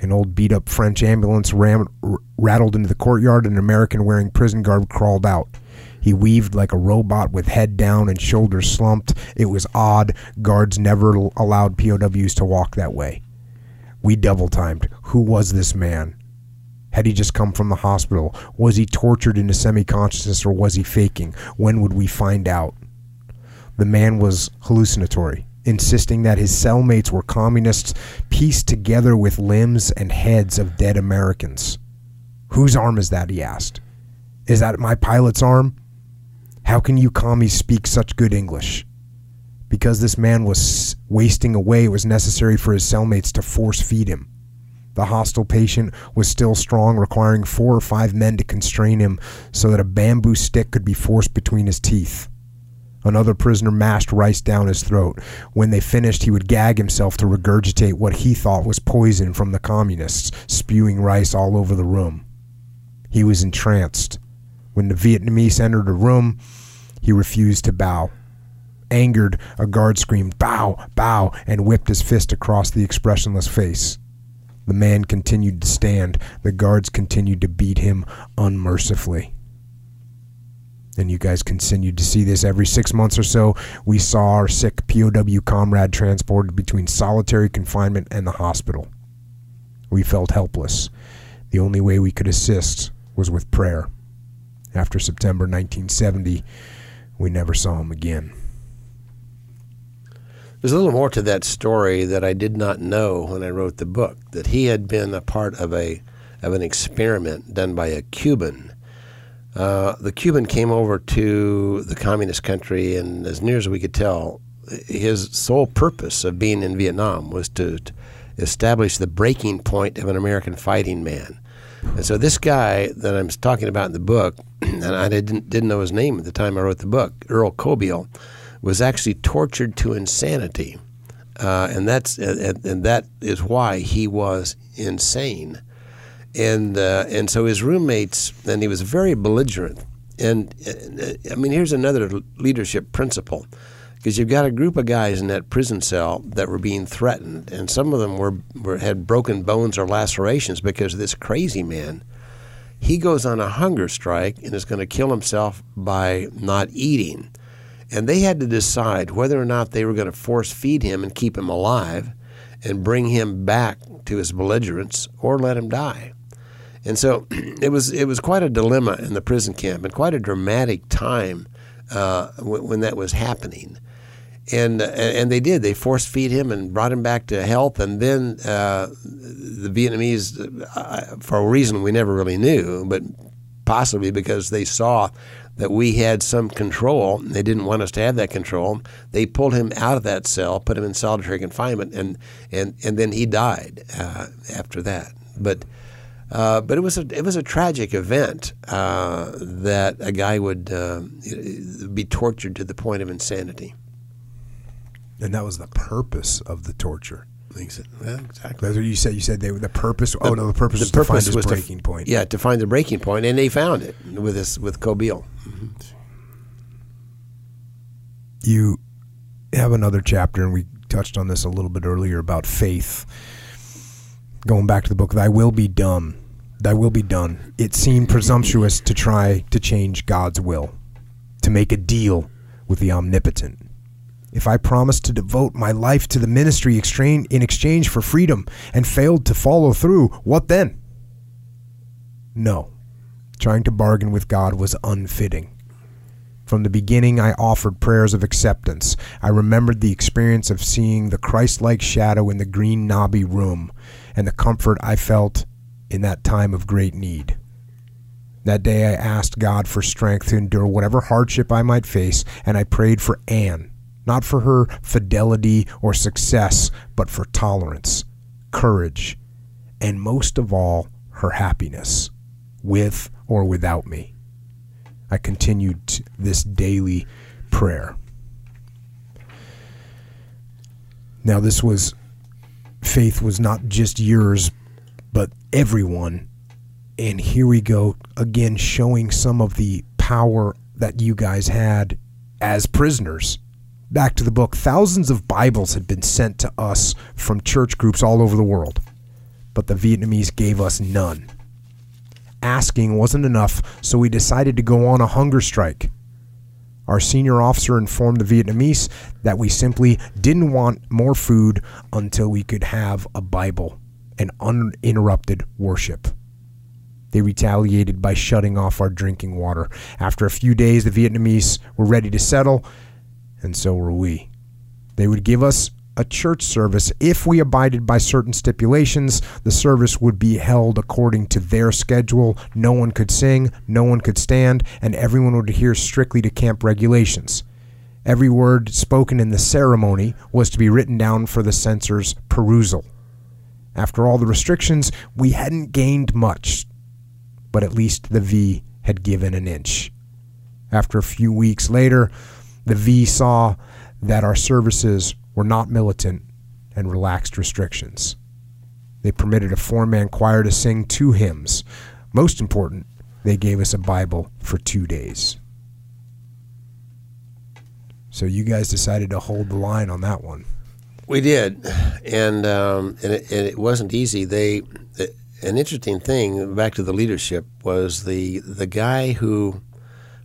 An old beat up French ambulance ram, r- rattled into the courtyard, and an American wearing prison garb crawled out. He weaved like a robot with head down and shoulders slumped. It was odd. Guards never allowed POWs to walk that way. We double timed. Who was this man? Had he just come from the hospital? Was he tortured into semi consciousness or was he faking? When would we find out? The man was hallucinatory, insisting that his cellmates were communists pieced together with limbs and heads of dead Americans. Whose arm is that? he asked. Is that my pilot's arm? How can you commies speak such good English? Because this man was wasting away, it was necessary for his cellmates to force feed him. The hostile patient was still strong, requiring four or five men to constrain him so that a bamboo stick could be forced between his teeth. Another prisoner mashed rice down his throat. When they finished, he would gag himself to regurgitate what he thought was poison from the communists, spewing rice all over the room. He was entranced. When the Vietnamese entered the room, he refused to bow. Angered, a guard screamed, Bow, bow, and whipped his fist across the expressionless face. The man continued to stand. The guards continued to beat him unmercifully. And you guys continued to see this every six months or so. We saw our sick POW comrade transported between solitary confinement and the hospital. We felt helpless. The only way we could assist was with prayer. After September 1970, we never saw him again. There's a little more to that story that I did not know when I wrote the book. That he had been a part of a of an experiment done by a Cuban. Uh, the Cuban came over to the communist country, and as near as we could tell, his sole purpose of being in Vietnam was to, to establish the breaking point of an American fighting man. And so this guy that I'm talking about in the book, (clears throat) and I didn't didn't know his name at the time I wrote the book, Earl Cobeil, was actually tortured to insanity, uh, and that's and, and that is why he was insane, and uh, and so his roommates and he was very belligerent, and uh, I mean here's another leadership principle because you've got a group of guys in that prison cell that were being threatened, and some of them were, were had broken bones or lacerations because of this crazy man. He goes on a hunger strike and is going to kill himself by not eating. And they had to decide whether or not they were going to force feed him and keep him alive and bring him back to his belligerence or let him die. And so (clears throat) it was it was quite a dilemma in the prison camp and quite a dramatic time uh, when, when that was happening and and they did. They force feed him and brought him back to health. And then uh, the Vietnamese, uh, for a reason we never really knew, but possibly because they saw that we had some control, they didn't want us to have that control. They pulled him out of that cell, put him in solitary confinement, and and and then he died uh, after that. But. Uh, but it was a it was a tragic event uh, that a guy would be tortured to the point of insanity. And that was the purpose of the torture. Yeah, exactly. That's what you said. You said they the purpose. oh no, the purpose the was purpose to find his was to- breaking point. Yeah, to find the breaking point, and they found it with this with Cobeil. You have another chapter, and we touched on this a little bit earlier about faith. Going back to the book, "Thy will be done." Thy will be done. It seemed presumptuous to try to change God's will, to make a deal with the omnipotent. If I promised to devote my life to the ministry in exchange for freedom and failed to follow through, what then? No. Trying to bargain with God was unfitting. From the beginning, I offered prayers of acceptance. I remembered the experience of seeing the Christ like shadow in the green knobby room and the comfort I felt in that time of great need. That day, I asked God for strength to endure whatever hardship I might face, and I prayed for Anne not for her fidelity or success, but for tolerance, courage, and most of all, her happiness, with or without me. I continued this daily prayer. Now, this was faith was not just yours, but everyone. And here we go again, showing some of the power that you guys had as prisoners. Back to the book, thousands of Bibles had been sent to us from church groups all over the world, but the Vietnamese gave us none. Asking wasn't enough, so we decided to go on a hunger strike. Our senior officer informed the Vietnamese that we simply didn't want more food until we could have a Bible and uninterrupted worship. They retaliated by shutting off our drinking water. After a few days, the Vietnamese were ready to settle, and so were we. They would give us a church service if we abided by certain stipulations. The service would be held according to their schedule. No one could sing, no one could stand, and everyone would adhere strictly to camp regulations. Every word spoken in the ceremony was to be written down for the censor's perusal. After all the restrictions, we hadn't gained much but at least the V had given an inch. After a few weeks later, the V saw that our services were not militant and relaxed restrictions. They permitted a four man choir to sing two hymns. Most important, they gave us a Bible for two days. So you guys decided to hold the line on that one. We did, and um, and, it, and, it, wasn't easy. They an interesting thing back to the leadership was the the guy who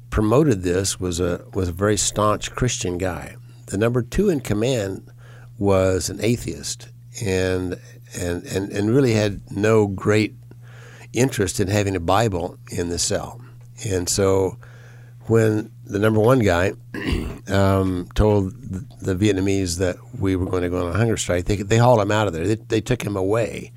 promoted this was a was a very staunch Christian guy. The number two in command was an atheist and and and, and really had no great interest in having a Bible in the cell. And so when the number one guy (clears throat) um, told the Vietnamese that we were going to go on a hunger strike, they, they hauled him out of there. They, they took him away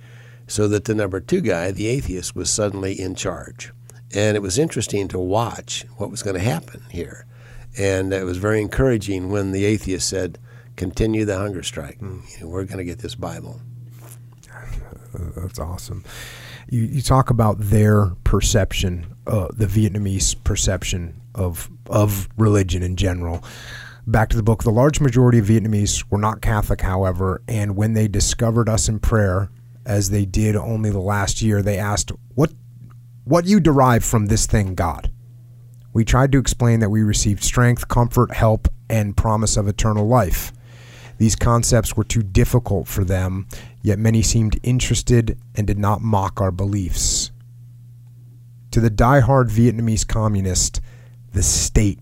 so that the number two guy, the atheist, was suddenly in charge. And it was interesting to watch what was going to happen here. And it was very encouraging when the atheist said, continue the hunger strike. Mm. You know, we're going to get this Bible. That's awesome. You, you talk about their perception, uh, the Vietnamese perception of of religion in general. Back to the book. The large majority of Vietnamese were not Catholic, however, and when they discovered us in prayer, as they did only the last year, they asked, What what you derive from this thing, God? We tried to explain that we received strength, comfort, help, and promise of eternal life. These concepts were too difficult for them, yet many seemed interested and did not mock our beliefs. To the die-hard Vietnamese communist, the state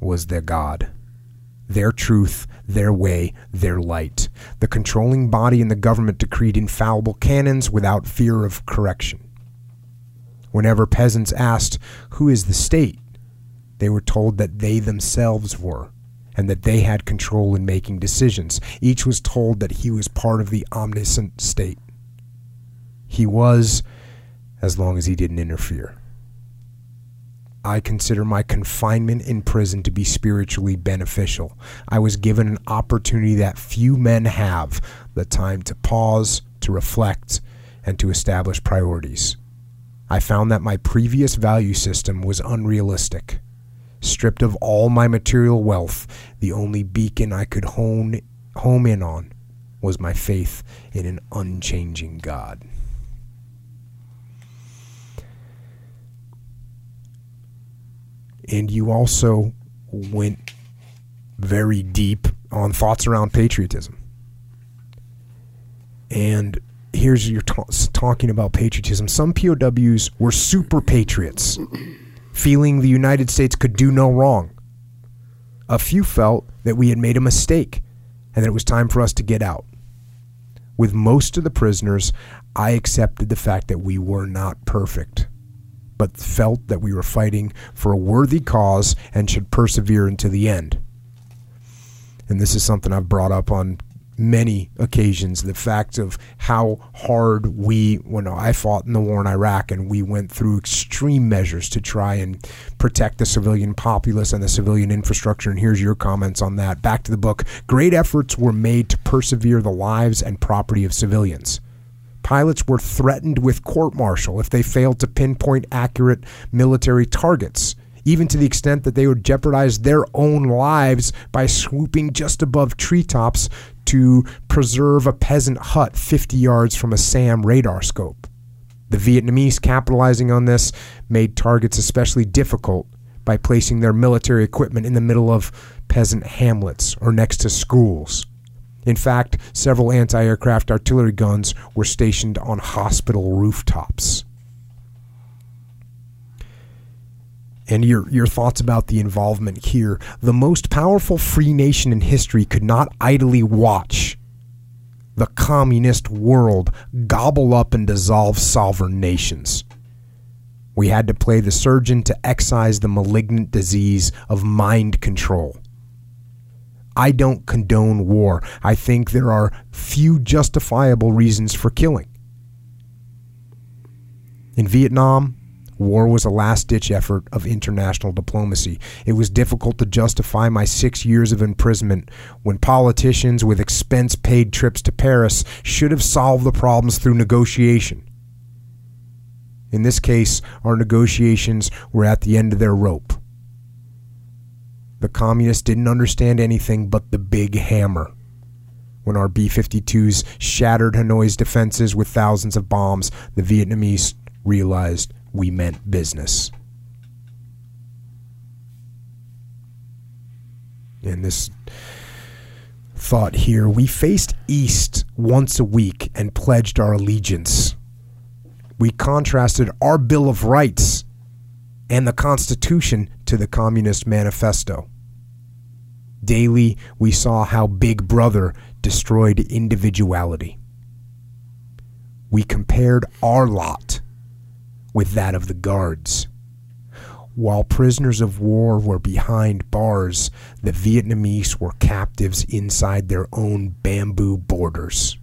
was their God their truth, their way, their light. The controlling body in the government decreed infallible canons without fear of correction. Whenever peasants asked, Who is the state? They were told that they themselves were, and that they had control in making decisions. Each was told that he was part of the omniscient state. He was, as long as he didn't interfere. I consider my confinement in prison to be spiritually beneficial. I was given an opportunity that few men have the time to pause, to reflect, and to establish priorities. I found that my previous value system was unrealistic. Stripped of all my material wealth, the only beacon I could hone, home in on was my faith in an unchanging God. and you also went very deep on thoughts around patriotism. And here's your ta- talking about patriotism. Some POWs were super patriots, feeling the United States could do no wrong. A few felt that we had made a mistake and that it was time for us to get out. With most of the prisoners, I accepted the fact that we were not perfect but felt that we were fighting for a worthy cause and should persevere until the end. And this is something I've brought up on many occasions the fact of how hard we, when I fought in the war in Iraq, and we went through extreme measures to try and protect the civilian populace and the civilian infrastructure. And here's your comments on that. Back to the book. Great efforts were made to persevere the lives and property of civilians. Pilots were threatened with court martial if they failed to pinpoint accurate military targets even to the extent that they would jeopardize their own lives by swooping just above treetops to preserve a peasant hut 50 yards from a SAM radar scope. The Vietnamese, capitalizing on this, made targets especially difficult by placing their military equipment in the middle of peasant hamlets or next to schools. In fact, several anti aircraft artillery guns were stationed on hospital rooftops. And your your thoughts about the involvement here. The most powerful free nation in history could not idly watch the communist world gobble up and dissolve sovereign nations. We had to play the surgeon to excise the malignant disease of mind control. I don't condone war. I think there are few justifiable reasons for killing. In Vietnam, War was a last ditch effort of international diplomacy. It was difficult to justify my six years of imprisonment when politicians with expense paid trips to Paris should have solved the problems through negotiation. In this case, our negotiations were at the end of their rope. The communists didn't understand anything but the big hammer. When our B 52s shattered Hanoi's defenses with thousands of bombs, the Vietnamese realized we meant business. In this thought here, we faced east once a week and pledged our allegiance. We contrasted our Bill of Rights and the Constitution to the Communist Manifesto. Daily, we saw how Big Brother destroyed individuality. We compared our lot with that of the guards. While prisoners of war were behind bars, the Vietnamese were captives inside their own bamboo borders.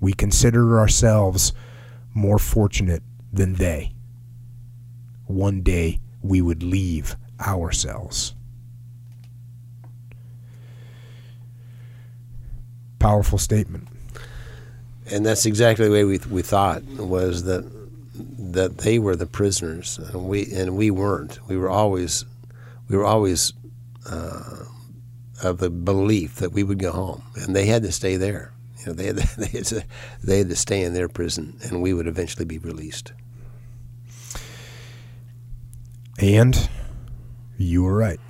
We considered ourselves more fortunate than they. One day we would leave our cells. Powerful statement. And that's exactly the way we, we thought was that that they were the prisoners and we and we weren't. We were always we were always uh, of the belief that we would go home, and they had to stay there. You know, they had to, (laughs) they had to, they had to stay in their prison, and we would eventually be released. And you were right.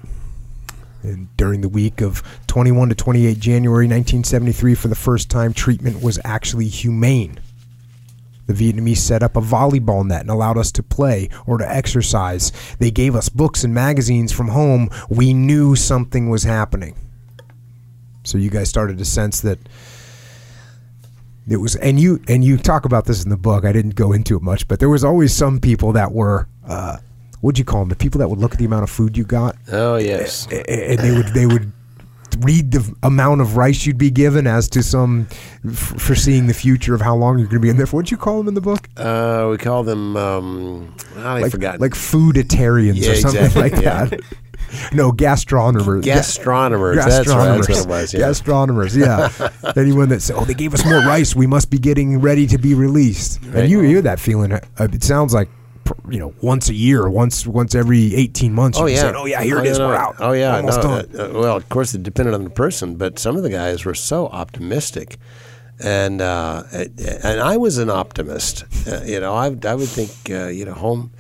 And during the week of 21 to 28 January 1973, for the first time, treatment was actually humane. The Vietnamese set up a volleyball net and allowed us to play or to exercise. They gave us books and magazines from home. We knew something was happening. So you guys started to sense that it was and you and you talk about this in the book. I didn't go into it much, but there was always some people that were uh, what'd you call them? The people that would look at the amount of food you got. Oh yes, and they would they would read the amount of rice you'd be given as to some f- foreseeing the future of how long you're going to be in there. What'd you call them in the book? Uh, we call them um, I like, forgot like fooditarians Yeah, or something exactly, like yeah. that. (laughs) no, gastronomers. gastronomers. That's right. That's what it was. Yeah. Gastronomers, yeah. (laughs) Anyone that said, "Oh, they gave us more rice. We must be getting ready to be released." Right. And you hear that feeling. Uh, It sounds like, you know, once a year, once once every eighteen months. Oh yeah. saying, oh yeah, here it yeah, is. no. We're out. Oh yeah. almost no, done. uh, uh, well, of course, it depended on the person, but some of the guys were so optimistic, and uh, and I was an optimist. Uh, you know, I I would think uh, you know home.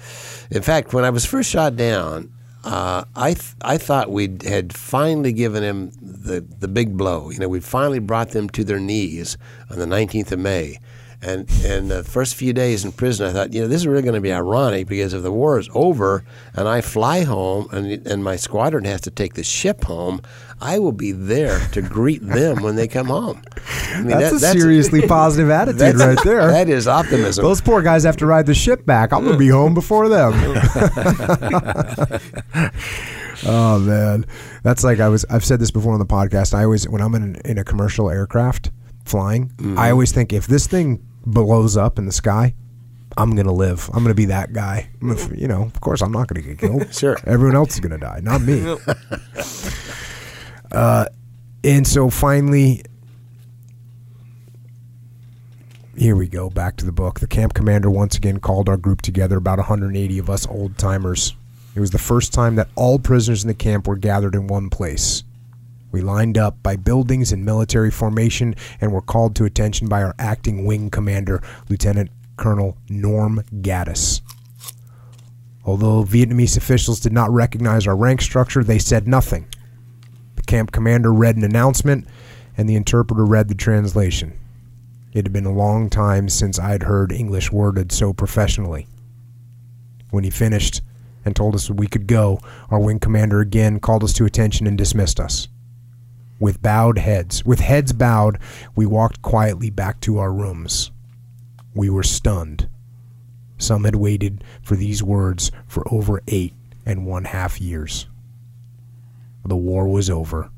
In fact, when I was first shot down. Uh, I th- I thought we had finally given him the the big blow. You know, we finally brought them to their knees on the 19th of May, and and the first few days in prison, I thought, you know, this is really going to be ironic because if the war is over and I fly home and and my squadron has to take the ship home, I will be there to greet them when they come home. I mean, That's that- a seriously (laughs) positive attitude right there. That is optimism. Those poor guys have to ride the ship back. I'm gonna be home before them. (laughs) (laughs) Oh man, that's like I was. I've said this before on the podcast. I always, when I'm in in a commercial aircraft flying, Mm-hmm. I always think if this thing blows up in the sky, I'm gonna live. I'm gonna be that guy. I'm you know, of course, I'm not gonna get killed. (laughs) Sure. everyone else is gonna die, not me. (laughs) uh, and so finally, here we go. Back to the book. The camp commander once again called our group together, about 180 of us old timers. It was the first time that all prisoners in the camp were gathered in one place. We lined up by buildings in military formation and were called to attention by our acting wing commander, Lieutenant Colonel Norm Gaddis. Although Vietnamese officials did not recognize our rank structure, they said nothing. The camp commander read an announcement, and the interpreter read the translation. It had been a long time since I'd heard English worded so professionally. When he finished and told us we could go, our wing commander again called us to attention and dismissed us. With bowed heads, with heads bowed, we walked quietly back to our rooms. We were stunned. Some had waited for these words for over eight and one half years. The war was over.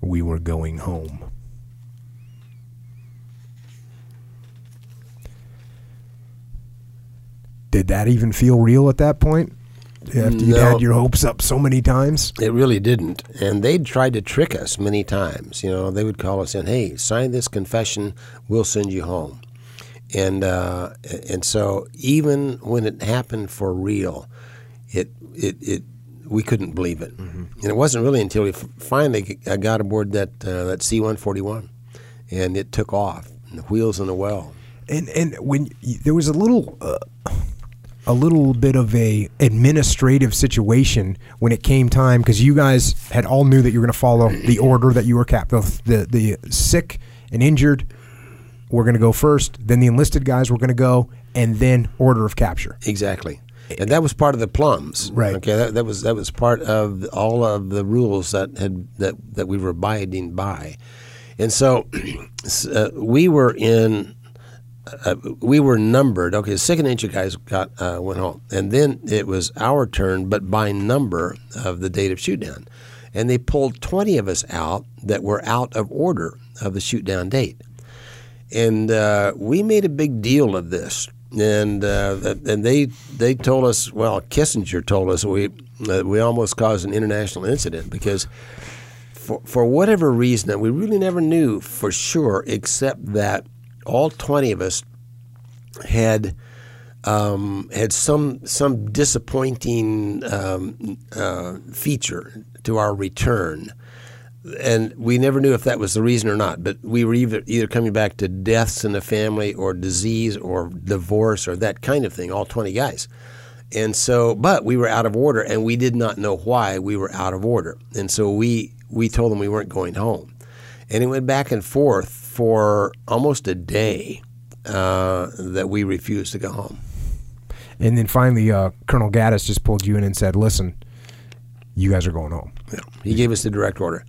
We were going home. Did that even feel real at that point? After you'd had your hopes up so many times? It really didn't. And they'd tried to trick us many times. You know, they would call us in, hey, sign this confession, we'll send you home. And uh, and so even when it happened for real, it it, it we couldn't believe it. And it wasn't really until we f- finally got aboard that uh, that C one forty one, and it took off. And the wheels in the well. and and when y- there was a little uh, a little bit of a administrative situation when it came time because you guys had all knew that you were going to follow the order that you were capped the, the the sick and injured were going to go first then the enlisted guys were going to go and then order of capture Exactly. And that was part of the plums. Right. Okay. That, that was that was part of all of the rules that had that that we were abiding by, and so (clears throat) uh, we were in. Uh, we were numbered. Okay, the second injured guys got uh, went home, and then it was our turn, but by number of the date of shoot down, and they pulled twenty of us out that were out of order of the shoot down date and uh, we made a big deal of this. And uh, and they they told us, well, Kissinger told us we we almost caused an international incident because for for whatever reason we really never knew for sure, except that all twenty of us had um, had some some disappointing um, uh, feature to our return and we never knew if that was the reason or not. But we were either either coming back to deaths in the family, or disease, or divorce, or that kind of thing. All twenty guys, and so, but we were out of order, and we did not know why we were out of order, and so we we told them we weren't going home, and it went back and forth for almost a day uh, that we refused to go home. and then finally uh, colonel gaddis just pulled you in and said listen you guys are going home Yeah. He gave us the direct order.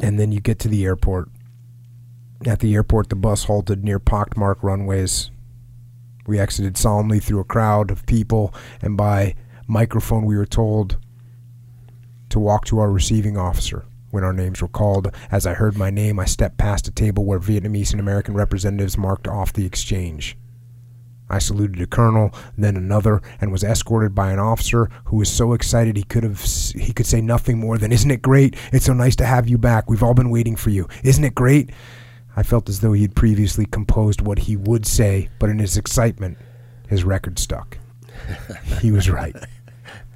And then you get to the airport. At the airport, the bus halted near pockmarked runways. We exited solemnly through a crowd of people, and by microphone, we were told to walk to our receiving officer. When our names were called, as I heard my name, I stepped past a table where Vietnamese and American representatives marked off the exchange. I saluted a colonel, then another, and was escorted by an officer who was so excited he could have he could say nothing more than "Isn't it great? It's so nice to have you back. We've all been waiting for you. Isn't it great?" I felt as though he had previously composed what he would say, but in his excitement, his record stuck. (laughs) he was right.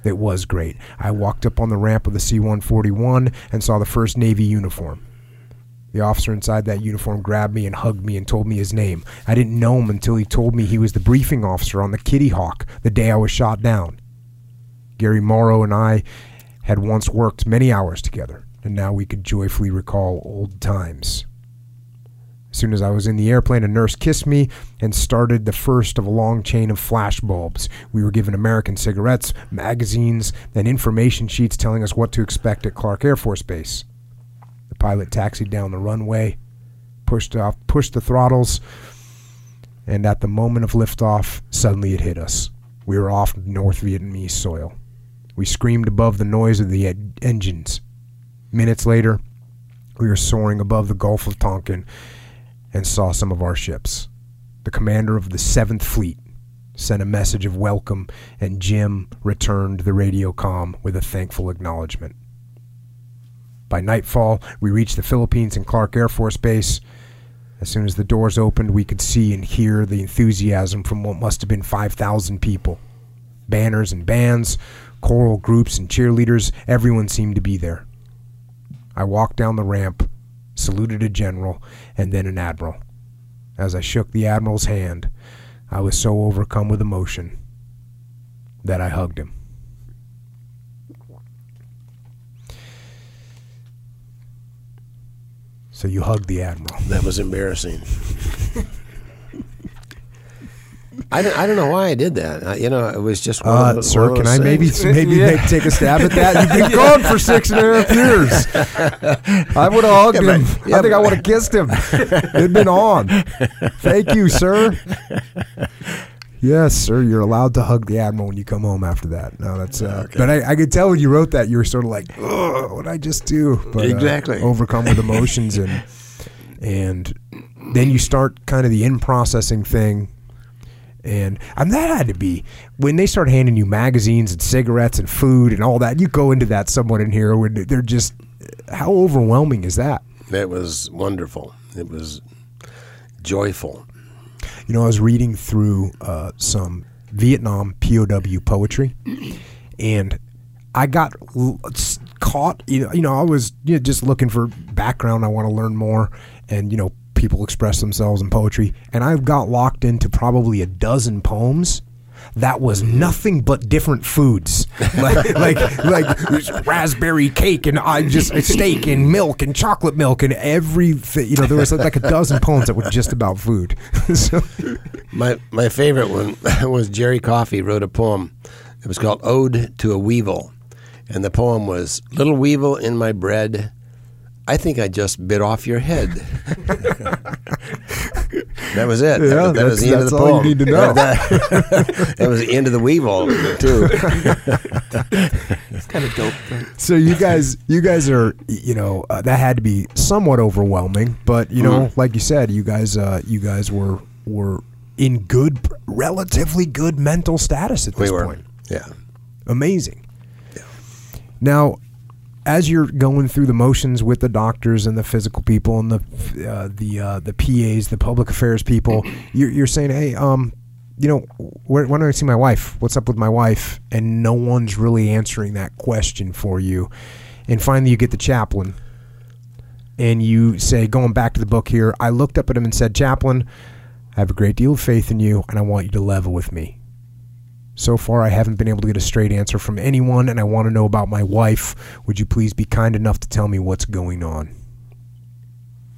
It was great. I walked up on the ramp of the C 141 and saw the first Navy uniform. The officer inside that uniform grabbed me and hugged me and told me his name. I didn't know him until he told me he was the briefing officer on the Kitty Hawk the day I was shot down. Gary Morrow and I had once worked many hours together, and now we could joyfully recall old times. As soon as I was in the airplane, a nurse kissed me and started the first of a long chain of flash bulbs. We were given American cigarettes, magazines, and information sheets telling us what to expect at Clark Air Force Base. The pilot taxied down the runway, pushed off, pushed the throttles, And at the moment of liftoff, suddenly it hit us. We were off North Vietnamese soil. We screamed above the noise of the ed- engines. Minutes later, we were soaring above the Gulf of Tonkin and saw some of our ships. The commander of the 7th Fleet sent a message of welcome, and Jim returned the radio comm with a thankful acknowledgement. By nightfall, we reached the Philippines and Clark Air Force Base. As soon as the doors opened, we could see and hear the enthusiasm from what must have been 5,000 people. Banners and bands, choral groups and cheerleaders, everyone seemed to be there. I walked down the ramp, saluted a general, and then an admiral. As I shook the admiral's hand, I was so overcome with emotion that I hugged him. So you hugged the admiral. That was embarrassing. (laughs) I don't, I don't know why I did that. I, you know, it was just one Uh, the- sir, can I maybe things. maybe (laughs) Yeah. make- take a stab at that? You've been gone for six and a half (laughs) years. I would have hugged Yeah, but- him. yeah, I think I would have kissed him. It'd been on. Thank you, sir. Yes, sir. You're allowed to hug the admiral when you come home after that. No, that's. Uh, Okay. But I, I could tell when you wrote that you were sort of like, what did I just do?" But, uh, Exactly. overcome with (laughs) emotions and and then you start kind of the in processing thing. And and that had to be when they start handing you magazines and cigarettes and food and all that. You go into that somewhat in here when they're just how overwhelming is that? It was wonderful. It was joyful. You know, I was reading through uh, some Vietnam POW poetry, and I got l- caught. You know, you know, I was you know, just looking for background. I want to learn more, and you know, people express themselves in poetry, and I've got locked into probably a dozen poems. That was nothing but different foods, (laughs) like like like raspberry cake and I just steak and milk and chocolate milk and everything. You know, there was like a dozen poems that were just about food. (laughs) so, My my favorite one (laughs) was Jerry Coffee wrote a poem. It was called Ode to a Weevil, and the poem was Little weevil in my bread. I think I just bit off your head. that was it. Yeah, that, was- that was the end of that's- the that's all you need to know. That, (laughs) that was the end of the weevil too. It's kind of dope. though. so you guys, you guys are, you know, uh, that had to be somewhat overwhelming, but you know, like you said, you guys, uh, you guys were were in good, relatively good mental status at this we were, point. yeah. Amazing. Yeah. Now, as you're going through the motions with the doctors and the physical people and the uh, the uh, the PAs, the public affairs people, you're, you're saying, "Hey, um, you know, where, when do I see my wife? What's up with my wife?" And no one's really answering that question for you. And finally, you get the chaplain, and you say, going back to the book here, I looked up at him and said, "Chaplain, I have a great deal of faith in you, and I want you to level with me." So far, I haven't been able to get a straight answer from anyone, and I want to know about my wife. Would you please be kind enough to tell me what's going on?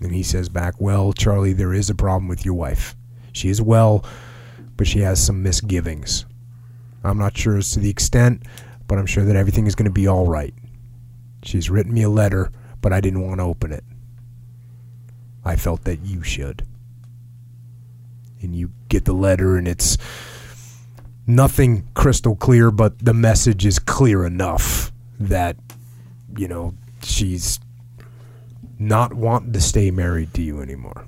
And he says back, Well, Charlie, there is a problem with your wife. She is well, but she has some misgivings. I'm not sure as to the extent, but I'm sure that everything is going to be all right. She's written me a letter, but I didn't want to open it. I felt that you should. And you get the letter, and it's nothing crystal clear, but the message is clear enough that, you know, she's not wanting to stay married to you anymore.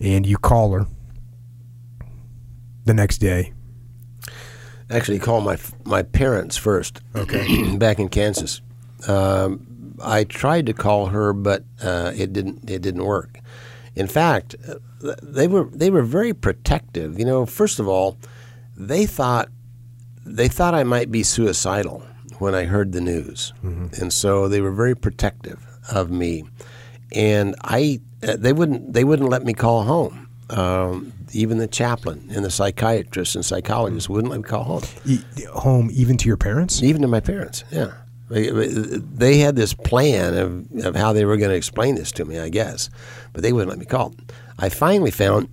And you call her the next day. actually called my my parents first. Okay, (clears throat) back in Kansas. Um, I tried to call her, but uh, it didn't it didn't work. In fact, they were they were very protective. You know, first of all, they thought they thought I might be suicidal when I heard the news, and so they were very protective of me. And I uh, they wouldn't they wouldn't let me call home. Um, even the chaplain and the psychiatrist and psychologist wouldn't let me call home E- home, even to your parents? even to my parents. Yeah, they, they had this plan of, of how they were going to explain this to me, I guess, but they wouldn't let me call. I finally found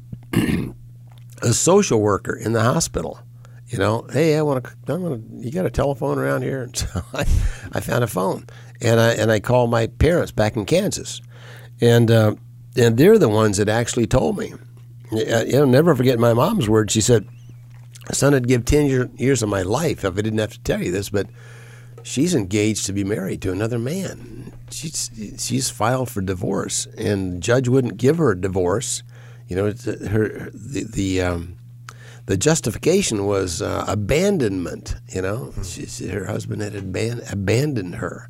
a social worker in the hospital. You know, hey, I want to. I want to. You got a telephone around here? And (laughs) so I, I found a phone, and I and I called my parents back in Kansas, and uh, and they're the ones that actually told me. I'll never forget my mom's words. She said, "Son, I'd give ten year, years of my life if I didn't have to tell you this, but she's engaged to be married to another man. She's she's filed for divorce, and the judge wouldn't give her a divorce. You know, it's, uh, her the the." Um, the justification was uh, abandonment. You know, she, she- her husband had aban- abandoned her,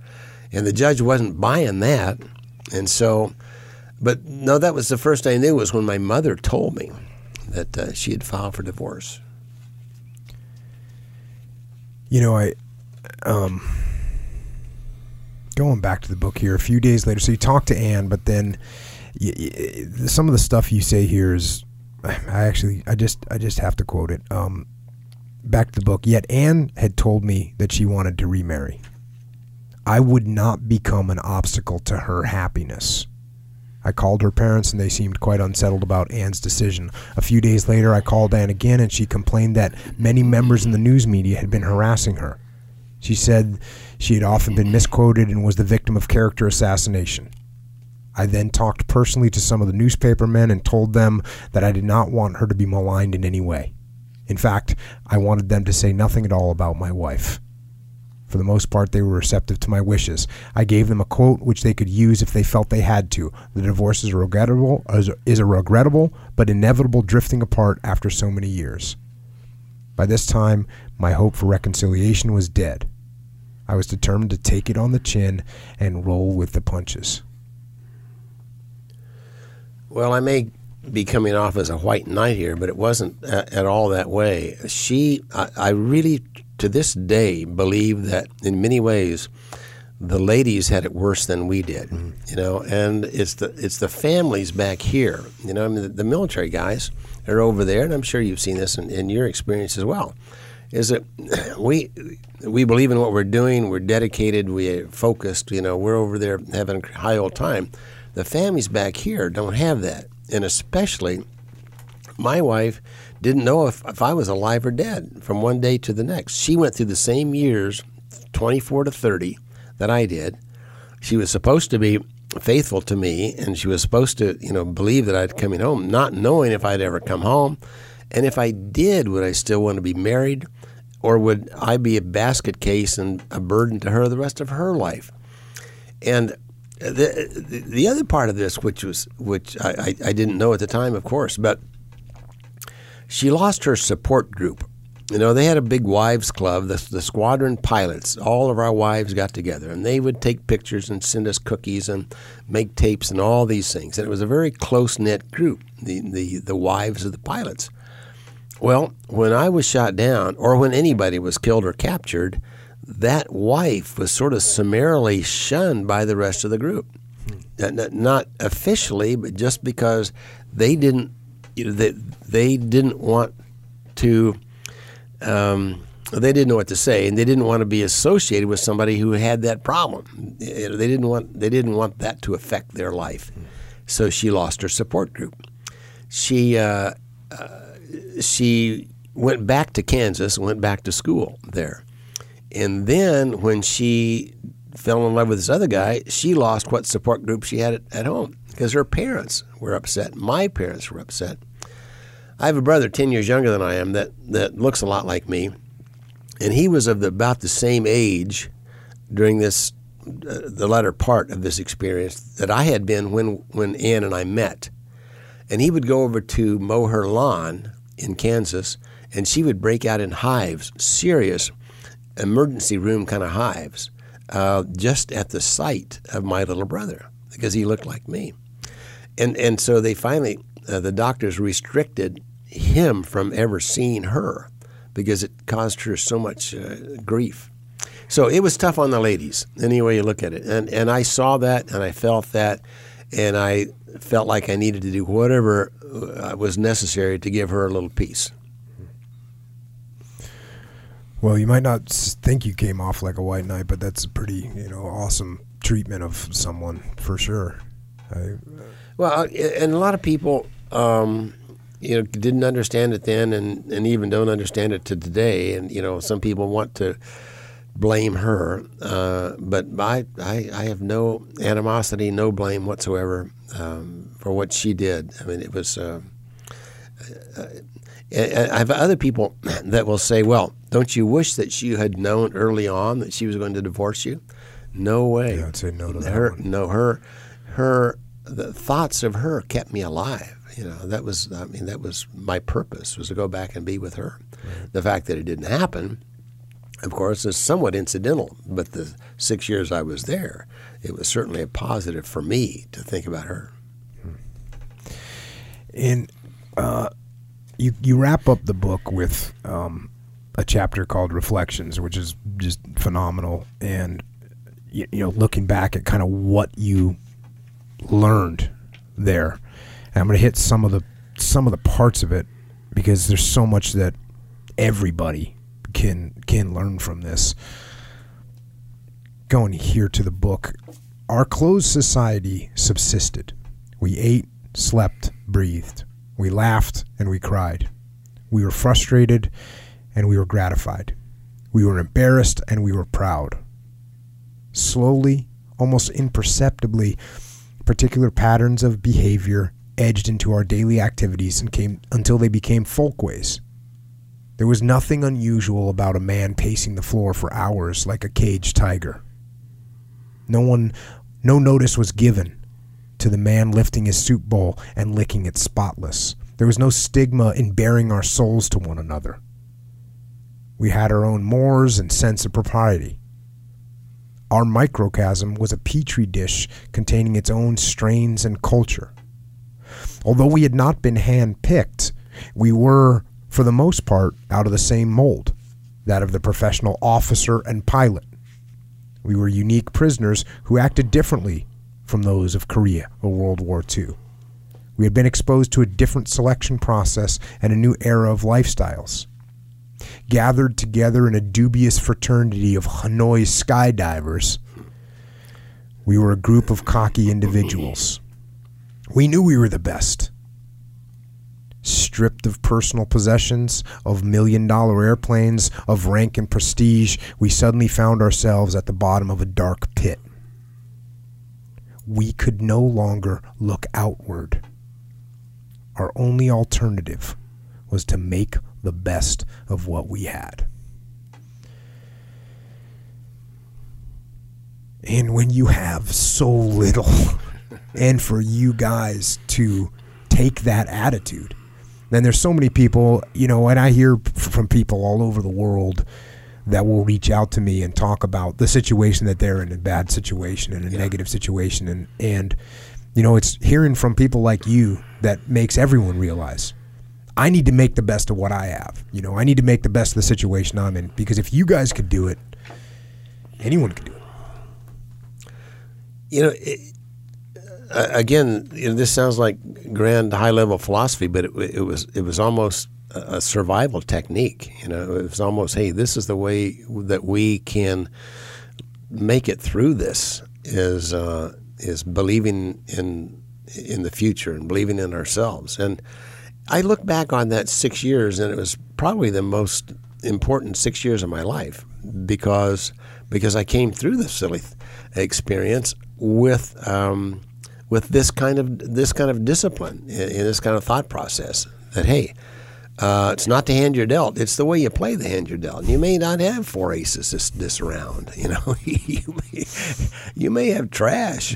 and the judge wasn't buying that. And so, but no, that was the first I knew was when my mother told me that uh, she had filed for divorce. You know, I um going back to the book here a few days later. So you talk to Anne, but then some of the stuff you say here is I actually I just I just have to quote it. Um back to the book. Yet Anne had told me that she wanted to remarry. I would not become an obstacle to her happiness. I called her parents and they seemed quite unsettled about Anne's decision. A few days later, I called Anne again and she complained that many members in the news media had been harassing her. She said she had often been misquoted and was the victim of character assassination. I then talked personally to some of the newspapermen and told them that I did not want her to be maligned in any way. In fact, I wanted them to say nothing at all about my wife. For the most part, they were receptive to my wishes. I gave them a quote which they could use if they felt they had to. The divorce is regrettable, is is a regrettable but inevitable drifting apart after so many years. By this time, my hope for reconciliation was dead. I was determined to take it on the chin and roll with the punches. Well, I may be coming off as a white knight here, but it wasn't a- at all that way. She, I, I really, to this day, believe that in many ways, the ladies had it worse than we did. Mm-hmm. You know, and it's the it's the families back here. You know, I mean, the, the military guys are over there, and I'm sure you've seen this in, in your experience as well. Is that we we believe in what we're doing. We're dedicated. We're focused. You know, we're over there having a high old time. The families back here don't have that, and especially my wife didn't know if, if I was alive or dead from one day to the next. She went through the same years, 24 to 30, that I did. She was supposed to be faithful to me, and she was supposed to, you know, believe that I'd coming home, not knowing if I'd ever come home, and if I did, would I still want to be married, or would I be a basket case and a burden to her the rest of her life? And the the, the other part of this, which was which I, I, I didn't know at the time, of course, but she lost her support group. You know, they had a big wives club, the, the squadron pilots. All of our wives got together, and they would take pictures and send us cookies and make tapes and all these things. And it was a very close knit group, the, the, the wives of the pilots. Well, when I was shot down, or when anybody was killed or captured, that wife was sort of summarily shunned by the rest of the group. Not- Not, officially, but just because they didn't, you know, they, they didn't want to, um, they didn't know what to say, and they didn't want to be associated with somebody who had that problem. They didn't want, they didn't want that to affect their life. So she lost her support group. She. Uh, she went back to Kansas, went back to school there. And then when she fell in love with this other guy, she lost what support group she had at, at home because her parents were upset. My parents were upset. I have a brother 10 years younger than I am that, that looks a lot like me. And he was of the, about the same age during this, uh, the latter part of this experience that I had been when, when Anne and I met and he would go over to mow her lawn in Kansas, and she would break out in hives, serious emergency room kind of hives, uh, just at the sight of my little brother because he looked like me, and and so they finally uh, the doctors restricted him from ever seeing her because it caused her so much uh, grief. So it was tough on the ladies, any way you look at it. And and I saw that and I felt that and I felt like I needed to do whatever uh, was necessary to give her a little peace. Well, you might not think you came off like a white knight, but that's a pretty, you know, awesome treatment of someone for sure. I, Well, uh, and a lot of people, um, you know, didn't understand it then, and, and even don't understand it to today. And you know, some people want to blame her, uh, but I, I I have no animosity, no blame whatsoever um, for what she did. I mean, it was. Uh, uh, I have other people (clears throat) that will say, "Well, don't you wish that you had known early on that she was going to divorce you?" No way. Yeah, I'd say no to that her, one. No, her, her, the thoughts of her kept me alive. You know, that was, I mean, that was my purpose was to go back and be with her. The fact that it didn't happen, of course, is somewhat incidental. But the six years I was there, it was certainly a positive for me to think about her. And uh, you you wrap up the book with um, a chapter called Reflections, which is just phenomenal. And you, you know, looking back at kind of what you learned there, and I'm going to hit some of the some of the parts of it because there's so much that everybody can can learn from this. Going here to the book, our closed society subsisted. We ate, slept, breathed. We laughed and we cried. We were frustrated and we were gratified. We were embarrassed and we were proud. Slowly, almost imperceptibly, particular patterns of behavior edged into our daily activities and came until they became folkways. There was nothing unusual about a man pacing the floor for hours like a caged tiger. No one no notice was given to the man lifting his soup bowl and licking it spotless. There was no stigma in baring our souls to one another. We had our own mores and sense of propriety. Our microcosm was a petri dish containing its own strains and culture. Although we had not been hand picked, we were, for the most part, out of the same mold that of the professional officer and pilot. We were unique prisoners who acted differently from those of Korea or World War II. We had been exposed to a different selection process and a new era of lifestyles. Gathered together in a dubious fraternity of Hanoi skydivers, we were a group of cocky individuals. We knew we were the best. Stripped of personal possessions, of million dollar airplanes, of rank and prestige, we suddenly found ourselves at the bottom of a dark pit. We could no longer look outward. Our only alternative was to make the best of what we had. And when you have so little, (laughs) and for you guys to take that attitude, then there's so many people, you know, and I hear from people all over the world that will reach out to me and talk about the situation that they're in, a bad situation and a negative situation, and and you know, it's hearing from people like you that makes everyone realize I need to make the best of what I have. You know, I need to make the best of the situation I'm in because if you guys could do it, anyone could do it. You know, it, uh, again, you know, this sounds like grand high level philosophy, but it, it was it was almost a survival technique. You know, it was almost, hey, this is the way that we can make it through this. Is uh, is believing in in the future and believing in ourselves. And I look back on that six years, and it was probably the most important six years of my life because because I came through this silly experience with um, with this kind of this kind of discipline in, this kind of thought process. That hey, uh, it's not the hand you're dealt; it's the way you play the hand you're dealt. And you may not have four aces this, this round. You know, (laughs) you may, you may have trash.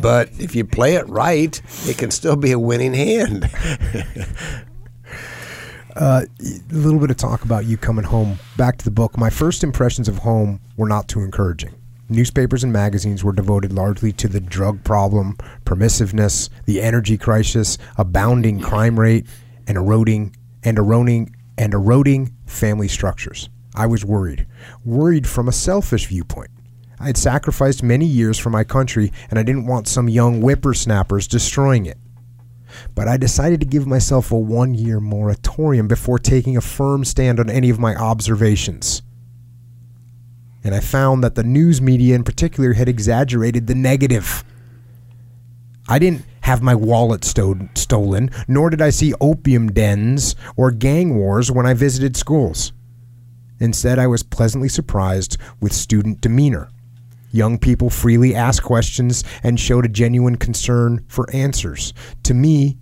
But if you play it right, it can still be a winning hand. (laughs) a little bit of talk about you coming home. Back to the book. My first impressions of home were not too encouraging. Newspapers and magazines were devoted largely to the drug problem, permissiveness, the energy crisis, abounding crime rate, and eroding and eroding and eroding family structures. I was worried, worried from a selfish viewpoint. I had sacrificed many years for my country, and I didn't want some young whippersnappers destroying it but I decided to give myself a one year moratorium before taking a firm stand on any of my observations. And I found that the news media in particular had exaggerated the negative. I didn't have my wallet sto- stolen, nor did I see opium dens or gang wars when I visited schools. Instead, I was pleasantly surprised with student demeanor. Young people freely asked questions and showed a genuine concern for answers. To me,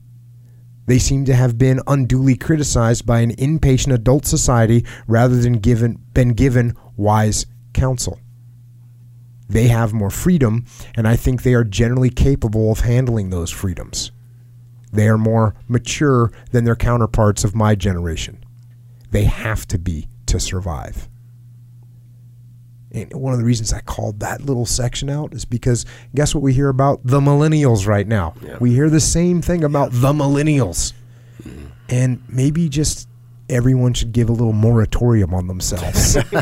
they seem to have been unduly criticized by an impatient adult society rather than given been given wise counsel. They have more freedom, and I think they are generally capable of handling those freedoms. They are more mature than their counterparts of my generation. They have to be to survive. And one of the reasons I called that little section out is because guess what we hear about the millennials right now? Yeah. We hear the same thing about the millennials. Mm. And maybe just everyone should give a little moratorium on themselves. (laughs)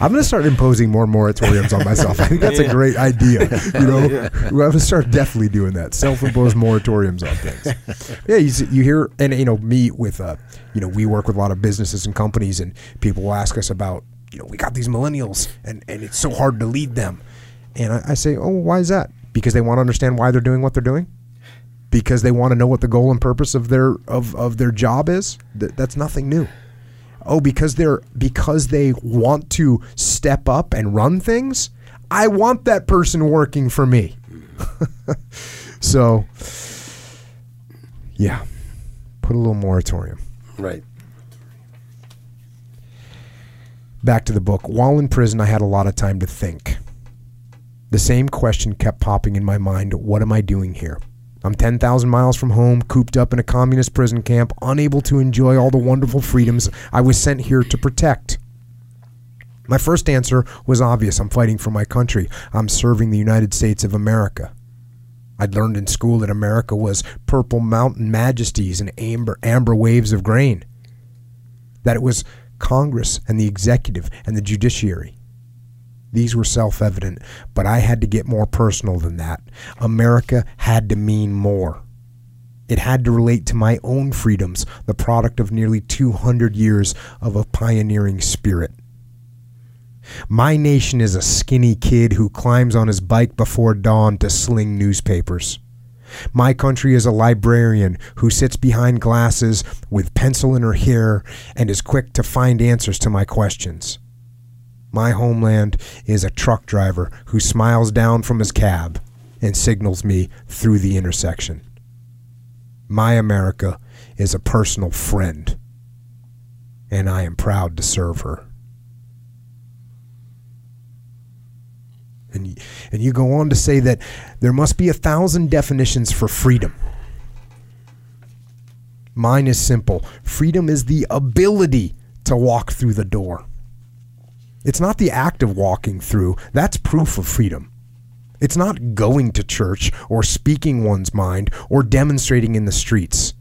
I'm going to start imposing more moratoriums on myself. I think that's a great idea. You know, I'm going to start definitely doing that. Self-imposed moratoriums on things. Yeah, you, you hear, and you know, me with, uh, you know, we work with a lot of businesses and companies, and people will ask us about, you know, we got these millennials, and and it's so hard to lead them. And I, I say, oh, why is that? Because they want to understand why they're doing what they're doing because they want to know what the goal and purpose of their of, of their job is Th- that's nothing new. Oh because they're because they want to step up and run things i want that person working for me. (laughs) So yeah. Put a little moratorium. Right. back to the book. While in prison i had a lot of time to think. The same question kept popping in my mind. What am i doing here i'm 10,000 miles from home cooped up in a communist prison camp unable to enjoy all the wonderful freedoms i was sent here to protect. My first answer was obvious. I'm fighting for my country. I'm serving the united states of america. I'd learned in school that America was purple mountain majesties and amber, amber waves of grain. That it was Congress and the executive and the judiciary. These were self evident, but I had to get more personal than that. America had to mean more. It had to relate to my own freedoms, the product of nearly 200 years of a pioneering spirit. My nation is a skinny kid who climbs on his bike before dawn to sling newspapers. My country is a librarian who sits behind glasses with pencil in her hair and is quick to find answers to my questions. My homeland is a truck driver who smiles down from his cab and signals me through the intersection. My America is a personal friend, and I am proud to serve her. And, and you go on to say that there must be a thousand definitions for freedom. Mine is simple freedom is the ability to walk through the door. It's not the act of walking through, that's proof of freedom. It's not going to church or speaking one's mind or demonstrating in the streets.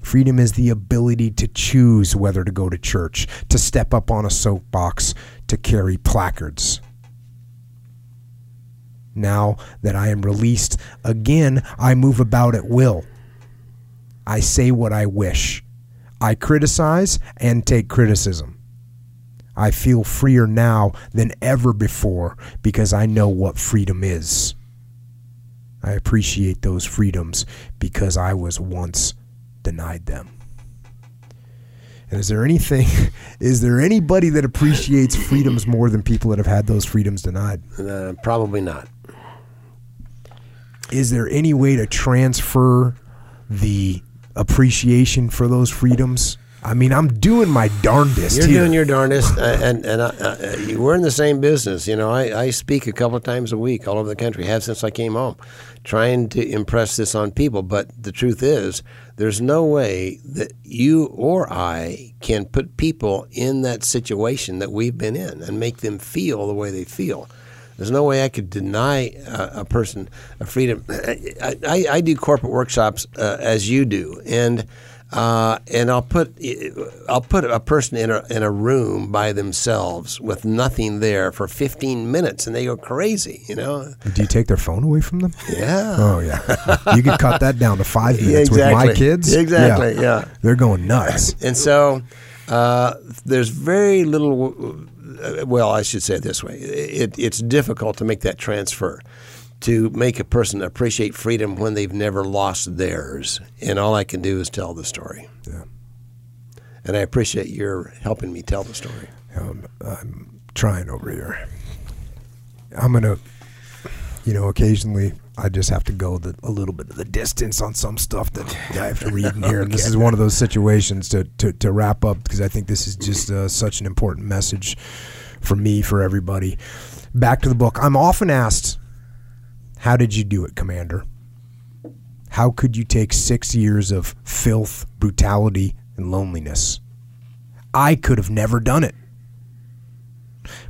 Freedom is the ability to choose whether to go to church, to step up on a soapbox, to carry placards. Now that I am released, again I move about at will. I say what I wish. I criticize and take criticism. I feel freer now than ever before because I know what freedom is. I appreciate those freedoms because I was once denied them. And is there anything, (laughs) is there anybody that appreciates freedoms more than people that have had those freedoms denied? Uh, probably not. Is there any way to transfer the appreciation for those freedoms? I mean, I'm doing my darndest You're here. doing your darndest, uh, and and uh, we're in the same business. You know, I, I speak a couple of times a week all over the country. Have since I came home, trying to impress this on people. But the truth is, there's no way that you or I can put people in that situation that we've been in and make them feel the way they feel. There's no way I could deny a, a person a freedom. I, I, I do corporate workshops uh, as you do, and uh, and I'll put I'll put a person in a in a room by themselves with nothing there for 15 minutes, and they go crazy. You know? Do you take their phone away from them? Yeah. Oh yeah, you could cut that down to five Yeah, (laughs) minutes with my exactly. kids. Exactly, yeah. they're going nuts. (laughs) And so uh, there's very little. uh, Well, I should say it this way: it, it's difficult to make that transfer, to make a person appreciate freedom when they've never lost theirs. And all I can do is tell the story. Yeah. And I appreciate your helping me tell the story. Um, I'm trying over here. I'm gonna, you know, occasionally I just have to go the, a little bit of the distance on some stuff that I have to read in here. And this is one of those situations to, to, to wrap up because I think this is just uh, such an important message for me, for everybody. Back to the book. I'm often asked, How did you do it, Commander? How could you take six years of filth, brutality, and loneliness? I could have never done it.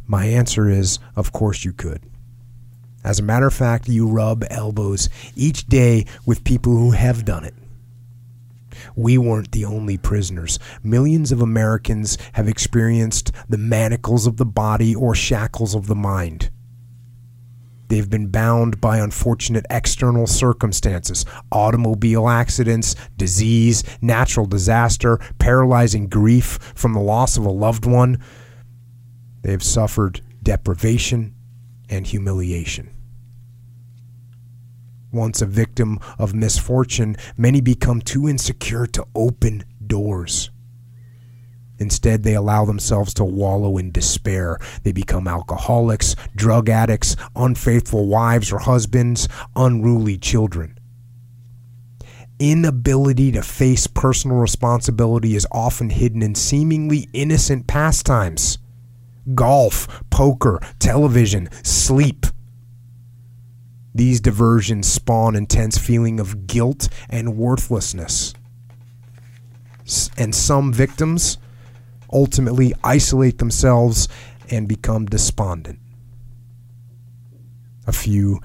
My answer is, of course you could. As a matter of fact, you rub elbows each day with people who have done it. We weren't the only prisoners. Millions of Americans have experienced the manacles of the body or shackles of the mind. They've been bound by unfortunate external circumstances automobile accidents, disease, natural disaster, paralyzing grief from the loss of a loved one. They have suffered deprivation and humiliation. Once a victim of misfortune, many become too insecure to open doors. Instead, they allow themselves to wallow in despair. They become alcoholics, drug addicts, unfaithful wives or husbands, unruly children. Inability to face personal responsibility is often hidden in seemingly innocent pastimes golf, poker, television, sleep. These diversions spawn intense feeling of guilt and worthlessness. And some victims ultimately isolate themselves and become despondent. A few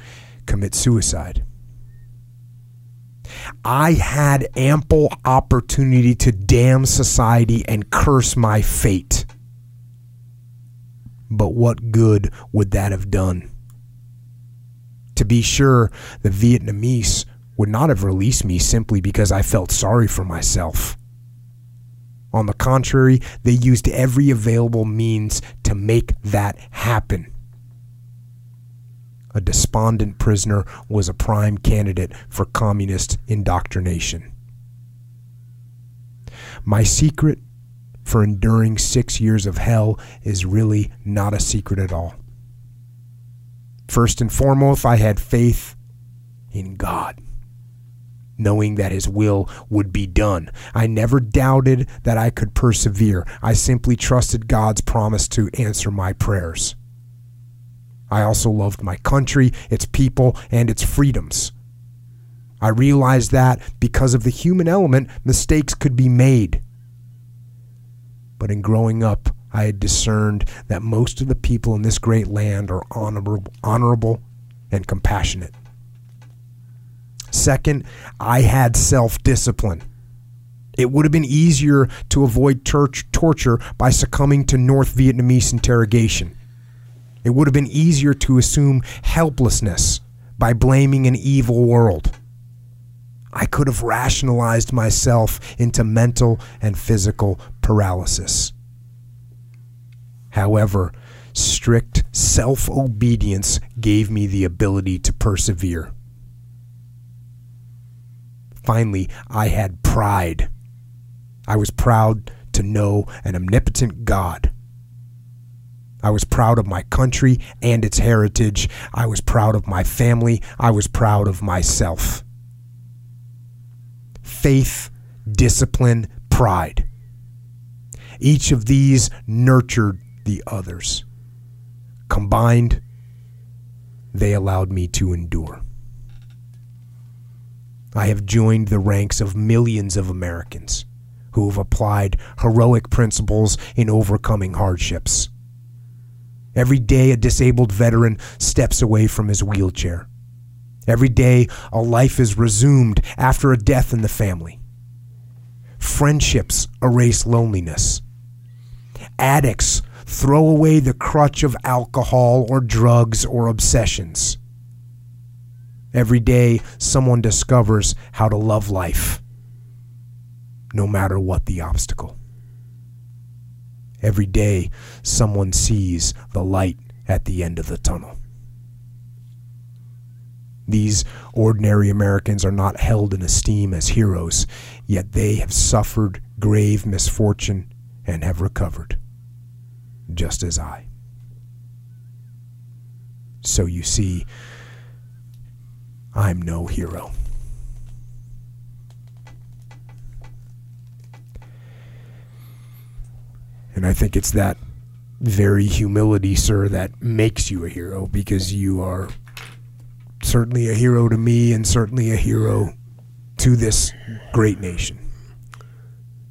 commit suicide. I had ample opportunity to damn society and curse my fate. But what good would that have done? To be sure, the Vietnamese would not have released me simply because I felt sorry for myself. On the contrary, they used every available means to make that happen. A despondent prisoner was a prime candidate for communist indoctrination. My secret for enduring six years of hell is really not a secret at all. First and foremost, I had faith in God, knowing that His will would be done. I never doubted that I could persevere. I simply trusted God's promise to answer my prayers. I also loved my country, its people, and its freedoms. I realized that because of the human element, mistakes could be made. But in growing up, I had discerned that most of the people in this great land are honorable, honorable and compassionate. Second, I had self discipline. It would have been easier to avoid tor- torture by succumbing to North Vietnamese interrogation. It would have been easier to assume helplessness by blaming an evil world. I could have rationalized myself into mental and physical paralysis. However, strict self obedience gave me the ability to persevere. Finally, I had pride. I was proud to know an omnipotent God. I was proud of my country and its heritage. I was proud of my family. I was proud of myself. Faith, discipline, pride. Each of these nurtured the others. Combined, they allowed me to endure. I have joined the ranks of millions of Americans who have applied heroic principles in overcoming hardships. Every day, a disabled veteran steps away from his wheelchair. Every day, a life is resumed after a death in the family. Friendships erase loneliness. Addicts throw away the crutch of alcohol or drugs or obsessions. Every day, someone discovers how to love life, no matter what the obstacle. Every day, someone sees the light at the end of the tunnel. These ordinary Americans are not held in esteem as heroes, yet they have suffered grave misfortune and have recovered, just as I. So you see, I'm no hero. And I think it's that very humility, sir, that makes you a hero because you are certainly a hero to me and certainly a hero to this great nation.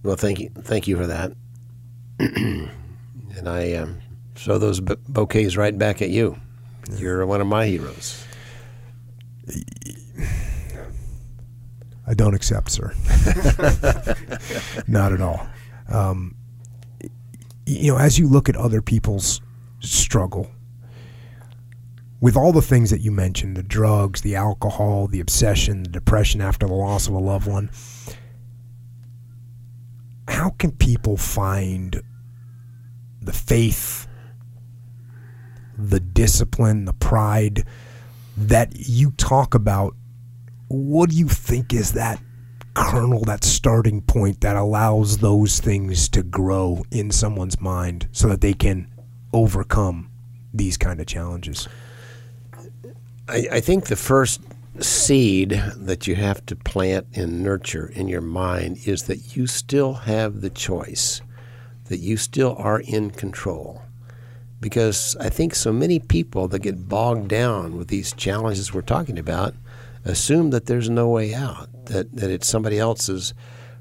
Well, thank you, thank you for that. (clears throat) and I um, throw those b- bouquets right back at you. You're one of my heroes. I don't accept, sir. Not at all. Um, you know, as you look at other people's struggle, with all the things that you mentioned the drugs, the alcohol, the obsession, the depression after the loss of a loved one how can people find the faith, the discipline, the pride that you talk about? What do you think is that kernel, that starting point that allows those things to grow in someone's mind so that they can overcome these kind of challenges? I, I think the first seed that you have to plant and nurture in your mind is that you still have the choice, that you still are in control. Because I think so many people that get bogged down with these challenges we're talking about assume that there's no way out, that, that it's somebody else's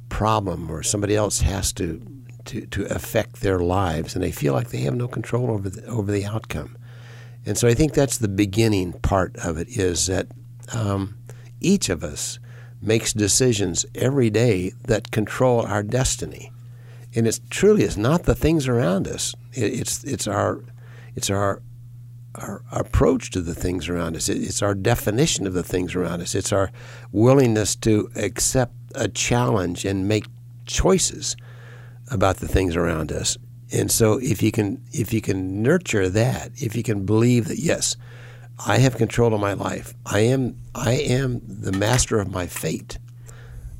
problem or somebody else has to, to, to affect their lives, and they feel like they have no control over the, over the outcome. And so I think that's the beginning part of it is that um, each of us makes decisions every day that control our destiny. And it truly is not the things around us. It, it's it's our it's our our approach to the things around us. It, it's our definition of the things around us. It's our willingness to accept a challenge and make choices about the things around us. And so if you can if you can nurture that, if you can believe that yes, I have control of my life. I am I am the master of my fate.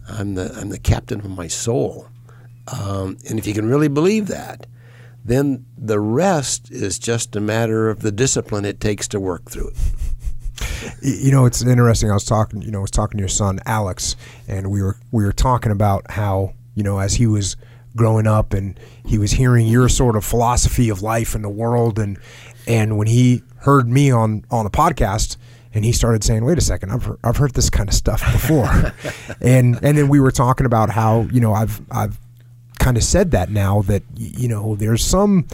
I'm the I'm the captain of my soul. Um, and if you can really believe that, then the rest is just a matter of the discipline it takes to work through it. You know, it's interesting. I was talking, you know, I was talking to your son Alex, and we were we were talking about how you know as he was growing up and he was hearing your sort of philosophy of life and the world and and when he heard me on on the podcast and he started saying, "Wait a second, I've heard, I've heard this kind of stuff before," (laughs) and and then we were talking about how you know I've I've kind of said that now that you know there's some.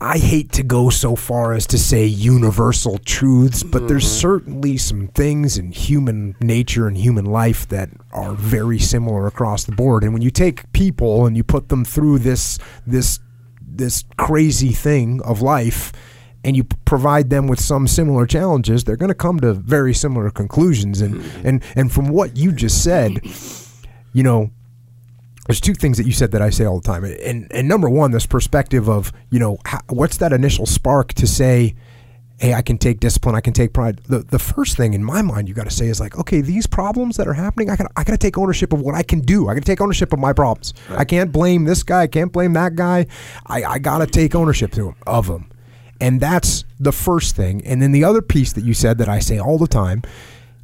I hate to go so far as to say universal truths, but mm-hmm. there's certainly some things in human nature and human life that are very similar across the board. And when you take people and you put them through this this this crazy thing of life, and you provide them with some similar challenges, they're going to come to very similar conclusions. And mm-hmm. and and from what you just said, you know, there's two things that you said that I say all the time. And and number one, this perspective of you know how, what's that initial spark to say. Hey, I can take discipline. I can take pride. The, the first thing in my mind you got to say is like, okay, these problems that are happening, I got I got to take ownership of what I can do. I got to take ownership of my problems. Right. I can't blame this guy. I can't blame that guy. I, I got to take ownership to, of them. And that's the first thing. And then the other piece that you said that I say all the time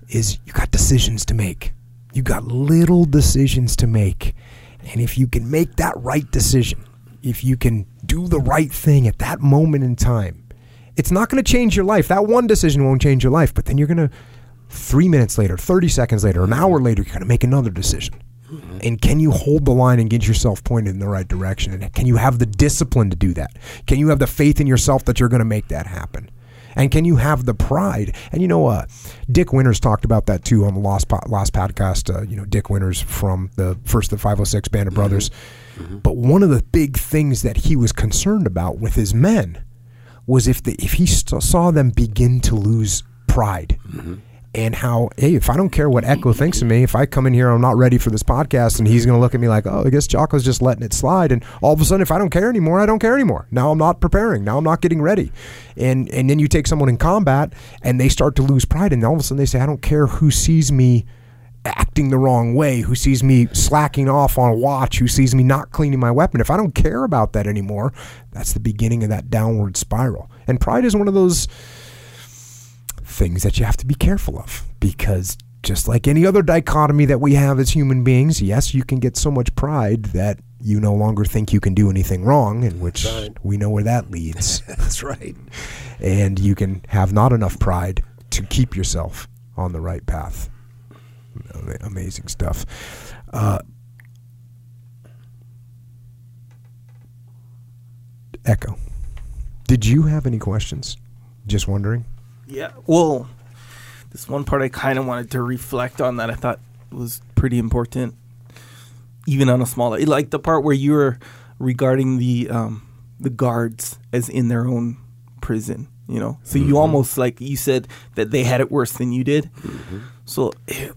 is you got decisions to make. You got little decisions to make. And if you can make that right decision, if you can do the right thing at that moment in time, it's not going to change your life. That one decision won't change your life, but then you're going to, three minutes later, 30 seconds later, an hour later, you're going to make another decision. Mm-hmm. And can you hold the line and get yourself pointed in the right direction? And can you have the discipline to do that? Can you have the faith in yourself that you're going to make that happen? And can you have the pride? And you know, uh, Dick Winters talked about that too on the Lost po- Lost podcast. Uh, you know, Dick Winters from the first the 506 Band of mm-hmm. Brothers. Mm-hmm. But one of the big things that he was concerned about with his men was if the, if he st- saw them begin to lose pride. Mm-hmm and how hey if i don't care what echo thinks of me if i come in here i'm not ready for this podcast and he's going to look at me like oh i guess jocko's just letting it slide and all of a sudden if i don't care anymore i don't care anymore. Now i'm not preparing. Now i'm not getting ready. And and then you take someone in combat and they start to lose pride and all of a sudden they say i don't care who sees me acting the wrong way, who sees me slacking off on a watch, who sees me not cleaning my weapon, if I don't care about that anymore, that's the beginning of that downward spiral. And pride is one of those things that you have to be careful of because just like any other dichotomy that we have as human beings, yes, you can get so much pride that you no longer think you can do anything wrong, in which right. we know where that (laughs) leads. That's right. and you can have not enough pride to keep yourself on the right path. Amazing stuff. Uh, Echo, did you have any questions? Just wondering. Yeah. Well, this one part I kind of wanted to reflect on that I thought was pretty important, even on a small like the part where you were regarding the um, the guards as in their own prison. You know, so you almost like you said that they had it worse than you did. So eh,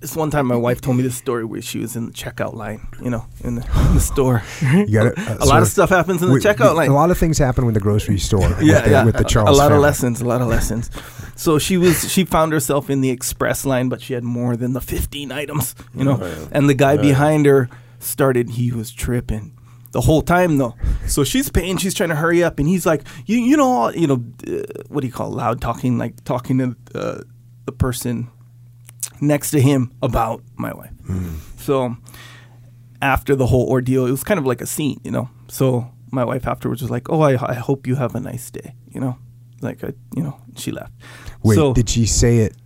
this one time, my wife told me this story where she was in the checkout line. You know, in the, in the store. You got it. a lot of stuff happens in the checkout line. A lot of things happen with the grocery store. yeah, with the, yeah. with the Charles. a lot of lessons, a lot of lessons. So she was she found herself in the express line, but she had more than the fifteen items, you know. And the guy behind her started. He was tripping the whole time though. So she's paying. She's trying to hurry up, and he's like, you you know you know uh, what do you call it? loud talking, like talking to uh, the person next to him about my wife. So after the whole ordeal, it was kind of like a scene, you know. So my wife afterwards was like, "Oh, I, I hope you have a nice day," you know, like I, you know, she left. Wait, so, did she say it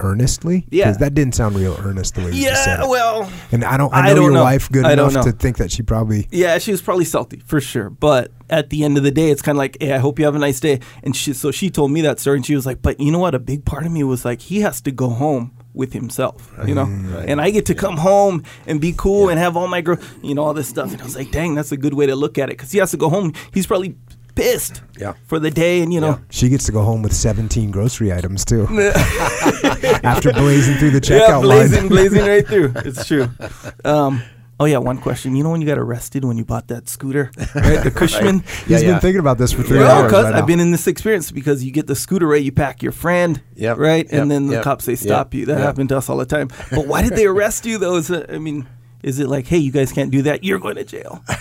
earnestly? Yeah. because that didn't sound real earnest the way you just said yeah, it. well, and I don't. I I know don't your know. wife good I enough know. to think that she probably. yeah, she was probably salty for sure. But at the end of the day, it's kind of like, "Hey, I hope you have a nice day." And she, so she told me that story, and she was like, "But you know what? A big part of me was like, he has to go home." With himself, you know, and I get to come home and be cool and have all my, gro- you know, all this stuff. And I was like, "Dang, that's a good way to look at it." Because he has to go home. He's probably pissed Yeah. for the day, and you know, She gets to go home with 17 grocery items too. (laughs) After blazing through the yeah, checkout blazing, line. blazing right through. It's true. (laughs) Um, oh yeah, one question. You know when you got arrested when you bought that scooter, right? The (laughs) Cushman. Yeah, He's yeah. been thinking about this for three Well, hours. right I've been in this experience because you get the scooter right, you pack your friend, Yep, right, yep, and then the yep, cops say yep, stop you. That happened to us all the time. But why did they arrest you though? Is I mean, is it like, hey, you guys can't do that? You're going to jail. (laughs)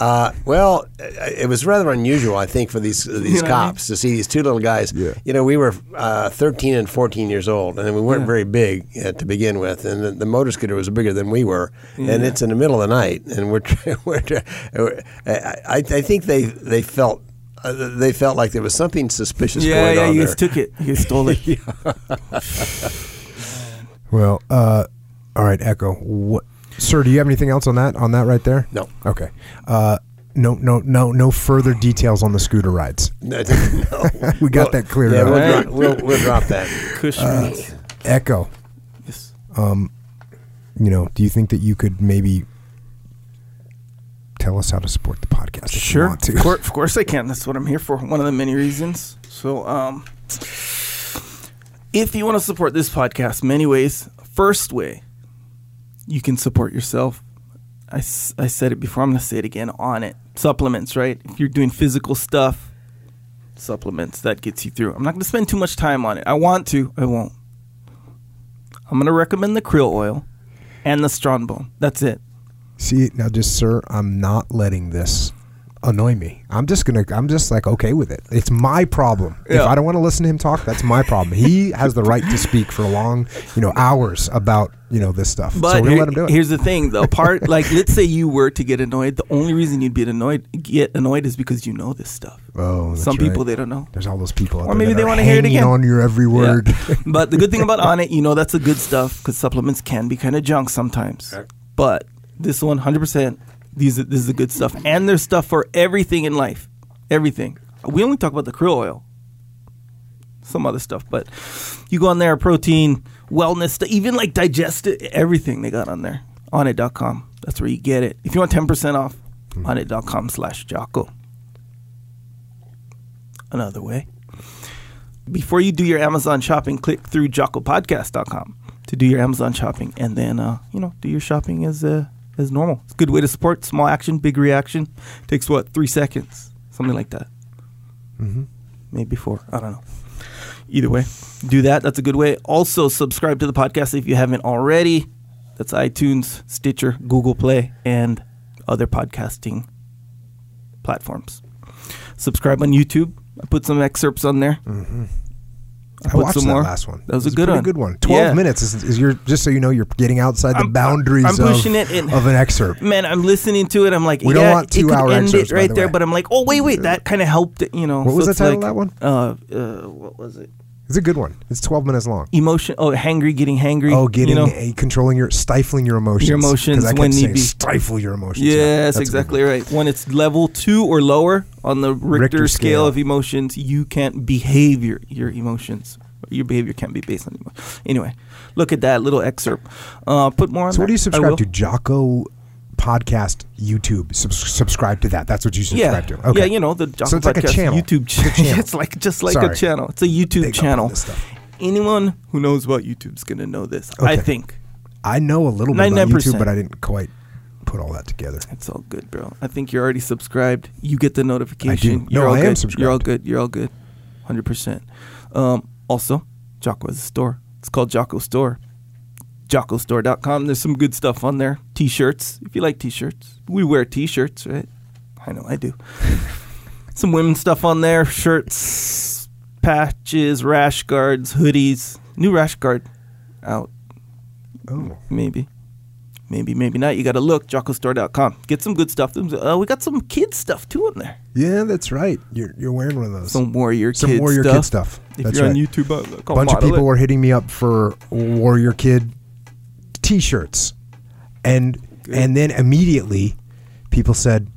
Uh, well, it was rather unusual, I think, for these (laughs) these You know what I mean? cops to see these two little guys. Yeah. You know, we were uh, 13 and 14 years old, and we weren't Yeah. very big uh, to begin with, and the, the motor scooter was bigger than we were, and it's in the middle of the night, and we're, (laughs) we're I, I I think they they felt. Uh, they felt like there was something suspicious yeah, going yeah, on you there. took it. You stole it. Well, uh, all right, Echo. What, sir? Do you have anything else on that? On that right there? No. Okay. Uh, no, no, no, no further details on the scooter rides. (laughs) No, no. (laughs) We got that cleared yeah, up. We'll, Right. drop, we'll, we'll drop that. Cushman. Echo. yes. Um, You know, do you think that you could maybe tell us how to support the podcast? If You Sure, want to? of course, of course I can. That's what I'm here for. One of the many reasons. So, um, if you want to support this podcast, many ways. First way, you can support yourself. I, I said it before. I'm going to say it again. Onnit, supplements. Right? If you're doing physical stuff, supplements that gets you through. I'm not going to spend too much time on it. I want to. I won't. I'm going to recommend the krill oil and the Strongbone. That's it. See now, just sir, I'm not letting this annoy me. I'm just gonna. I'm just like okay with it. It's my problem. If I don't want to listen to him talk, that's my problem. He has the right to speak for long, you know, hours about you know this stuff. But so we're here- let him do it. here's the thing: the (laughs) part, like, let's say you were to get annoyed. The only reason you'd be annoyed, get annoyed, is because you know this stuff. Oh, that's Some people right. they don't know. There's all those people. Out Or there maybe that they wanna hear it again. on your every word. Yeah. (laughs) but the good thing about (laughs) Onnit, you know, that's a good stuff because supplements can be kind of junk sometimes. But this one, hundred percent, these this is the good stuff, and there's stuff for everything in life, everything. We only talk about the krill oil, some other stuff, but you go on there, protein, wellness, even like digestive, everything they got on there. Onnit.com. That's where you get it. If you want ten percent off, onnit.com slash Jocko. Another way before you do your Amazon shopping, click through jockopodcast.com to do your Amazon shopping, and then uh, you know do your shopping as uh, as normal. It's a good way to support small action, big reaction. Takes what three seconds, something like that. Mm-hmm. Maybe four. I don't know. Either way, do that. That's a good way. Also, subscribe to the podcast if you haven't already. That's iTunes, Stitcher, Google Play, and other podcasting platforms. Subscribe on YouTube. I put some excerpts on there. Mm-hmm. I watched some that more. last one. That was a It good pretty one. good one. Twelve Yeah. minutes is, is your just so you know you're getting outside the I'm- boundaries I'm pushing of, it in- of an excerpt. (laughs) Man, I'm listening to it. I'm like, We don't yeah, want it could two-hour end excerpts, it by right the there. way. But I'm like, oh wait, wait, that kind of helped it. You know, What was the it's title of that one? Uh, uh, what was it? It's a good one. It's twelve minutes long. Emotion. Oh, hangry, getting hangry. Oh, getting you know? a, controlling your stifling your emotions. Your emotions I when need be. stifle your emotions. Yeah, Yes, that's exactly right. When it's level two or lower on the Richter, Richter scale. scale. of emotions, you can't behave your, your emotions. Your behavior can't be based on emotion. Anyway, look at that little excerpt. Uh, put more on So what do you subscribe to? Jocko podcast YouTube. Subs- subscribe to that. That's what you Yeah, subscribe to. Okay. yeah, you know the Jocko So it's like a channel. YouTube channel. channel. (laughs) it's like just like a channel. It's a YouTube Big channel. Anyone who knows about YouTube's gonna know this. I think I know a little bit about 99%. YouTube, but I didn't quite put all that together. it's all good, bro. I think you're already subscribed. You get the notification. No, You're all I am good. subscribed. You're all good. You're all good. Hundred percent. Um, also, Jocko has a store. It's called Jocko Store. JockoStore.com. There's some good stuff on there. T-shirts. If you like T-shirts, we wear T-shirts, right? I know I do. (laughs) some women's stuff on there. Shirts, patches, rash guards, hoodies. New rash guard out. Oh, Maybe. Maybe, maybe not. You got to look, jockostore.com. Get some good stuff. Uh, we got some kids stuff too in there. yeah, that's right. You're you're wearing one of those. Some Warrior Some Kid Warrior stuff. Kid stuff. If That's you're right. on YouTube, uh, A bunch of people it. were hitting me up for Warrior Kid T-shirts, and and then immediately people said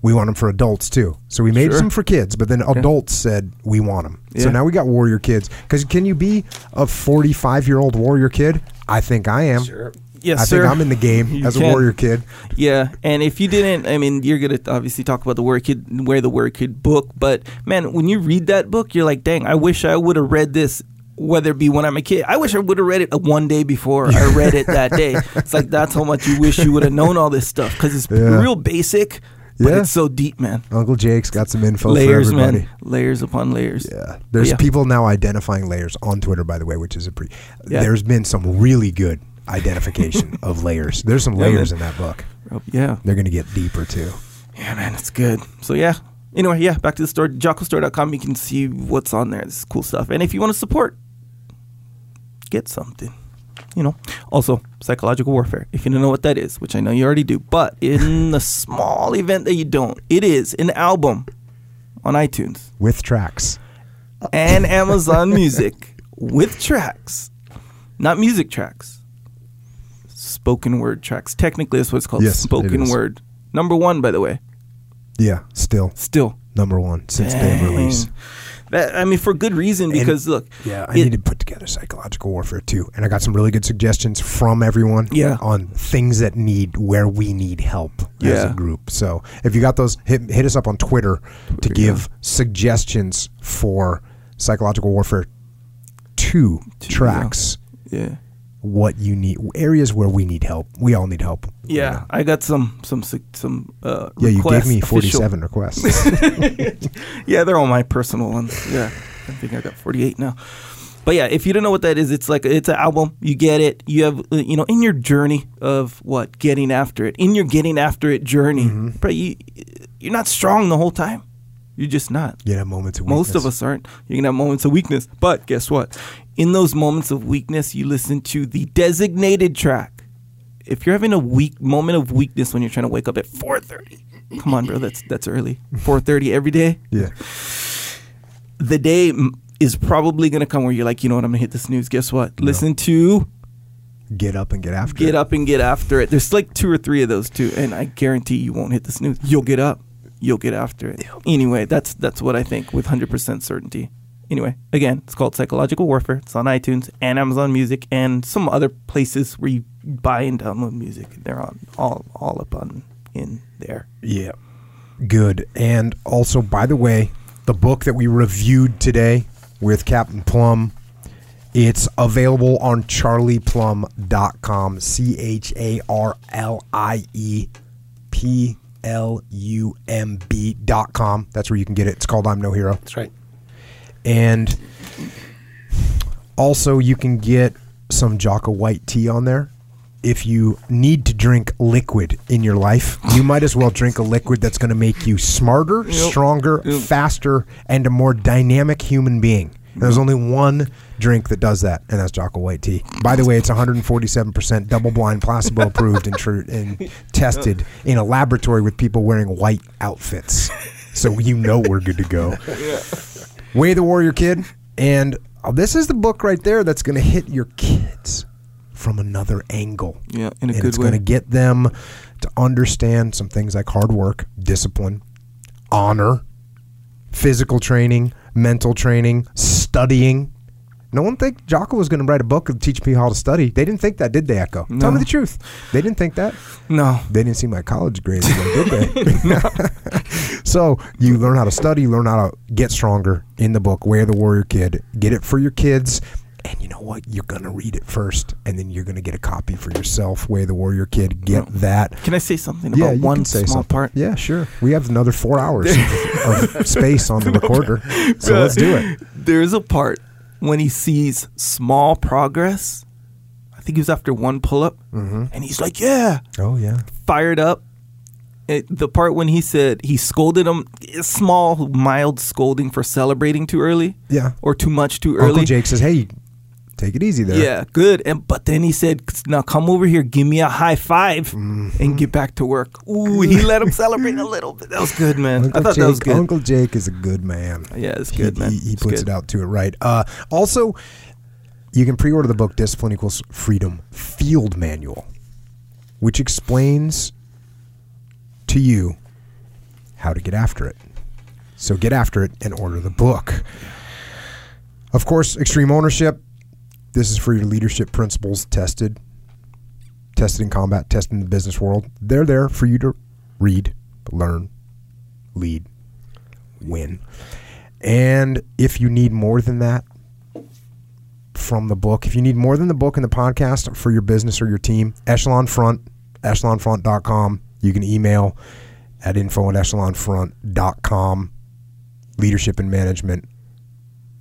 we want them for adults too. So we made Sure. some for kids, but then adults said we want them. So Yeah. now we got Warrior Kids. Because can you be a 45 year old Warrior Kid? I think I am. Sure. Yes, I sir. think I'm in the game (laughs) You as a can. Warrior Kid. Yeah, and if you didn't, I mean, you're gonna obviously talk about the Warrior Kid, wear the Warrior Kid book, but man, when you read that book, you're like, dang, I wish I would have read this. Whether it be when I'm a kid, I wish I would have read it one day before I (laughs) read it that day. It's like that's how much you wish you would have known all this stuff because it's Yeah. real basic, but Yeah. it's so deep, man. Uncle Jake's got some info layers, for everybody. man, layers upon layers. Yeah. There's yeah. people now identifying layers on Twitter, by the way, which is a pretty. There's been some really good identification (laughs) of layers. There's some layers in that book. Oh, yeah, They're going to get deeper too. Yeah, man, it's good. So yeah. Anyway, yeah, back to the store, jockostore.com. You can see what's on there. This is cool stuff. And if you want to support, get something. You know. Also, psychological warfare. If you don't know what that is, which I know you already do, but in (laughs) the small event that you don't, it is an album on iTunes With tracks. and (laughs) Amazon Music with tracks, not music tracks, spoken word tracks. Technically, that's what it's called. Yes, spoken is. word. Number one, by the way. Yeah. Still Still, number one since day of release. That, I mean, for good reason because look, Yeah, I it- need to put together psychological warfare too, and I got some really good suggestions from everyone. Yeah. on things that need where we need help as a group. So if you got those, hit, hit us up on Twitter to Twitter, give suggestions for psychological warfare two, Two, tracks. yeah, What you need, areas where we need help. We all need help. yeah, I got some some some uh, Yeah, you gave me official- forty-seven requests. (laughs) yeah, they're all my personal ones. Yeah, I think I got forty eight now. But yeah, if you don't know what that is, it's like it's an album. You get it. You have uh, you know in your journey of what getting after it. In your getting after it journey, Mm-hmm. but you you're not strong the whole time. You're just not. you have moments of Most of us aren't. You're gonna have moments of weakness. But guess what? In those moments of weakness, you listen to the designated track. If you're having a weak moment of weakness when you're trying to wake up at 4:30, come on, bro, that's that's early. (laughs) 4:30 every day. Yeah, The day is probably gonna come where you're like, you know what, I'm gonna hit the snooze. Guess what? Listen to get up and get after Get it. Up and Get After It. There's like two or three of those too, and I guarantee you won't hit the snooze. You'll get up. You'll get after it. Anyway, that's that's what I think with 100% certainty. Anyway, again, it's called Psychological Warfare. It's on iTunes and Amazon Music and some other places where you buy and download music. They're on all all up on in there. Yeah. Good. And also, by the way, the book that we reviewed today with Captain Plumb, it's available on charlieplumb.com. C H A R L I E P L U M B.com. That's where you can get it. It's called I'm No Hero. That's right. And also, you can get some Jocko White tea on there. If you need to drink liquid in your life, you might as well drink a liquid that's going to make you smarter, stronger, Yep. faster, and a more dynamic human being. And There's only one drink that does that, and that's Jocko White tea. By the way, it's 147% double blind, placebo approved, and, tr- and (laughs) tested in a laboratory with people wearing white outfits. So you know we're good to go. (laughs) Way the Warrior Kid. And uh, this is the book right there that's going to hit your kids from another angle. Yeah, in a and good it's way. going to get them to understand some things like hard work, discipline, honor, physical training, mental training, studying. No one think Jocko was going to write a book and teach people how to study. They didn't think that, did they, Echo? Tell me the truth. They didn't think that. No. They didn't see my college grades, did they? (laughs) (laughs) so you learn how to study, you learn how to get stronger in the book, Way of the Warrior Kid. Get it for your kids. And you know what? You're going to read it first, and then you're going to get a copy for yourself. Way of the Warrior Kid. Get that. Can I say something Yeah, about you one can say small something. part? Yeah, sure. We have another four hours of, of (laughs) space on the recorder, so let's do it. There's a part when he sees small progress. I think he was after one pull up, Mm-hmm. and he's like, "Yeah, Oh yeah, fired up." It, the part when he said he scolded him, a small, mild scolding for celebrating too early yeah. or too much too early. Uncle early. Jake says, "Hey, take it easy there." Yeah, good. And but then he said, "Now come over here, give me a high 5 Mm-hmm. and get back to work." Ooh, he let him (laughs) celebrate a little bit. That was good, man. Uncle I thought Jake, that was good. Uncle Jake is a good man. Yeah, it's He- good, man. He, he puts good. it out to it right. Uh, also, you can pre-order the book "Discipline Equals Freedom" Field Manual, which explains to you how to get after it. So get after it and order the book. Of course, extreme ownership. This is for your leadership principles tested, tested in combat, tested in the business world. They're there for you to read, learn, lead, win. And if you need more than that from the book, if you need more than the book and the podcast for your business or your team, Echelon Front, echelonfront.com. You can email at info at echelonfront.com. Leadership and management,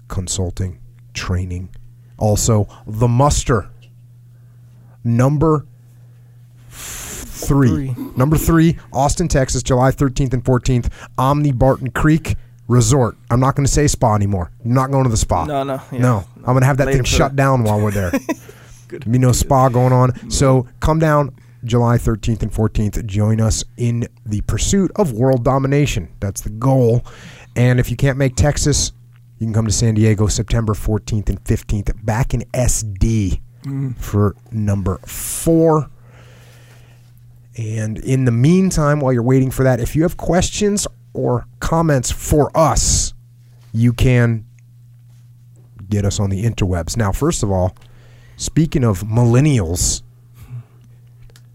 consulting, training. Also, the muster. Number three. Three. Number three, Austin, Texas, July 13th and 14th, Omni Barton Creek Resort. I'm not going to say spa anymore. I'm not going to the spa. No, no, yeah. no. I'm going to have that thing shut that. down while we're there. (laughs) Good. You know, spa going on. So come down July 13th and 14th. Join us in the pursuit of world domination. That's the goal. And if you can't make Texas, you can come to San Diego September 14th and 15th back in SD mm. for number four. And in the meantime, while you're waiting for that, if you have questions or comments for us, you can get us on the interwebs. Now, first of all, speaking of millennials,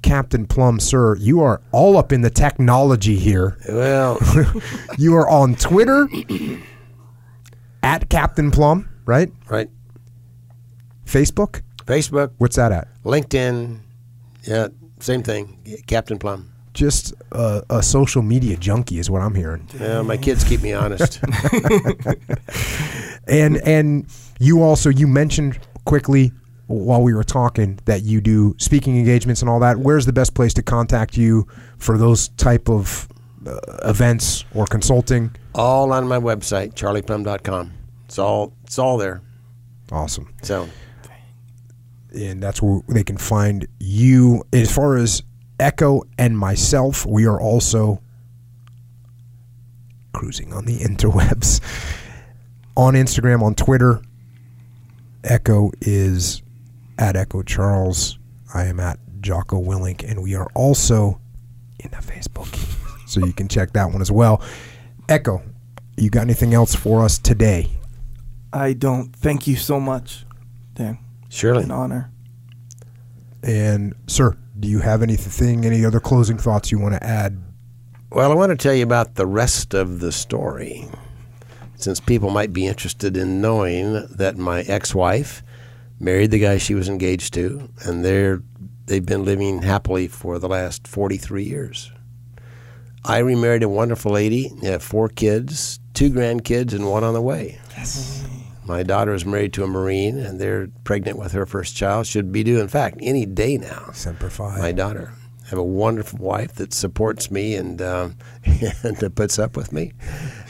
Captain Plumb, sir, you are all up in the technology here. Well, (laughs) You are on Twitter (laughs) at Captain Plumb, right? right. Facebook? Facebook, What's that at? LinkedIn, yeah, same thing. Captain Plumb. Just a, a social media junkie is what I'm hearing. Yeah, my kids keep me honest. (laughs) And and you also you mentioned quickly while we were talking that you do speaking engagements and all that. Where's the best place to contact you for those type of uh, events or consulting? all on my website, charlieplumb.com. It's all it's all there. Awesome. So and that's where they can find you. As far as Echo and myself, we are also cruising on the (laughs) interwebs on Instagram, on Twitter. Echo is at Echo Charles. I am at Jocko Willink, and we are also in the Facebook, so you can check that one as well. Echo, you got anything else for us today? I don't. Thank you so much, Dan. surely. An honor. And sir, do you have anything, any other closing thoughts you want to add? Well, I want to tell you about the rest of the story. Since people might be interested in knowing that my ex-wife married the guy she was engaged to, and they're they've been living happily for the last 43 years. I remarried a wonderful lady, they have four kids, two grandkids and one on the way. Yes. My daughter is married to a Marine, and they're pregnant with her first child. Should be due, in fact, any day now. Semper Fi. My daughter. I have a wonderful wife that supports me and um, (laughs) and that puts up with me,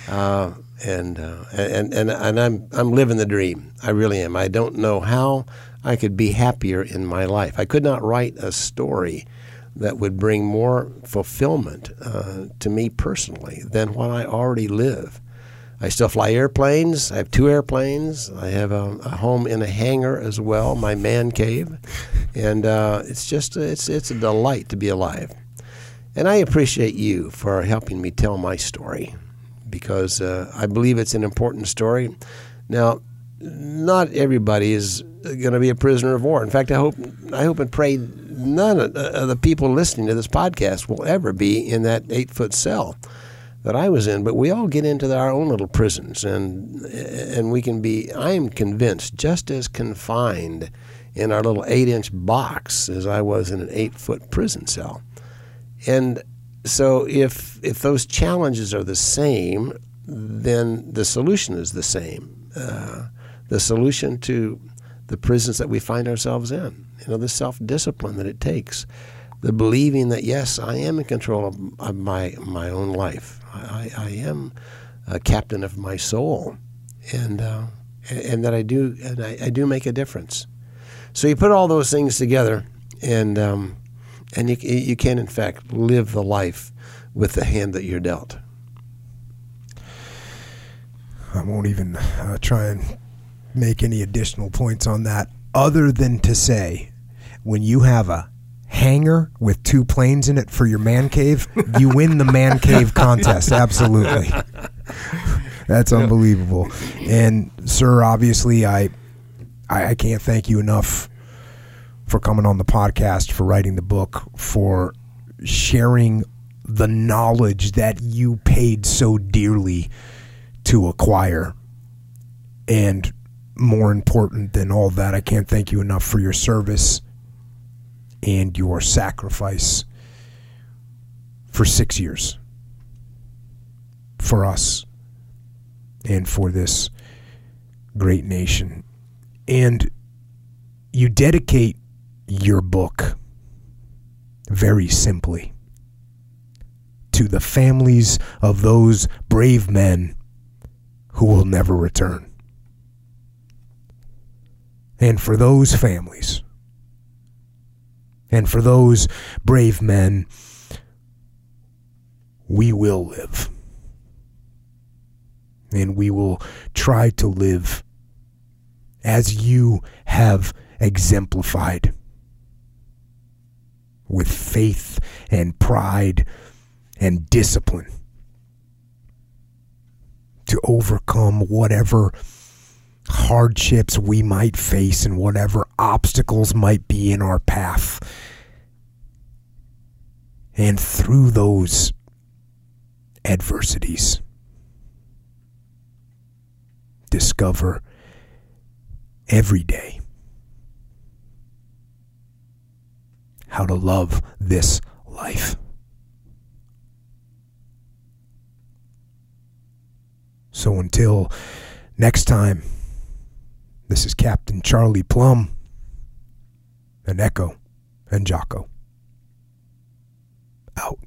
uh, and, uh, and and and I'm I'm living the dream. I really am. I don't know how I could be happier in my life. I could not write a story that would bring more fulfillment uh, to me personally than what I already live. I still fly airplanes. I have two airplanes. I have a, a home in a hangar as well, my man cave, and uh, it's just it's it's a delight to be alive. And I appreciate you for helping me tell my story because uh, I believe it's an important story. Now, not everybody is going to be a prisoner of war. In fact, I hope I hope and pray none of the people listening to this podcast will ever be in that eight foot cell that I was in. But we all get into our own little prisons, and and we can be. I am convinced just as confined in our little eight inch box as I was in an eight foot prison cell. And so if if those challenges are the same, then the solution is the same. Uh, the solution to the prisons that we find ourselves in. You know, the self discipline that it takes, the believing that yes, I am in control of, of my my own life. I, I, am a captain of my soul, and uh, and that I do and I, I, do make a difference. So you put all those things together, and um, and you you can in fact live the life with the hand that you're dealt. I won't even uh, try and make any additional points on that other than to say when you have a hangar with two planes in it for your man cave, you win the man cave contest. Absolutely. (laughs) That's unbelievable. And sir, obviously I, I I can't thank you enough for coming on the podcast, for writing the book, for sharing the knowledge that you paid so dearly to acquire. And more important than all that, I can't thank you enough for your service and your sacrifice for six years for us and for this great nation. And you dedicate your book very simply to the families of those brave men who will never return. And for those families, and for those brave men, we will live. And we will try to live as you have exemplified with faith and pride and discipline to overcome whatever hardships we might face and whatever obstacles might be in our path. And through those adversities, discover every day how to love this life. So until next time. This is Captain Charlie Plumb and Echo and Jocko. Out.